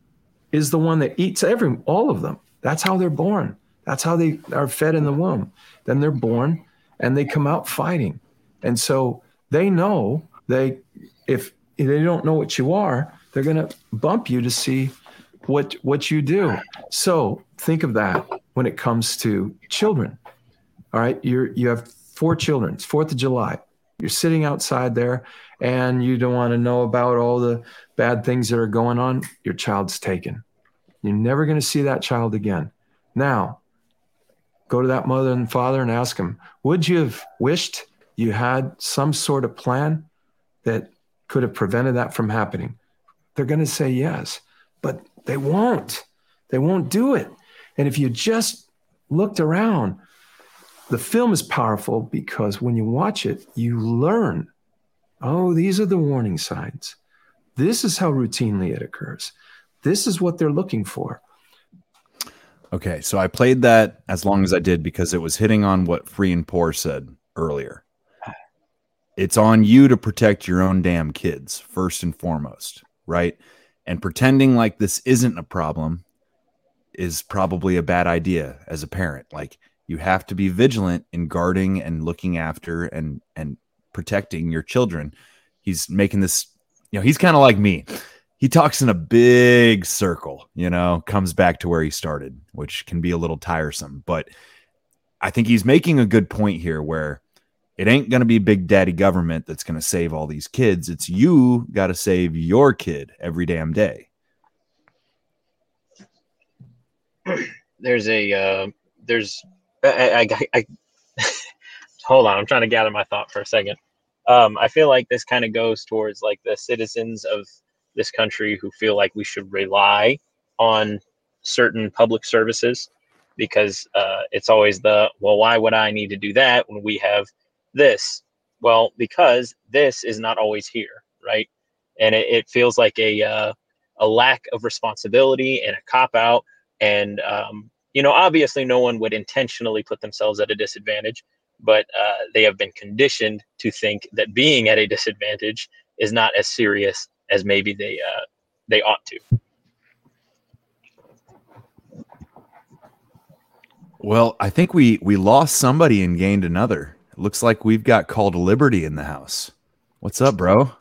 is the one that eats every all of them. That's how they're born. That's how they are fed in the womb. Then they're born and they come out fighting. And so they know they if they don't know what you are, they're going to bump you to see what what you do. So think of that when it comes to children. All right, you're you have four children. It's Fourth of July. You're sitting outside there, and you don't want to know about all the bad things that are going on. Your child's taken. You're never going to see that child again. Now, go to that mother and father and ask them, would you have wished you had some sort of plan that could have prevented that from happening? They're going to say yes, but they won't. They won't do it. And if you just looked around, the film is powerful because when you watch it, you learn oh, these are the warning signs. This is how routinely it occurs. This is what they're looking for. Okay, so I played that as long as I did because it was hitting on what Free and Poor said earlier. It's on you to protect your own damn kids first and foremost, right? And pretending like this isn't a problem is probably a bad idea as a parent. Like you have to be vigilant in guarding and looking after and and protecting your children. He's making this, you know, he's kind of like me he talks in a big circle, you know, comes back to where he started, which can be a little tiresome. But I think he's making a good point here where it ain't going to be big daddy government that's going to save all these kids. It's you got to save your kid every damn day. There's a, uh, there's, I, I, I, hold on, I'm trying to gather my thought for a second. Um, I feel like this kind of goes towards like the citizens of this country who feel like we should rely on certain public services because uh, it's always the well why would i need to do that when we have this well because this is not always here right and it, it feels like a uh, a lack of responsibility and a cop out and um, you know obviously no one would intentionally put themselves at a disadvantage but uh, they have been conditioned to think that being at a disadvantage is not as serious as maybe they uh, they ought to. Well, I think we we lost somebody and gained another. It looks like we've got Call to Liberty in the house. What's up, bro?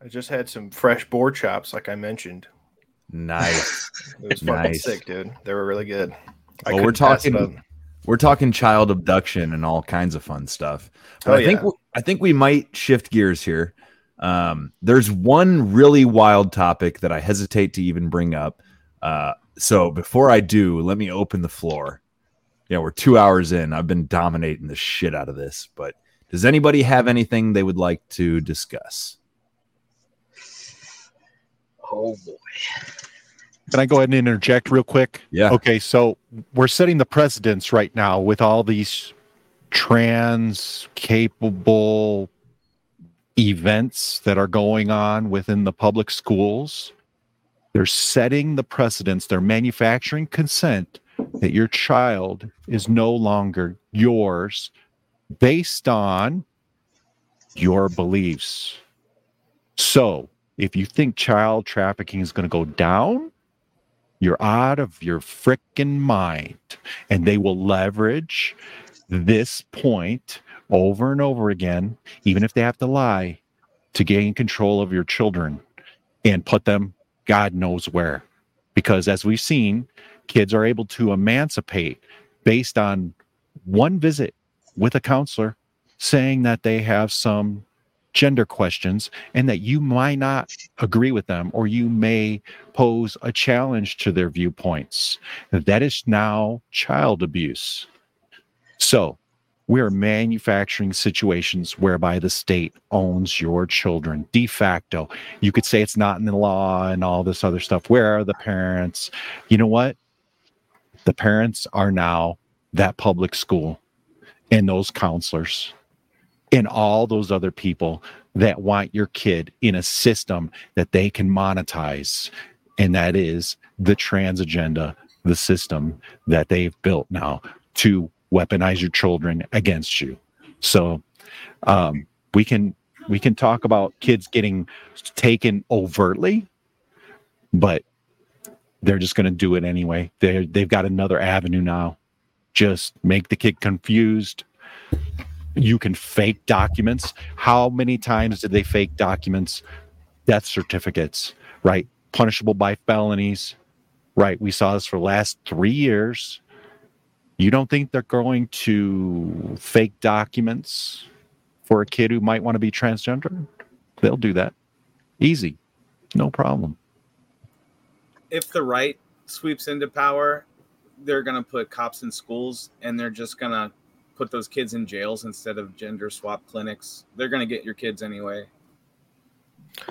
I just had some fresh boar chops, like I mentioned. Nice. [laughs] it was fucking Nice. sick, dude. They were really good. I Well, we're couldn't pass it talking up. We're talking child abduction and all kinds of fun stuff. But Oh, I think yeah. I think we might shift gears here. Um, there's one really wild topic that I hesitate to even bring up. Uh, so before I do, let me open the floor. Yeah, we're two hours in. I've been dominating the shit out of this, but does anybody have anything they would like to discuss? Oh boy. Can I go ahead and interject real quick? Yeah. Okay, so we're setting the precedence right now with all these trans capable events that are going on within the public schools. They're setting the precedence, they're manufacturing consent that your child is no longer yours based on your beliefs. So, if you think child trafficking is going to go down, you're out of your frickin' mind. And they will leverage this point over and over again, even if they have to lie, to gain control of your children and put them God knows where. Because as we've seen, kids are able to emancipate based on one visit with a counselor saying that they have some gender questions and that you might not agree with them or you may pose a challenge to their viewpoints. That is now child abuse. So, we're manufacturing situations whereby the state owns your children de facto. You could say it's not in the law and all this other stuff. Where are the parents? You know what? The parents are now that public school and those counselors and all those other people that want your kid in a system that they can monetize. And that is the trans agenda, the system that they've built now to weaponize your children against you. So um, we can we can talk about kids getting taken overtly, but they're just going to do it anyway. They they've got another avenue now. Just make the kid confused you can fake documents. How many times did they fake documents? Death certificates, right? Punishable by felonies, right? We saw this for the last three years. You don't think they're going to fake documents for a kid who might want to be transgender? They'll do that. Easy. No problem. If the right sweeps into power, they're going to put cops in schools and they're just going to put those kids in jails instead of gender swap clinics. They're going to get your kids anyway.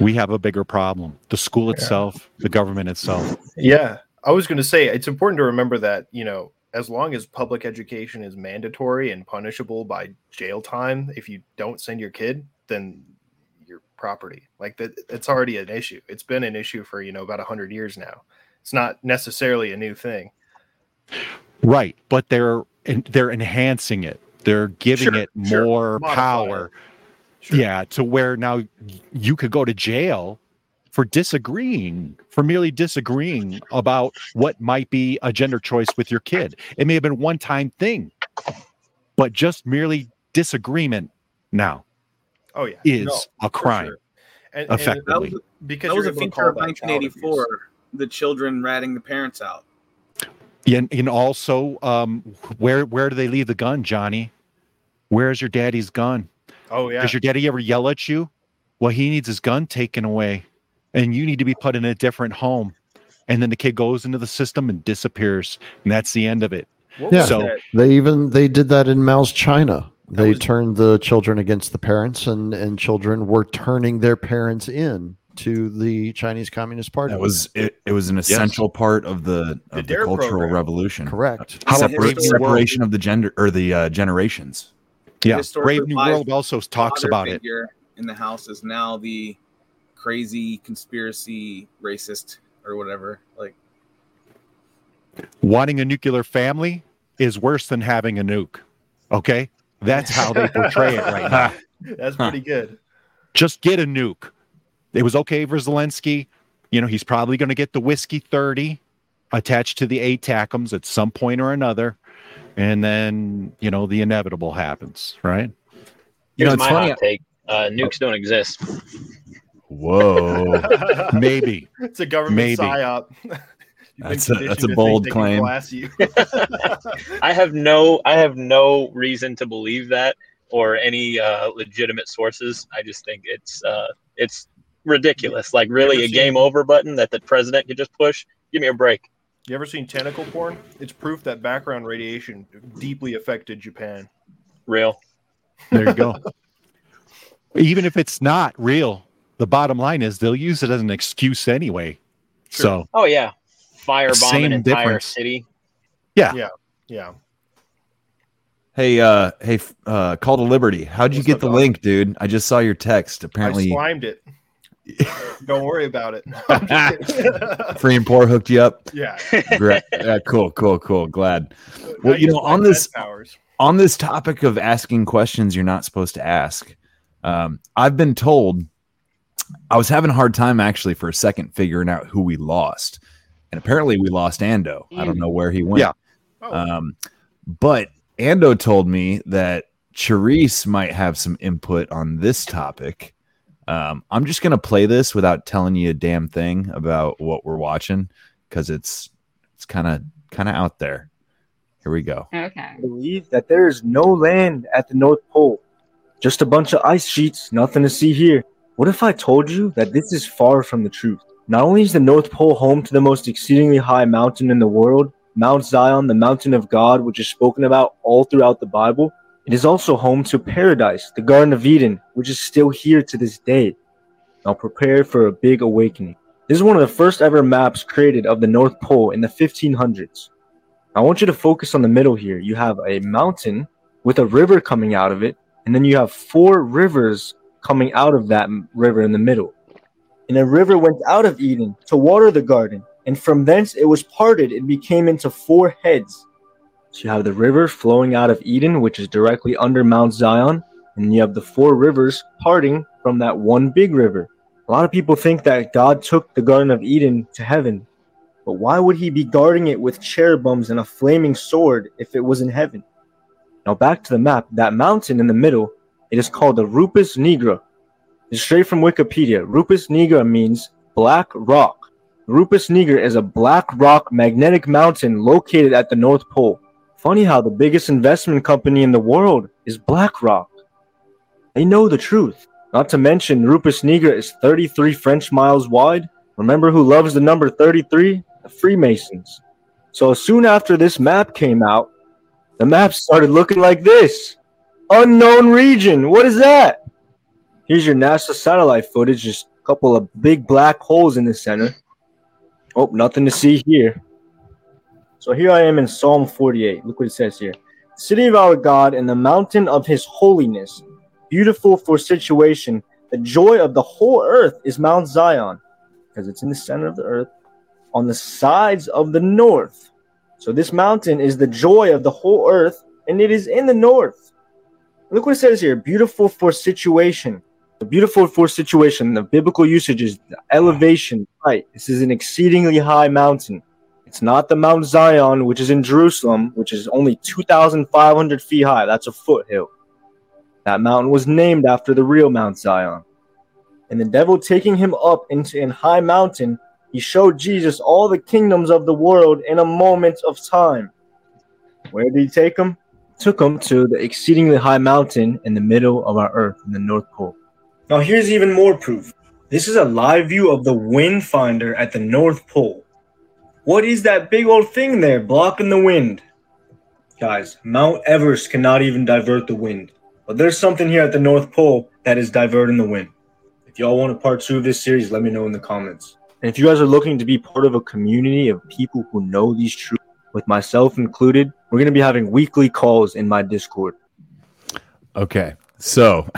We have a bigger problem. The school itself, the government itself. Yeah, I was going to say it's important to remember that you know as long as public education is mandatory and punishable by jail time if you don't send your kid, then your property like that it's already an issue. It's been an issue for you know about hundred years now. It's not necessarily a new thing. Right, but they're they're enhancing it. They're giving Sure, it sure. more Modify power. Yeah, to where now you could go to jail for disagreeing, for merely disagreeing about what might be a gender choice with your kid. It may have been one time thing, but just merely disagreement now Oh yeah, is No, a crime. sure. And- and effectively. because that was a able to feature of that child 1984. The children ratting the parents out. And, and also, um, where where do they leave the gun, Johnny? Where's your daddy's gun? Oh yeah. Does your daddy ever yell at you? Well, he needs his gun taken away, and you need to be put in a different home. And then the kid goes into the system and disappears, and that's the end of it. Yeah. So they even they did that in Mao's China. They turned the children against the parents, and and children were turning their parents in to the Chinese Communist Party. That was it. It was an essential part of the of the, DARE cultural program. revolution. Correct. How about Separa- Brave World? separation of the gender or the uh, generations. Yeah, Historic Brave New World also talks about it. figure In the house is now the crazy conspiracy racist or whatever. Like Wanting a nuclear family is worse than having a nuke. Okay, that's how they portray it right now. [laughs] That's pretty good. just get a nuke. It was okay for Zelensky. You know, he's probably going to get the whiskey 30 attached to the ATACMs at some point or another. And then, you know, the inevitable happens, right? You Here's my hot take: uh, nukes don't exist. Whoa. [laughs] Maybe. It's a government Maybe. psyop. [laughs] You've That's a- that's a bold claim. you. [laughs] I have no I have no reason to believe that or any uh, legitimate sources. I just think it's uh, it's ridiculous. Like really a seen- game over button that the president could just push. Give me a break. You ever seen tentacle porn? It's proof that background radiation deeply affected Japan. Real. There you go. [laughs] Even if it's not real, the bottom line is they'll use it as an excuse anyway. So, Oh yeah, firebomb Same an entire difference. city. yeah. Yeah. Yeah. Hey, uh, hey, uh, Call to Liberty. How'd you get the link, dude? I just saw your text. Apparently, I slimed it. [laughs] Don't worry about it. I'm just [laughs] kidding. [laughs] Free and Poor hooked you up. Yeah. Great. Yeah, cool, cool, cool. Glad. Well, I you know, on this powers. on this topic of asking questions you're not supposed to ask, um, I've been told I was having a hard time actually for a second figuring out who we lost, and apparently we lost Ando. I don't know where he went. Yeah. Um, but Ando told me that Charisse might have some input on this topic. Um, I'm just gonna play this without telling you a damn thing about what we're watching because it's it's kind of kind of out there. Here we go. Okay. believe that there is no land at the North Pole. Just a bunch of ice sheets, nothing to see here. What if I told you that this is far from the truth? Not only is the North Pole home to the most exceedingly high mountain in the world, Mount Zion, the mountain of God, which is spoken about all throughout the Bible, it is also home to paradise, the Garden of Eden, which is still here to this day. Now prepare for a big awakening. This is one of the first ever maps created of the North Pole in the 1500s. I want you to focus on the middle here. You have a mountain with a river coming out of it, and then you have four rivers coming out of that river in the middle. And a river went out of Eden to water the garden, and from thence it was parted and became into four heads. So you have the river flowing out of Eden, which is directly under Mount Zion, and you have the four rivers parting from that one big river. A lot of people think that God took the Garden of Eden to heaven, but why would he be guarding it with cherubims and a flaming sword if it was in heaven? Now back to the map. That mountain in the middle, it is called the Rupes Nigra. It's straight from Wikipedia. Rupes Nigra means black rock. Rupes Nigra is a black rock magnetic mountain located at the North Pole. Funny how the biggest investment company in the world is BlackRock. They know the truth. Not to mention, Rupes Nigra is 33 French miles wide. Remember who loves the number 33? The Freemasons. So soon after this map came out, the map started looking like this. Unknown region. What is that? Here's your NASA satellite footage. Just a couple of big black holes in the center. Oh, nothing to see here. So here I am in Psalm 48. Look what it says here. City of our God and the mountain of his holiness, beautiful for situation. The joy of the whole earth is Mount Zion, because it's in the center of the earth, on the sides of the north. So this mountain is the joy of the whole earth, and it is in the north. Look what it says here beautiful for situation. The beautiful for situation, the biblical usage is the elevation, right? This is an exceedingly high mountain. It's not the Mount Zion, which is in Jerusalem, which is only 2,500 feet high. That's a foothill. That mountain was named after the real Mount Zion. And the devil taking him up into an high mountain, he showed Jesus all the kingdoms of the world in a moment of time. Where did he take him? Took him to the exceedingly high mountain in the middle of our earth in the North Pole. Now, here's even more proof. This is a live view of the wind finder at the North Pole. What is that big old thing there blocking the wind? Guys, Mount Everest cannot even divert the wind. But there's something here at the North Pole that is diverting the wind. If y'all want a part two of this series, let me know in the comments. And if you guys are looking to be part of a community of people who know these truths, with myself included, we're going to be having weekly calls in my Discord. Okay. So,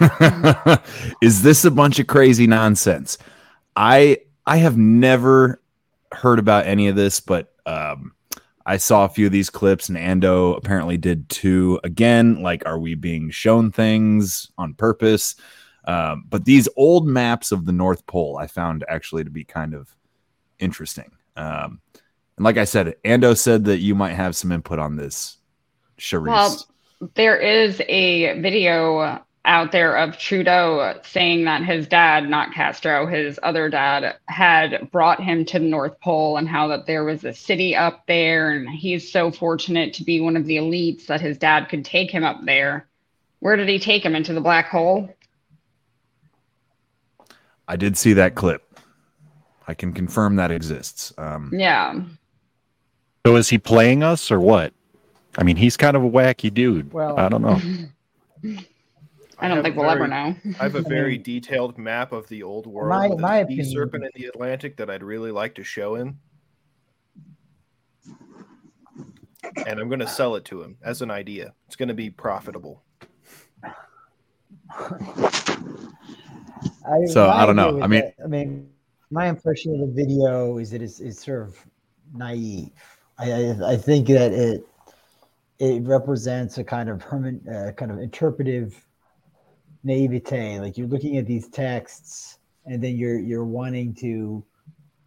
[laughs] is this a bunch of crazy nonsense? I I have never heard about any of this, but um, I saw a few of these clips, and Ando apparently did too. Again, like, are we being shown things on purpose? Um, but these old maps of the North Pole, I found actually to be kind of interesting. Um, and like I said, Ando said that you might have some input on this, Charisse. Well, there is a video out there of Trudeau saying that his dad, not Castro, his other dad, had brought him to the North Pole and how that there was a city up there. And he's so fortunate to be one of the elites that his dad could take him up there. Where did he take him? Into the black hole? I did see that clip. I can confirm that exists. Um, Yeah. So is he playing us or what? I mean, he's kind of a wacky dude. Well- I don't know. [laughs] I don't have think we'll ever know. I have a [laughs] very mean- detailed map of the old world My- with my a sea opinion- serpent in the Atlantic that I'd really like to show him. And I'm going to sell it to him as an idea. It's going to be profitable. [laughs] I, So, I don't know. I mean- that- I mean, my impression of the video is that it's, it's sort of naive. I, I, I think that it it represents a kind of hermit, uh, kind of interpretive naivete. Like you're looking at these texts, and then you're you're wanting to, you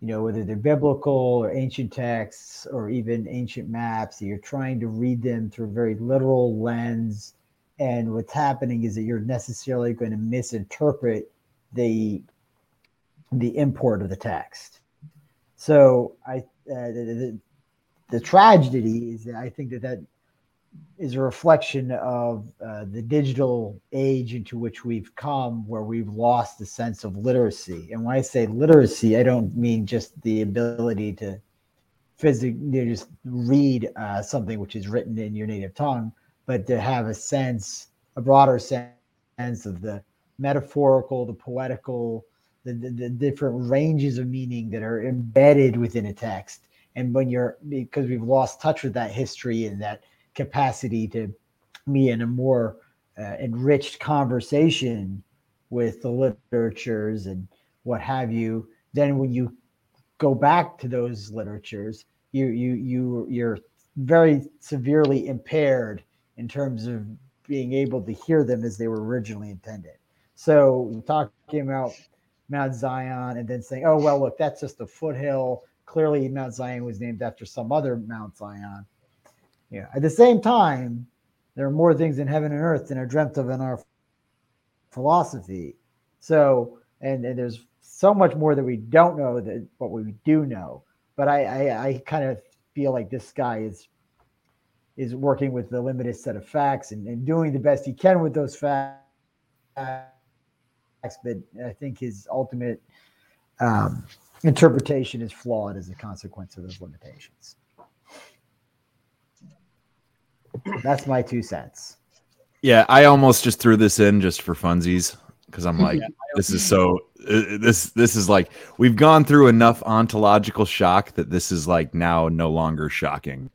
know, whether they're biblical or ancient texts or even ancient maps, you're trying to read them through a very literal lens. And what's happening is that you're necessarily going to misinterpret the the import of the text. So I uh, the, the, the tragedy is that I think that that is a reflection of uh, the digital age into which we've come, where we've lost the sense of literacy. And when I say literacy, I don't mean just the ability to physically just read uh, something which is written in your native tongue, but to have a sense, a broader sense of the metaphorical, the poetical, the, the, the different ranges of meaning that are embedded within a text. And when you're, because we've lost touch with that history and that capacity to be in a more uh, enriched conversation with the literatures and what have you, then when you go back to those literatures, you you you you're very severely impaired in terms of being able to hear them as they were originally intended. So talking about Mount Zion and then saying, "Oh well, look, that's just a foothill." Clearly, Mount Zion was named after some other Mount Zion. Yeah. At the same time, there are more things in heaven and earth than are dreamt of in our philosophy. So, and, and there's so much more that we don't know that what we do know. But I, I, I kind of feel like this guy is is working with the limited set of facts and, and doing the best he can with those facts. But I think his ultimate um, interpretation is flawed as a consequence of those limitations. That's my two cents. Yeah, I almost just threw this in just for funsies because I'm like, [laughs] Yeah. this is so. uh, This this is like we've gone through enough ontological shock that this is like now no longer shocking.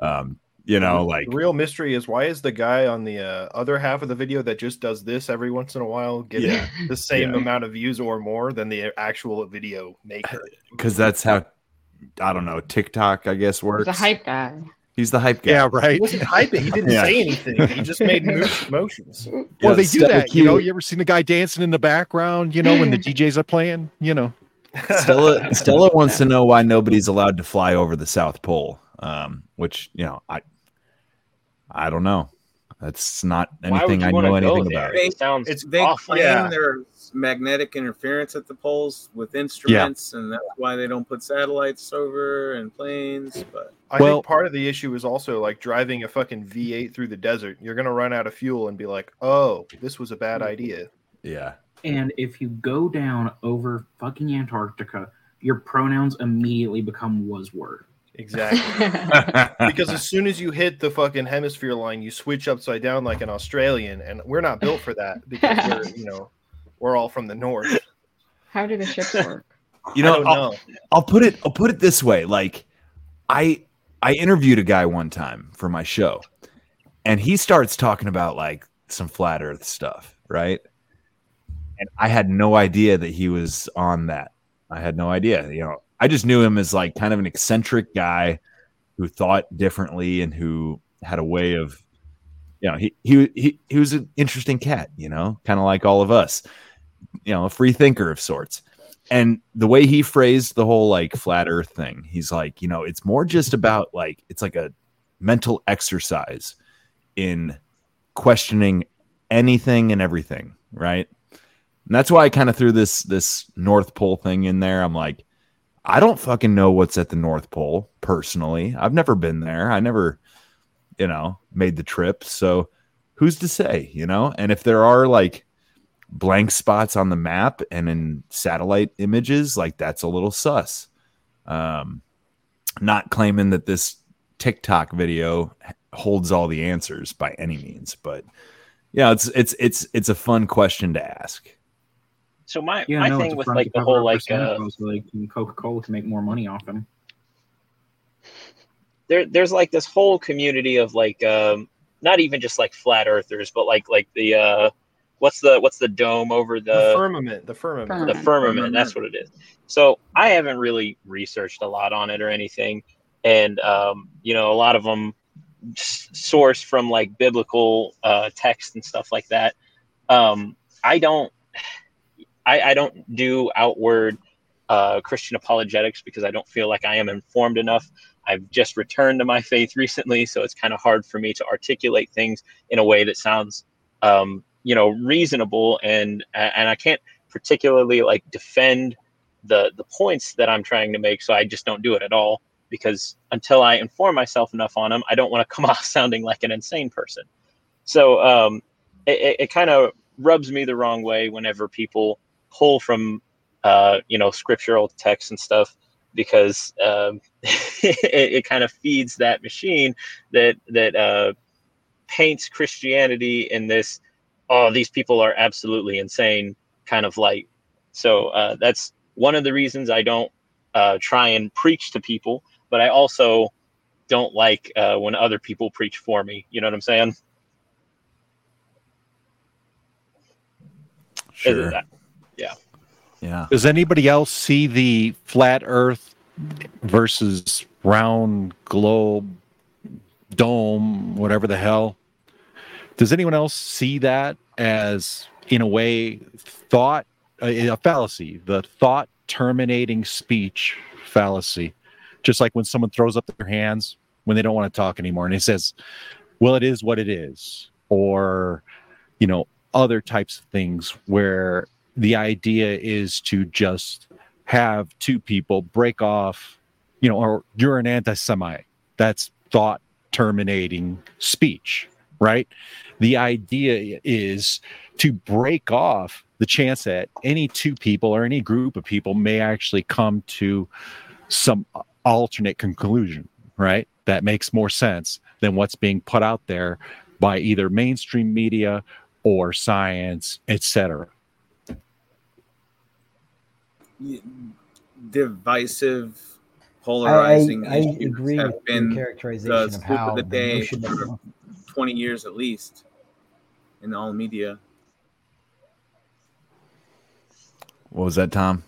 Um, you know, like the real mystery is why is the guy on the uh, other half of the video that just does this every once in a while getting Yeah. the same Yeah. amount of views or more than the actual video maker? [laughs] because that's how I don't know TikTok I guess works. He's a hype guy. He's the hype guy. Yeah, right. He wasn't hyping. He didn't Yeah. say anything. He just made [laughs] motions. Well, Yeah, they do Stella that. You know, you ever seen the guy dancing in the background? You know, when the DJs are playing. You know, [laughs] Stella Stella wants to know why nobody's allowed to fly over the South Pole. Um, which you know, I I don't know. That's not anything I know anything there? about. They, sounds it's, they awful. claim Yeah. there's magnetic interference at the poles with instruments, and that's why they don't put satellites over and planes. But I Well- think part of the issue is also like driving a fucking V8 through the desert. You're gonna run out of fuel and be like, "Oh, this was a bad mm. idea." Yeah. And if you go down over fucking Antarctica, your pronouns immediately become was word. Exactly. [laughs] because as soon as you hit the fucking hemisphere line, you switch upside down like an Australian, and we're not built for that because we're, you know, we're all from the north. [laughs] How do the ships [laughs] work? You I know, don't I'll, know. I'll put it I'll put it this way. Like I I interviewed a guy one time for my show, and he starts talking about like some flat earth stuff, right? And I had no idea that he was on that. I had no idea. You know, I just knew him as like kind of an eccentric guy who thought differently and who had a way of you know, he he he, he was an interesting cat, you know, kind of like all of us. You know, a free thinker of sorts. And the way he phrased the whole like flat earth thing, he's like, you know, it's more just about like it's like a mental exercise in questioning anything and everything, right? And that's why I kind of threw this this North Pole thing in there. I'm like, I don't fucking know what's at the North Pole personally. I've never been there. I never, you know, made the trip. So who's to say, you know? And if there are like blank spots on the map and in satellite images, like that's a little sus. Um, not claiming that this TikTok video holds all the answers by any means, but yeah, it's it's it's it's a fun question to ask. So my Yeah, my no, thing with like the whole like uh, Claus so they can Coca Cola can make more money off them. there there's like this whole community of like um not even just like flat earthers, but like like the uh what's the what's the dome over The the firmament, the firmament, the firmament that's what it is. So i haven't really researched a lot on it or anything. And um, you know a lot of them source from like biblical uh, text and stuff like that. Um, i don't I, I don't do outward uh, christian apologetics because i don't feel like i am informed enough. I've just returned to my faith [laughs] recently so it's kind of hard for me to articulate things in a way that sounds um, you know reasonable and and i can't particularly like defend the the points that i'm trying to make so i just don't do it at all because until i inform myself enough on them i don't want to [laughs] come off sounding like an insane person. So um it, it, kind of rubs me the wrong way whenever people pull from uh you know scriptural texts and stuff because um [laughs] it, it kind of feeds that machine that that uh paints christianity in this oh these people are absolutely insane kind of light so uh, that's one of the reasons I don't uh, try and preach to people, but I also don't like uh, when other people preach for me. You know what I'm saying? Sure. That- yeah. Yeah. Does anybody else see the flat Earth versus round globe dome, whatever the hell? Does anyone else see that as, in a way, thought a, fallacy, the thought terminating speech fallacy? Just like when someone throws up their hands when they don't want to talk anymore, and he says, well, it is what it is, or you know, other types of things where the idea is to just have two people break off, you know, or you're an anti-Semite. That's thought terminating speech, right? The idea is to break off the chance that any two people or any group of people may actually come to some alternate conclusion, right? That makes more sense than what's being put out there by either mainstream media or science, etc. divisive, polarizing I issues agree have with your been characterization the of how of the the day of- for 20 years at least in all media. What was that, Tom?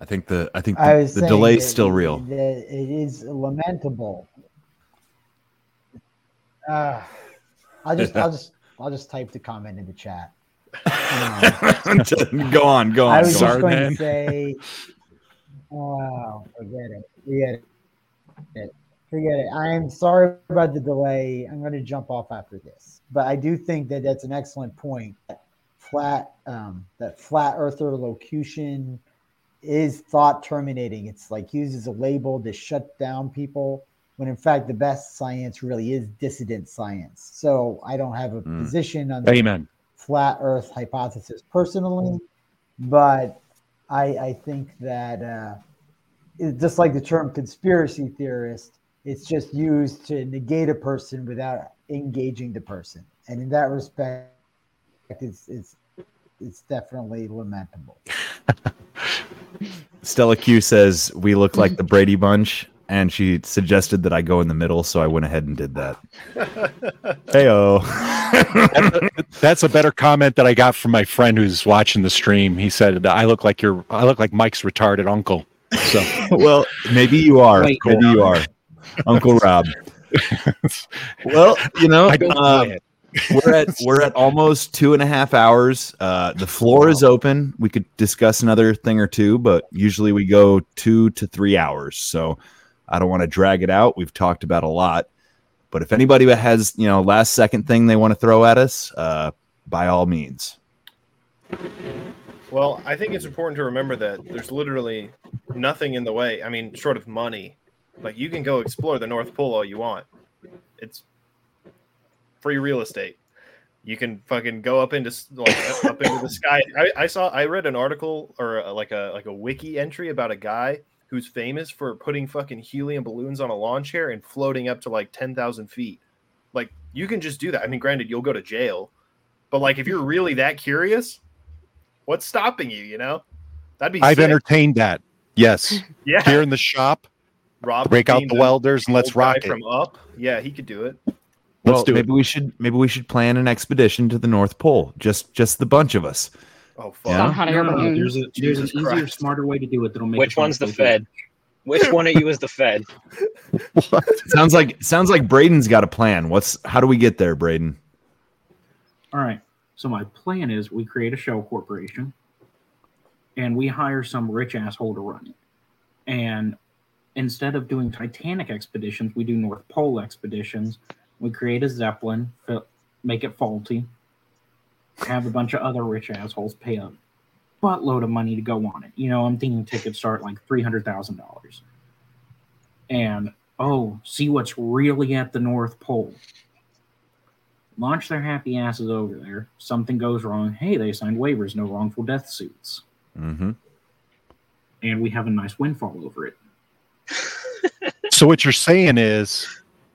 I think the I think I the, was the saying delay's that- still real. That it is lamentable. Uh, I'll just, I'll [laughs] just, I'll just type the comment in the chat. [laughs] go on, go on. I was go just on. going to say, wow, forget it, forget it, forget it. I am sorry about the delay. I'm going to jump off after this, but I do think that that's an excellent point. Flat, um, that flat earther locution is thought terminating. It's like used as a label to shut down people when in fact the best science really is dissident science. So I don't have a Mm. position on the Amen. flat earth hypothesis personally, but I, I think that uh, just like the term conspiracy theorist, it's just used to negate a person without engaging the person. And in that respect, it's, it's, it's definitely lamentable. [laughs] Stella Q says we look like the Brady Bunch, and she suggested that I go in the middle, so I went ahead and did that. [laughs] Heyo. that's, a, that's a better comment that I got from my friend who's watching the stream. He said, "I look like your, I look like Mike's retarded uncle." So, [laughs] well, maybe you are. Wait, maybe you are, Uncle Rob. [laughs] well, you know, I uh, we're at we're at almost two and a half hours. Uh, the floor is open. We could discuss another thing or two, but usually we go two to three hours. So I don't want to drag it out. We've talked about a lot, but if anybody has you know last second thing they want to throw at us, uh, by all means. Well, I think it's important to remember that there's literally nothing in the way. I mean, short of money, like you can go explore the North Pole all you want. It's free real estate. You can fucking go up into like up into the sky. I, I saw I read an article or a, like a like a wiki entry about a guy who's famous for putting fucking helium balloons on a lawn chair and floating up to like ten thousand feet. Like you can just do that. I mean, granted, you'll go to jail, but like if you're really that curious, what's stopping you? You know, that'd be. I've sick. entertained that. Yes. [laughs] Yeah. Here in the shop, Rob break out the welders and let's rock it. from up. Yeah, he could do it. Well, Let's do it. maybe we should maybe we should plan an expedition to the North Pole. Just just the bunch of us. Oh, fuck. Some hot air No, no, no, there's a there's an Jesus easier, Christ. smarter way to do it that'll make Which it one's the for you. Fed? Which one of you is the Fed? [laughs] sounds like sounds like Braden's got a plan. What's how do we get there, Braden? All right. So my plan is we create a shell corporation and we hire some rich asshole to run it. And instead of doing Titanic expeditions, we do North Pole expeditions. We create a Zeppelin, make it faulty, have a bunch of other rich assholes pay a buttload of money to go on it. You know, I'm thinking tickets start like $300,000. And, oh, see what's really at the North Pole launch their happy asses over there. Something goes wrong. Hey, they signed waivers, no wrongful death suits. Mm-hmm. And we have a nice windfall over it. So what you're saying is,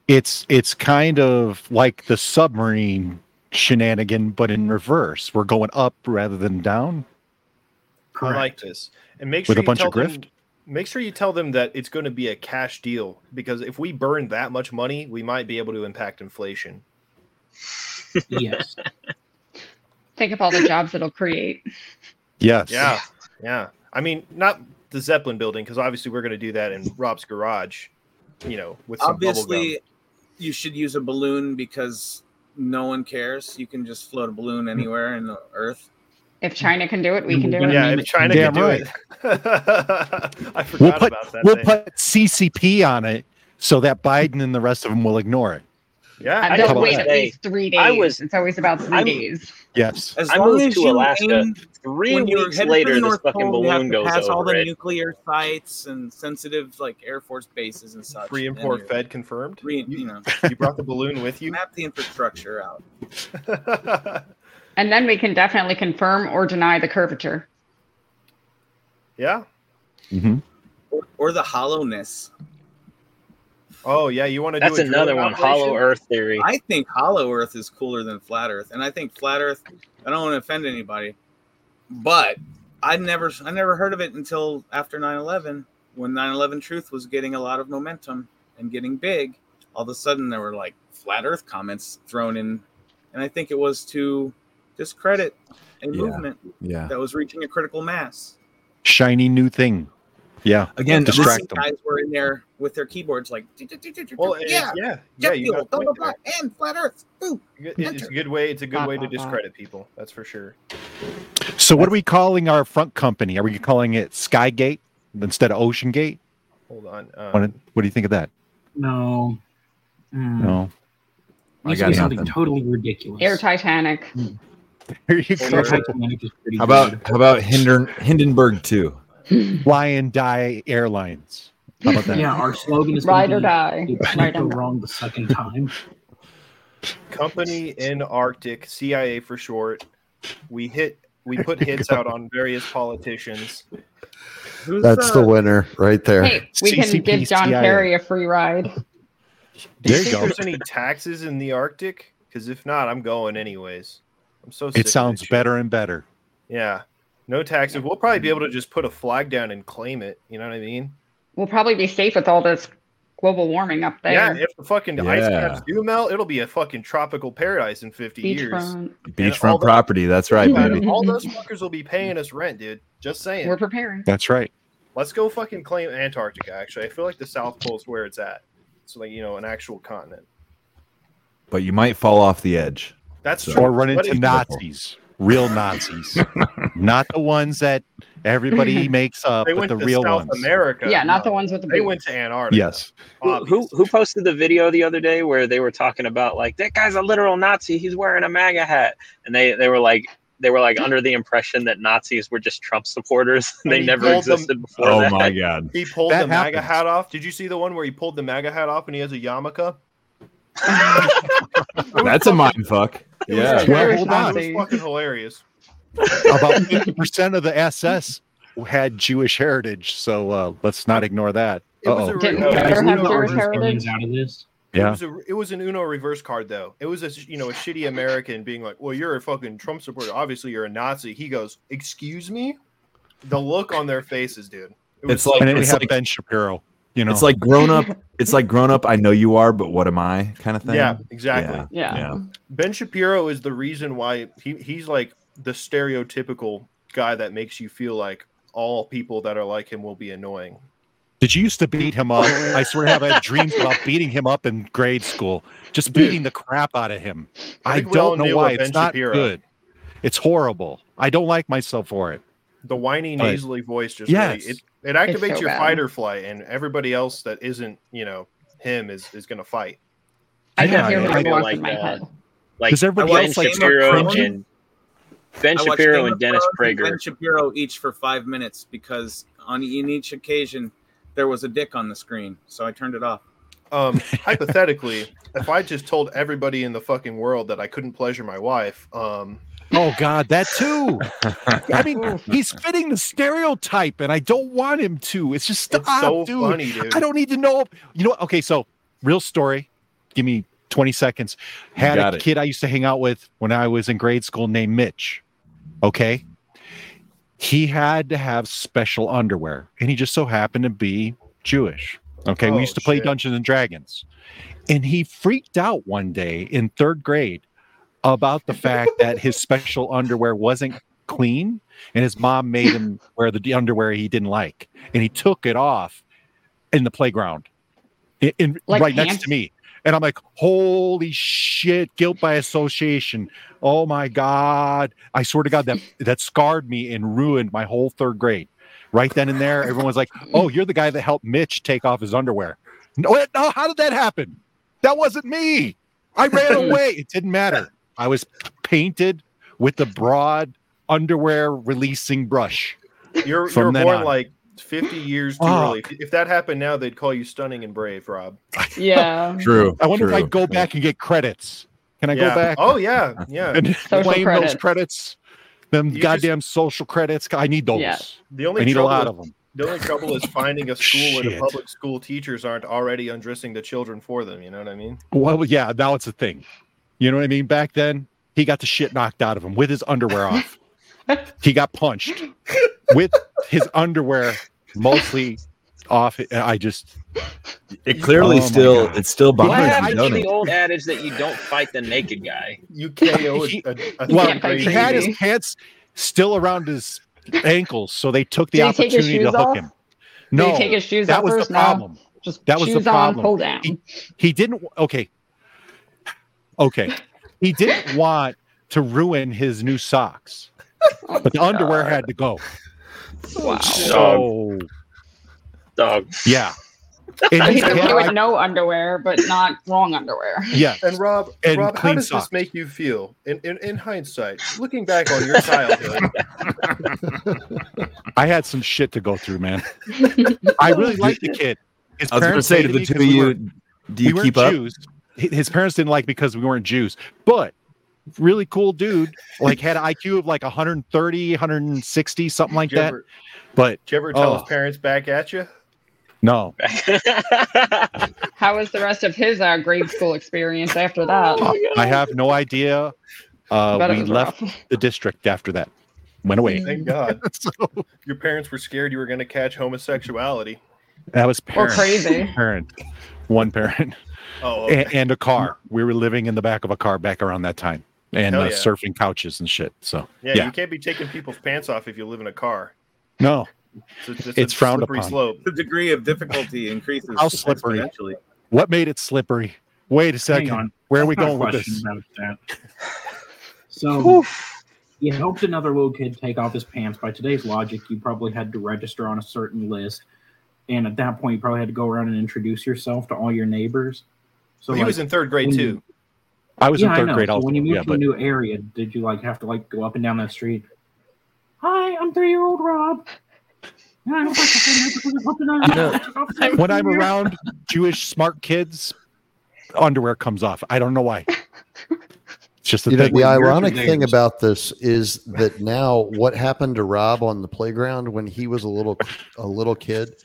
it's it's kind of like the submarine shenanigan, but in reverse. We're going up rather than down. I like this. And make sure With a you bunch tell of them, grift? make sure you tell them that it's going to be a cash deal because if we burn that much money, we might be able to impact inflation. Yes. [laughs] Think of all the jobs it'll create. Yes. Yeah. Yeah. I mean, not the Zeppelin building because obviously we're going to do that in Rob's garage, you know, with some Obviously, gum. you should use a balloon because no one cares. You can just float a balloon anywhere in the earth. If China can do it, we can do it. Yeah, if China Damn can do right. it. [laughs] I forgot We'll put about that. we'll thing. put CCP on it, so that Biden and the rest of them will ignore it. Yeah, Uh, How they'll wait at least three days. I was- it's always about 3 I'm- days. Yes. As I long moved as to you Alaska. aim- Three weeks later, the this fucking Pole, have balloon to goes pass all the it. nuclear sites and sensitive like Air Force bases and such. Free and import you're- Fed confirmed. Re, you know, [laughs] You brought the balloon with you. map the infrastructure out. [laughs] And then we can definitely confirm or deny the curvature. Yeah. Mm-hmm. Or, or the hollowness. Oh yeah, you want to do That's a another one. operation? Hollow Earth theory. I think hollow Earth is cooler than flat Earth, and I think flat Earth. I don't want to offend anybody, but I never, I never heard of it until after 9/11, when 9/11 truth was getting a lot of momentum and getting big. All of a sudden, there were like flat Earth comments thrown in, and I think it was to discredit a Yeah. movement Yeah. that was reaching a critical mass. Shiny new thing. Yeah. Again, And the distract them. guys were in there with their keyboards, like, Well, yeah, yeah, yeah, you got fuel, a blah, blah, blah, and flat Earth. Boo. It- It's a good way. It's a good way to discredit people. That's for sure. So what are we calling our front company? Are we calling it Skygate instead of Ocean Gate? Hold on. Um, What, what do you think of that? No. Mm. No. Needs I to got something totally ridiculous. Air Titanic. [laughs] Here you go. Titanic is pretty How about how about Hinden, Hindenburg too? Hmm. Lion Die Airlines. How about that? Yeah, our slogan is Ride or be, die. "You can't Ride go or wrong the second time. Company in Arctic, CIA for short. We hit. We put hits out on various politicians. Who's, That's the uh, winner right there. Hey, we can CCP give John CIA. Kerry a free ride. Do you There you think go. there's any taxes in the Arctic? Because if not, I'm going anyways. I'm so. sick It sounds this better and better. Yeah, no taxes. We'll probably be able to just put a flag down and claim it. You know what I mean? We'll probably be safe with all this global warming up there. Yeah. If the fucking ice caps do melt, it'll be a fucking tropical paradise in 50 years. Beachfront. Beachfront property. That's right, baby. All those fuckers will be paying us rent, dude. Just saying. We're preparing. That's right. Let's go fucking claim Antarctica. Actually, I feel like the South Pole is where it's at. It's like you know an actual continent. But you might fall off the edge. That's So- true. Or run But into if- Nazis. Real Nazis. Not the ones that everybody [laughs] makes up, They but went the to real South ones. America. Yeah, not the ones with the They boots. went to Antarctica. Yes. Who, who who posted the video the other day where they were talking about like that guy's a literal Nazi? He's wearing a MAGA hat, and they they were like they were like under the impression that Nazis were just Trump supporters. [laughs] They never pulled them- existed before Oh that. my [laughs] god. He pulled That the MAGA hat off. Did you see the one where he pulled the MAGA hat off and he has a yarmulke? [laughs] That's a mind fuck. It was Yeah. fucking- Well, it hold was on. fucking hilarious. About 50% of the SS had Jewish heritage, so uh, let's not ignore that. It was Uh-oh. a re- Hitler it was a Jewish reverse- heritage? out of this. It Yeah. was it was an Uno reverse card though. It was a you know a shitty American being like, "Well, you're a fucking Trump supporter. Obviously, you're a Nazi." He goes, "Excuse me." The look on their faces, dude. It was It's like and then we it's have like, Ben Shapiro. You know, it's like grown up. It's like grown up. I know you are, but what am I? Kind of thing. Yeah, exactly. Yeah. Yeah. Yeah. Ben Shapiro is the reason why he, he's like the stereotypical guy that makes you feel like all people that are like him will be annoying. Did you used to beat him up? I swear I have had dreams about beating him up in grade school, just beating the crap out of him. I I think we all don't know why. It's Ben not Shapiro. good. It's horrible. I don't like myself for it. The whiny, But- nasally voice just Yes. really, it, it activates so your bad. fight or flight, and everybody else that isn't, you know, him is is gonna fight. I Yeah, can hear I my like, in my uh, head. Like Does everybody Ben else, like, Shapiro cringe? and Ben Shapiro and Dennis Thrones and Prager. Ben Shapiro each for five minutes because on in each occasion there was a dick on the screen, so I turned it off. Um, [laughs] hypothetically, if I just told everybody in the fucking world that I couldn't pleasure my wife, um, Oh God, that too. I mean, he's fitting the stereotype, and I don't want him to. It's just stop, it's so dude. funny, dude. I don't need to know. You know what? Okay, so real story. Give me 20 seconds. Had a it. kid I used to hang out with when I was in grade school named Mitch. Okay. He had to have special underwear, and he just so happened to be Jewish. Okay. Oh, we used to play. Dungeons and Dragons. And he freaked out one day in third grade about the fact that his special underwear wasn't clean and his mom made him wear the underwear he didn't like and he took it off in the playground in, in- Like right next to me and i'm like holy shit guilt by association oh my god i swear to god that that scarred me and ruined my whole third grade right then and there everyone was like oh you're the guy that helped mitch take off his underwear No, no, how did that happen? That wasn't me. I ran [laughs] away. It didn't matter. I was painted with the broad underwear releasing brush. You're From you're born on. like 50 years too Oh. early. If that happened now, they'd call you stunning and brave, Rob. Yeah. [laughs] True. I wonder if I go back and get credits. Can I Yeah. go back? Oh yeah, yeah. and [laughs] Social claim credits. those credits. Them You goddamn social credits. I need those. Yeah. The only I need a trouble lot is- of them. The only trouble is finding a school where the public school teachers aren't already undressing the children for them. You know what I mean? Well, yeah, now it's a thing. You know what I mean? Back then, he got the shit knocked out of him with his underwear off. he got punched with his underwear mostly off. I just It clearly Oh still God. it still What bothers happened you, to don't the old adage that you don't fight the naked guy? You KO He- a, a well, can't fight he had his pants still around his ankles, so they took the Did he take opportunity to hook off? him. Did No, he take his shoes that off was first? the No. problem. Just That was the shoes on, problem. pull down. He, he didn't. Okay. Okay. He didn't [laughs] want to ruin his new socks, Oh but the my underwear God. had to go. Wow. So Dog. yeah. [laughs] And So his he's okay pant- with no underwear, but not wrong underwear. [laughs] yeah. And Rob, And Rob, how does socks. this make you feel in, in, in hindsight, looking back on your childhood? I had some shit to go through, man. I really liked the kid. His I was going to say to the two two 'cause of we you, weren't- do you weren't keep up? Jews. Hi- His parents didn't like because we weren't Jews, but really cool dude. Like had [laughs] an IQ of like 130, 160, something like Did that. ever, But did you ever tell oh, his parents back at you? no, How was the rest of his uh, grade school experience after [laughs] that? I have no idea. Uh, we left rough. the district after that. Went away. Thank God. [laughs] so Your parents were scared you were going to catch homosexuality. that was Or crazy. Parent, one parent, Oh, okay. and, and a car. We were living in the back of a car back around that time, and uh, yeah. surfing couches and shit. So yeah, yeah, you can't be taking people's pants off if you live in a car. no, It's, a, it's, It's a frowned slippery upon. slope. The degree of difficulty increases How slippery? exponentially. what made it slippery? Wait a second. on. Where are we I've got a going with question this? about that. [laughs] So, you helped another little kid take off his pants. By today's logic, you probably had to register on a certain list, and at that point, you probably had to go around and introduce yourself to all your neighbors. So he like, was in third grade too. you- I was yeah, in third know. grade So also. when you moved yeah, to but a new area, did you like have to like go up and down that street? Hi, I'm three-year-old Rob. I don't like to say that because it's up and down. when I'm around Jewish smart kids, underwear comes off. I don't know why. It's just a You know, the ironic thing about this is that now what happened to Rob on the playground when he was a little a little kid,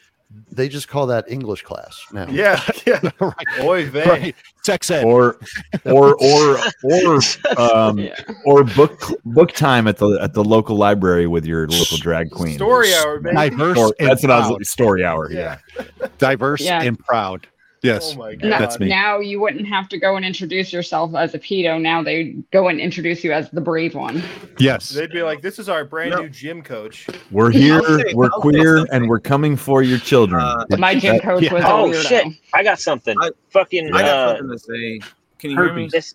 they just call that English class now. Yeah, yeah. [laughs] right, Oy vey. right. Sex ed. or [laughs] or or or um or book book time at the at the local library with your local drag queen. Story hour, baby. diverse Or- and that's what I was story hour. Yeah. Yeah. diverse Yeah. and proud. Yes, Oh my Now, God. that's me. now you wouldn't have to go and introduce yourself as a pedo. Now they go and introduce you as the brave one. Yes, They'd be like, "This is our brand No. new gym coach." We're here. Say- we're I'll queer, and we're coming for your children. Uh, My gym coach yeah. was Oh weirdo. shit! I got something. I- fucking I got uh, something to say. Can you hear me? this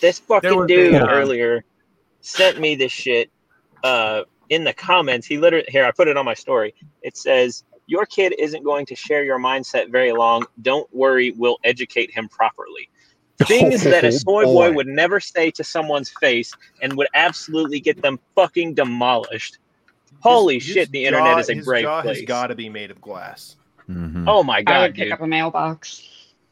this fucking dude uh, earlier sent me this shit uh in the comments he literally here i put it on my story it says your kid isn't going to share your mindset very long don't worry we'll educate him properly things that a Oh, soy boy boy. would never say to someone's face and would absolutely get them fucking demolished holy His- shit his the internet jaw- is a his great jaw place has got to be made of glass. Mhm. oh my god, I god would pick dude up a mailbox.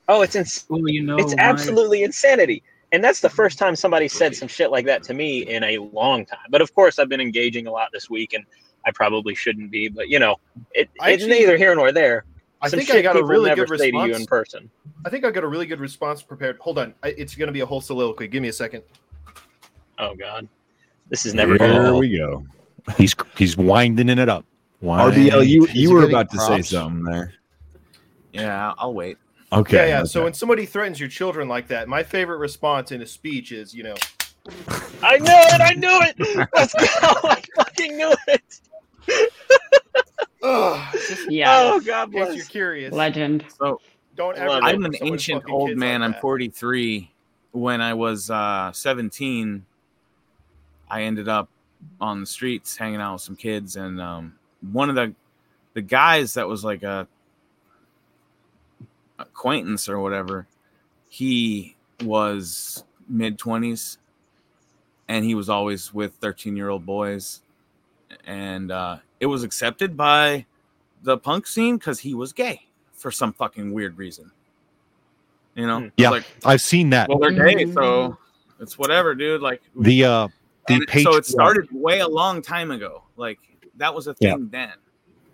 oh it's ins- Well, you know, it's my- absolutely insanity. And that's the first time somebody said some shit like that to me in a long time. But of course, I've been engaging a lot this week, and I probably shouldn't be. But you know, it, I it's actually- neither here nor there. I Some think I got a really good say to you response. in person. I think I got a really good response prepared. Hold on, I, it's going to be a whole soliloquy. Give me a second. Oh God, this is never Here going. we go. he's he's winding it up. RBL, you you were getting about to say something there. Yeah, I'll wait. Okay. yeah, yeah. okay. So when somebody threatens your children like that, my favorite response in a speech is, you know, I knew it. I knew it. [laughs] Let's go. [laughs] I fucking knew it. Oh, just Yeah, Oh God in case you're curious, legend. So don't ever. I'm an ancient old man. like I'm 43. When I was uh, 17, I ended up on the streets hanging out with some kids, and um, one of the the guys that was like a acquaintance or whatever, he was mid twenties, and he was always with thirteen year old boys, and uh, it was accepted by the punk scene because he was gay for some fucking weird reason. You know, Yeah, like, I've seen that. well, they're gay, so it's whatever, dude. Like The uh, the and it- so it started way a long time ago. Like that was a Yeah. thing then.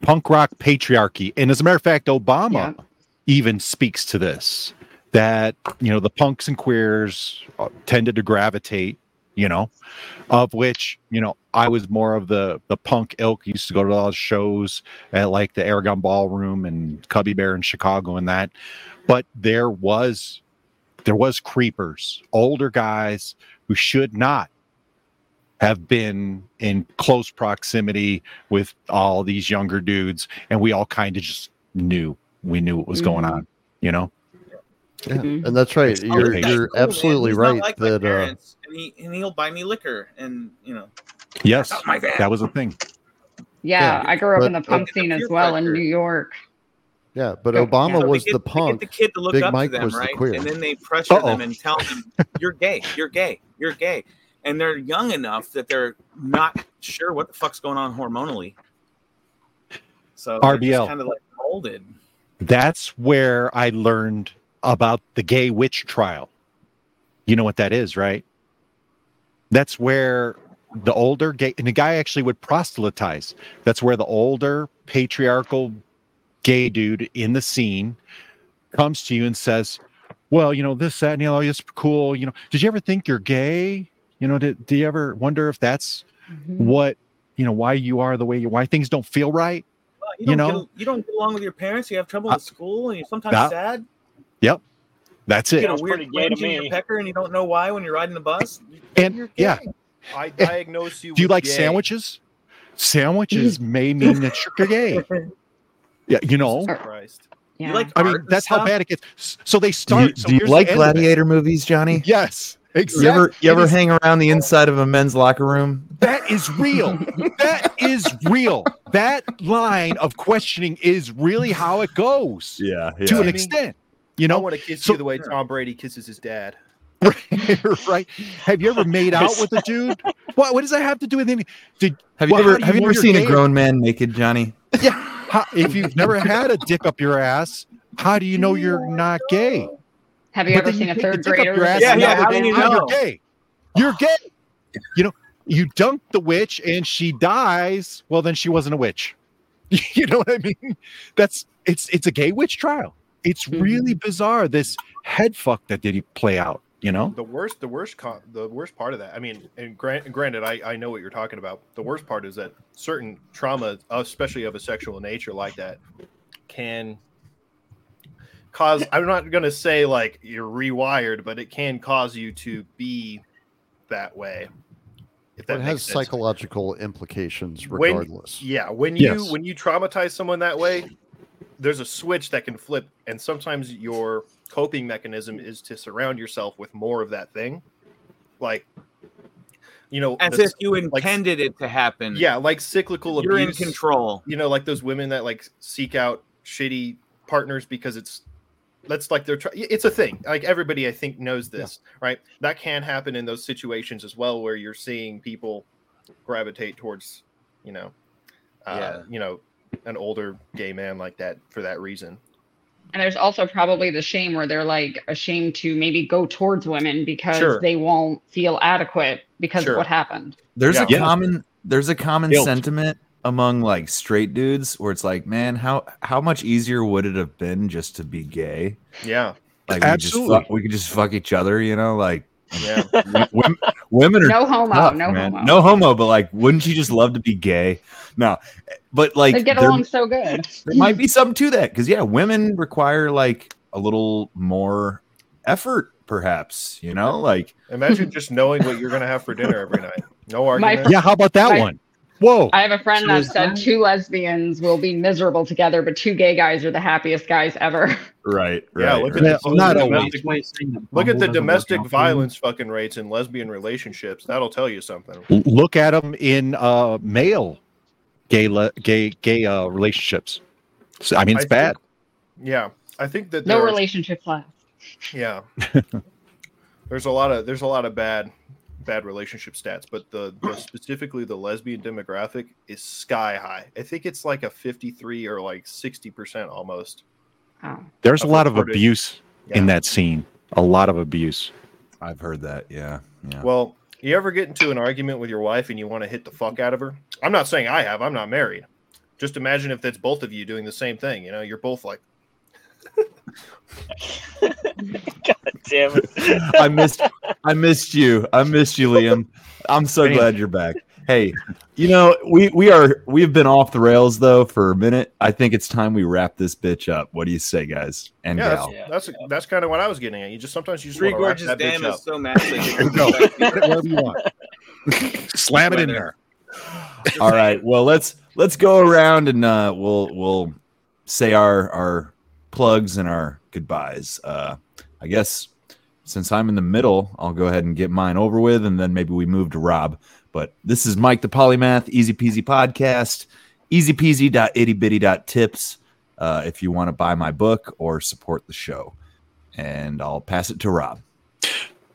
punk rock patriarchy. And as a matter of fact, Obama even speaks to this that, you know, the punks and queers uh, tended to gravitate, you know, of which, you know, I was more of the the punk ilk. Used to go to all the shows at like the Aragon Ballroom and Cubby Bear in Chicago and that. But there was there was creepers, older guys who should not have been in close proximity with all these younger dudes and we all kind of just knew we knew what was going Mhm. on you know Yeah, and that's right. You're okay. you're Cool, absolutely He's right like my that uh, and he and he'll buy me liquor, and you know. yes my that was a thing Yeah, Yeah, I grew up in the punk but- scene as well in New York. yeah, but Obama So was get- the punk. the kid to look Big up Mike to them, was right? the queer. And then they pressure Uh-oh. them and tell them, "You're gay. You're gay. You're gay." And they're young enough that they're not sure what the fuck's going on hormonally. So they're RBL. kind of like molded. that's where i learned about the gay witch trial you know what that is right that's where the older gay and the guy actually would proselytize that's where the older patriarchal gay dude in the scene comes to you and says well you know this that and the other it's cool you know did you ever think you're gay you know did, do you ever wonder if that's what you know why you are the way you why things don't feel right Well, you, You don't know? get, you don't get along with your parents. You have trouble Uh, school, and you're sometimes sad. Yep that's it. You it get a weird pretty gay to twinge in your me. pecker, and you don't know why when you're riding the bus. and yeah I eh, diagnose you. do you like gay. sandwiches sandwiches [laughs] may mean that you're gay yeah you know Christ. Yeah. like i mean art and that's how bad it gets so they Do you, start so do you like end of it. gladiator movies, Johnny? yes Exactly. You ever you ever is- hang around the inside of a men's locker room? That is real. that is real. That line of questioning is really how it goes. Yeah, To an extent. You I know, want to kiss so- you the way Tom [laughs] Brady kisses his dad. right? Have you ever made out with a dude? What what does that have to do with anything? Did Have you well, ever do have you ever seen gay? a grown man naked, Johnny? Yeah. How, if you've never had a dick up your ass, how do you know you're not gay? Have you But ever then seen a third dick up grader? your ass Yeah, yeah, how do you "Ah, know?" You're gay. You're gay. You know, you dunk the witch and she dies. Well, then she wasn't a witch. [laughs] You know what I mean? That's it's it's a gay witch trial. It's Mm-hmm. really bizarre. This head fuck that did he play out? You know? The worst, the worst, con- the worst part of that. I mean, and grant, granted, I, I know what you're talking about. The worst part is that certain trauma, especially of a sexual nature like that, can cause. I'm not going to say like you're rewired, but it can cause you to be that way. If that it has sense. psychological implications When- regardless. yeah, when you Yes. when you traumatize someone that way, there's a switch that can flip, and sometimes your coping mechanism is to surround yourself with more of that thing, like you know, As the- if you like- intended it to happen. yeah, like cyclical You're in control. You know, like those women that like seek out shitty partners because it's that's like they're try- it's a thing. Like everybody, I think, knows this, right? That can happen in those situations as well, where you're seeing people gravitate towards, you know, uh, Yeah. you know, an older gay man like that for that reason. And there's also probably the shame where they're like ashamed to maybe go towards women because Sure. they won't feel adequate because Sure. of what happened. There's Yeah. a common there's a common Guilt. sentiment among like straight dudes where it's like, man, how how much easier would it have been just to be gay? Yeah, Like we could just Absolutely. fuck, we could just fuck each other, you know, like yeah. [laughs] women, women are No homo, tough, no man. homo. no homo, but like, wouldn't you just love to be gay? No, but like, they get there, along so good. [laughs] there might be something to that because yeah, women require like a little more effort, perhaps. You know, like Imagine just knowing what you're gonna have for dinner every night. No argument. Yeah, how about that Right. one? Whoa. I have a friend that said man. two lesbians will be miserable together, but two gay guys are the happiest guys ever. right, [laughs] right. Yeah, look right. at the, Well, not the domestic, way of saying that look at the domestic out for you. violence fucking rates in lesbian relationships. That'll tell you something. Look at them in uh male gay le- gay gay uh relationships. So, I mean, it's I bad. think- Yeah, I think that No relationships are- left. Yeah. [laughs] there's a lot of there's a lot of bad bad relationship stats, but the, the [clears throat] specifically the lesbian demographic is sky high. I think it's like a 53 or like 60% almost. Oh. There's a lot of reported- abuse in that scene. A lot of abuse. I've heard that. Yeah. Yeah. Well, you ever get into an argument with your wife and you want to hit the fuck out of her? I'm not saying I have. I'm not married. Just imagine if that's both of you doing the same thing. You know, you're both like, God damn it. I missed I missed you. I missed you, Liam. I'm so Same. glad you're back. Hey, you know, we we are we've been off the rails though for a minute. I think it's time we wrap this bitch up. What do you say, guys? And yeah, gal. that's that's, that's kind of what I was getting at. You just sometimes you just Three want wrap Gorges that bitch up. is so massive. Go. Put wherever you want. [laughs] Slam it in there. All right. Well, let's let's go around and uh, we'll we'll say our our plugs and our goodbyes. Uh, I guess since I'm in the middle, I'll go ahead and get mine over with, and then maybe we move to Rob. But this is Mike the Polymath, Easy Peasy Podcast, easypeasy.ittybitty.tips uh, if you want to buy my book or support the show. And I'll pass it to Rob.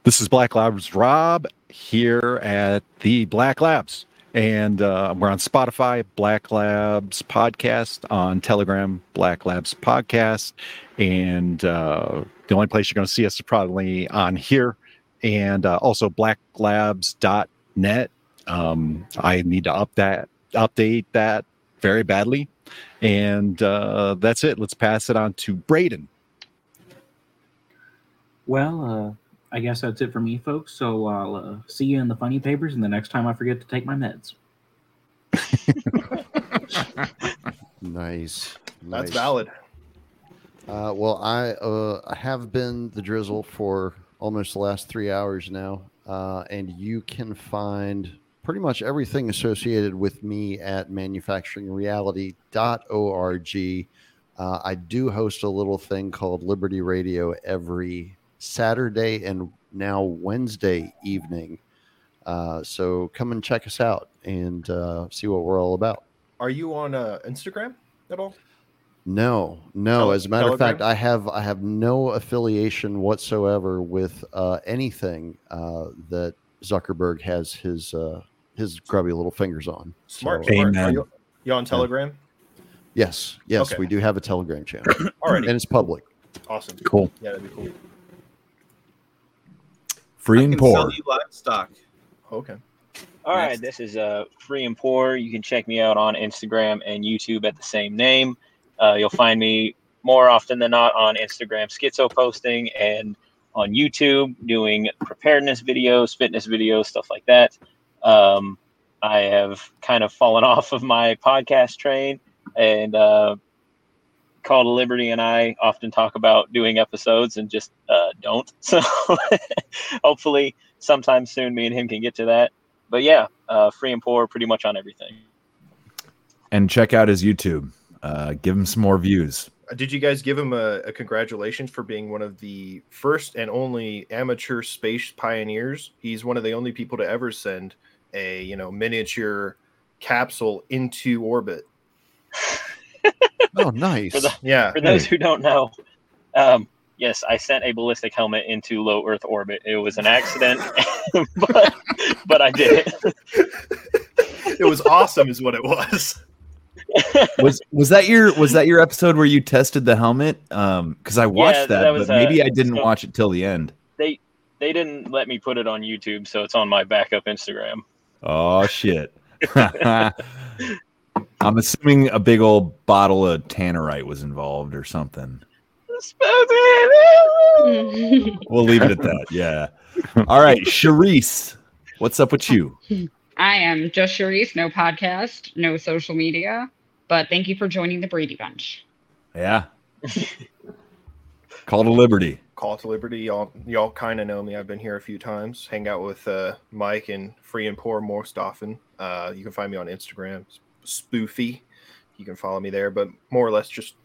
This is Black Labs Rob here at the Black Labs. And uh, we're on Spotify, Black Labs Podcast, on Telegram, Black Labs Podcast. And uh, the only place you're going to see us is probably on here. And uh, also blacklabs.net. Um, I need to up that, update that very badly. And uh, that's it. Let's pass it on to Braden. Well, uh, I guess that's it for me, folks. So I'll uh, see you in the funny papers, and the next time I forget to take my meds. [laughs] Nice. That's nice. valid. Uh, well, I uh, have been the drizzle for almost the last three hours now, uh, and you can find pretty much everything associated with me at manufacturingreality.org. Uh, I do host a little thing called Liberty Radio every Saturday and now Wednesday evening. Uh, so come and check us out and uh, see what we're all about. Are you on uh, Instagram at all? No, no. Tele- As a matter of fact, I have I have no affiliation whatsoever with uh, anything uh, that Zuckerberg has his uh, his grubby little fingers on. Smart. So- smart. Are you, you on Telegram? Yes, yes, Okay. we do have a Telegram channel, Alrighty. and it's public. Awesome. Cool. Yeah, that'd be cool. Free I and can poor. sell you livestock. Okay. All right, this is uh, Free and Poor. You can check me out on Instagram and YouTube at the same name. Uh, you'll find me more often than not on Instagram, schizo posting, and on YouTube doing preparedness videos, fitness videos, stuff like that. Um, I have kind of fallen [laughs] off of my podcast train, and uh, Call to Liberty and I often talk about doing episodes and just uh, don't. [laughs] So hopefully, sometime soon, me and him can get to that. But yeah, uh, free and poor, pretty much on everything. And check out his YouTube. Uh, give him some more views. Uh, Did you guys give him a, a congratulations for being one of the first and only amateur space pioneers? He's one of the only people to ever send a you know miniature capsule into orbit. [laughs] [laughs] Oh, nice. For, the, Yeah. for those who don't know, um, yes, I sent a ballistic helmet into low Earth orbit. It was an accident, [laughs] but, but I did it. It was awesome, is what it was. [laughs] was was that your was that your episode where you tested the helmet? Um, because I watched Yeah, that, that was, but maybe uh, I didn't so- watch it till the end. They they didn't let me put it on YouTube, so it's on my backup Instagram. Oh shit! I'm assuming a big old bottle of tannerite was involved or something. [laughs] We'll leave it at that. Yeah. All right, Charisse, what's up with you? I am just Charisse, no podcast, no social media, but thank you for joining the Brady Bunch. Yeah. Call to Liberty. Call to Liberty, y'all y'all kind of know me. I've been here a few times. Hang out with uh, Mike and Free and Poor most often. Uh, you can find me on Instagram, Spoofy. You can follow me there, but more or less just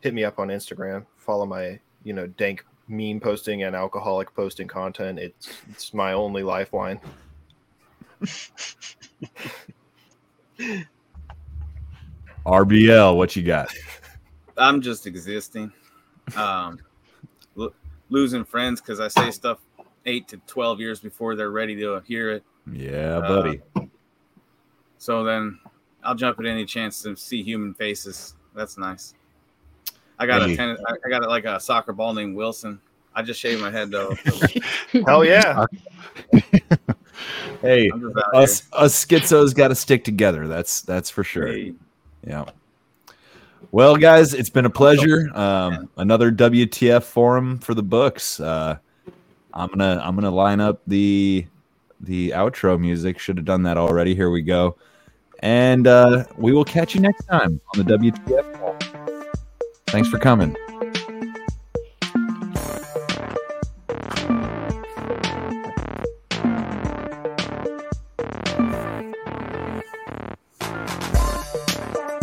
hit me up on Instagram. Follow my you know dank meme posting and alcoholic posting content. It's it's my only lifeline. [laughs] RBL, what you got? I'm just existing. um, lo- losing friends because I say stuff eight to twelve years before they're ready to hear it. Yeah, Uh, buddy. So then I'll jump at any chance to see human faces. That's nice. I got Hey. a tennis, I I got like a soccer ball named Wilson. I just shaved my head though. [laughs] Hell yeah. [laughs] hey, I'm us us schizos got to stick together. That's that's for sure. Yeah. Well, guys, it's been a pleasure. Um, another WTF forum for the books. Uh, I'm gonna I'm gonna line up the the outro music. Should have done that already. Here we go. And uh, we will catch you next time on the WTF. Thanks for coming.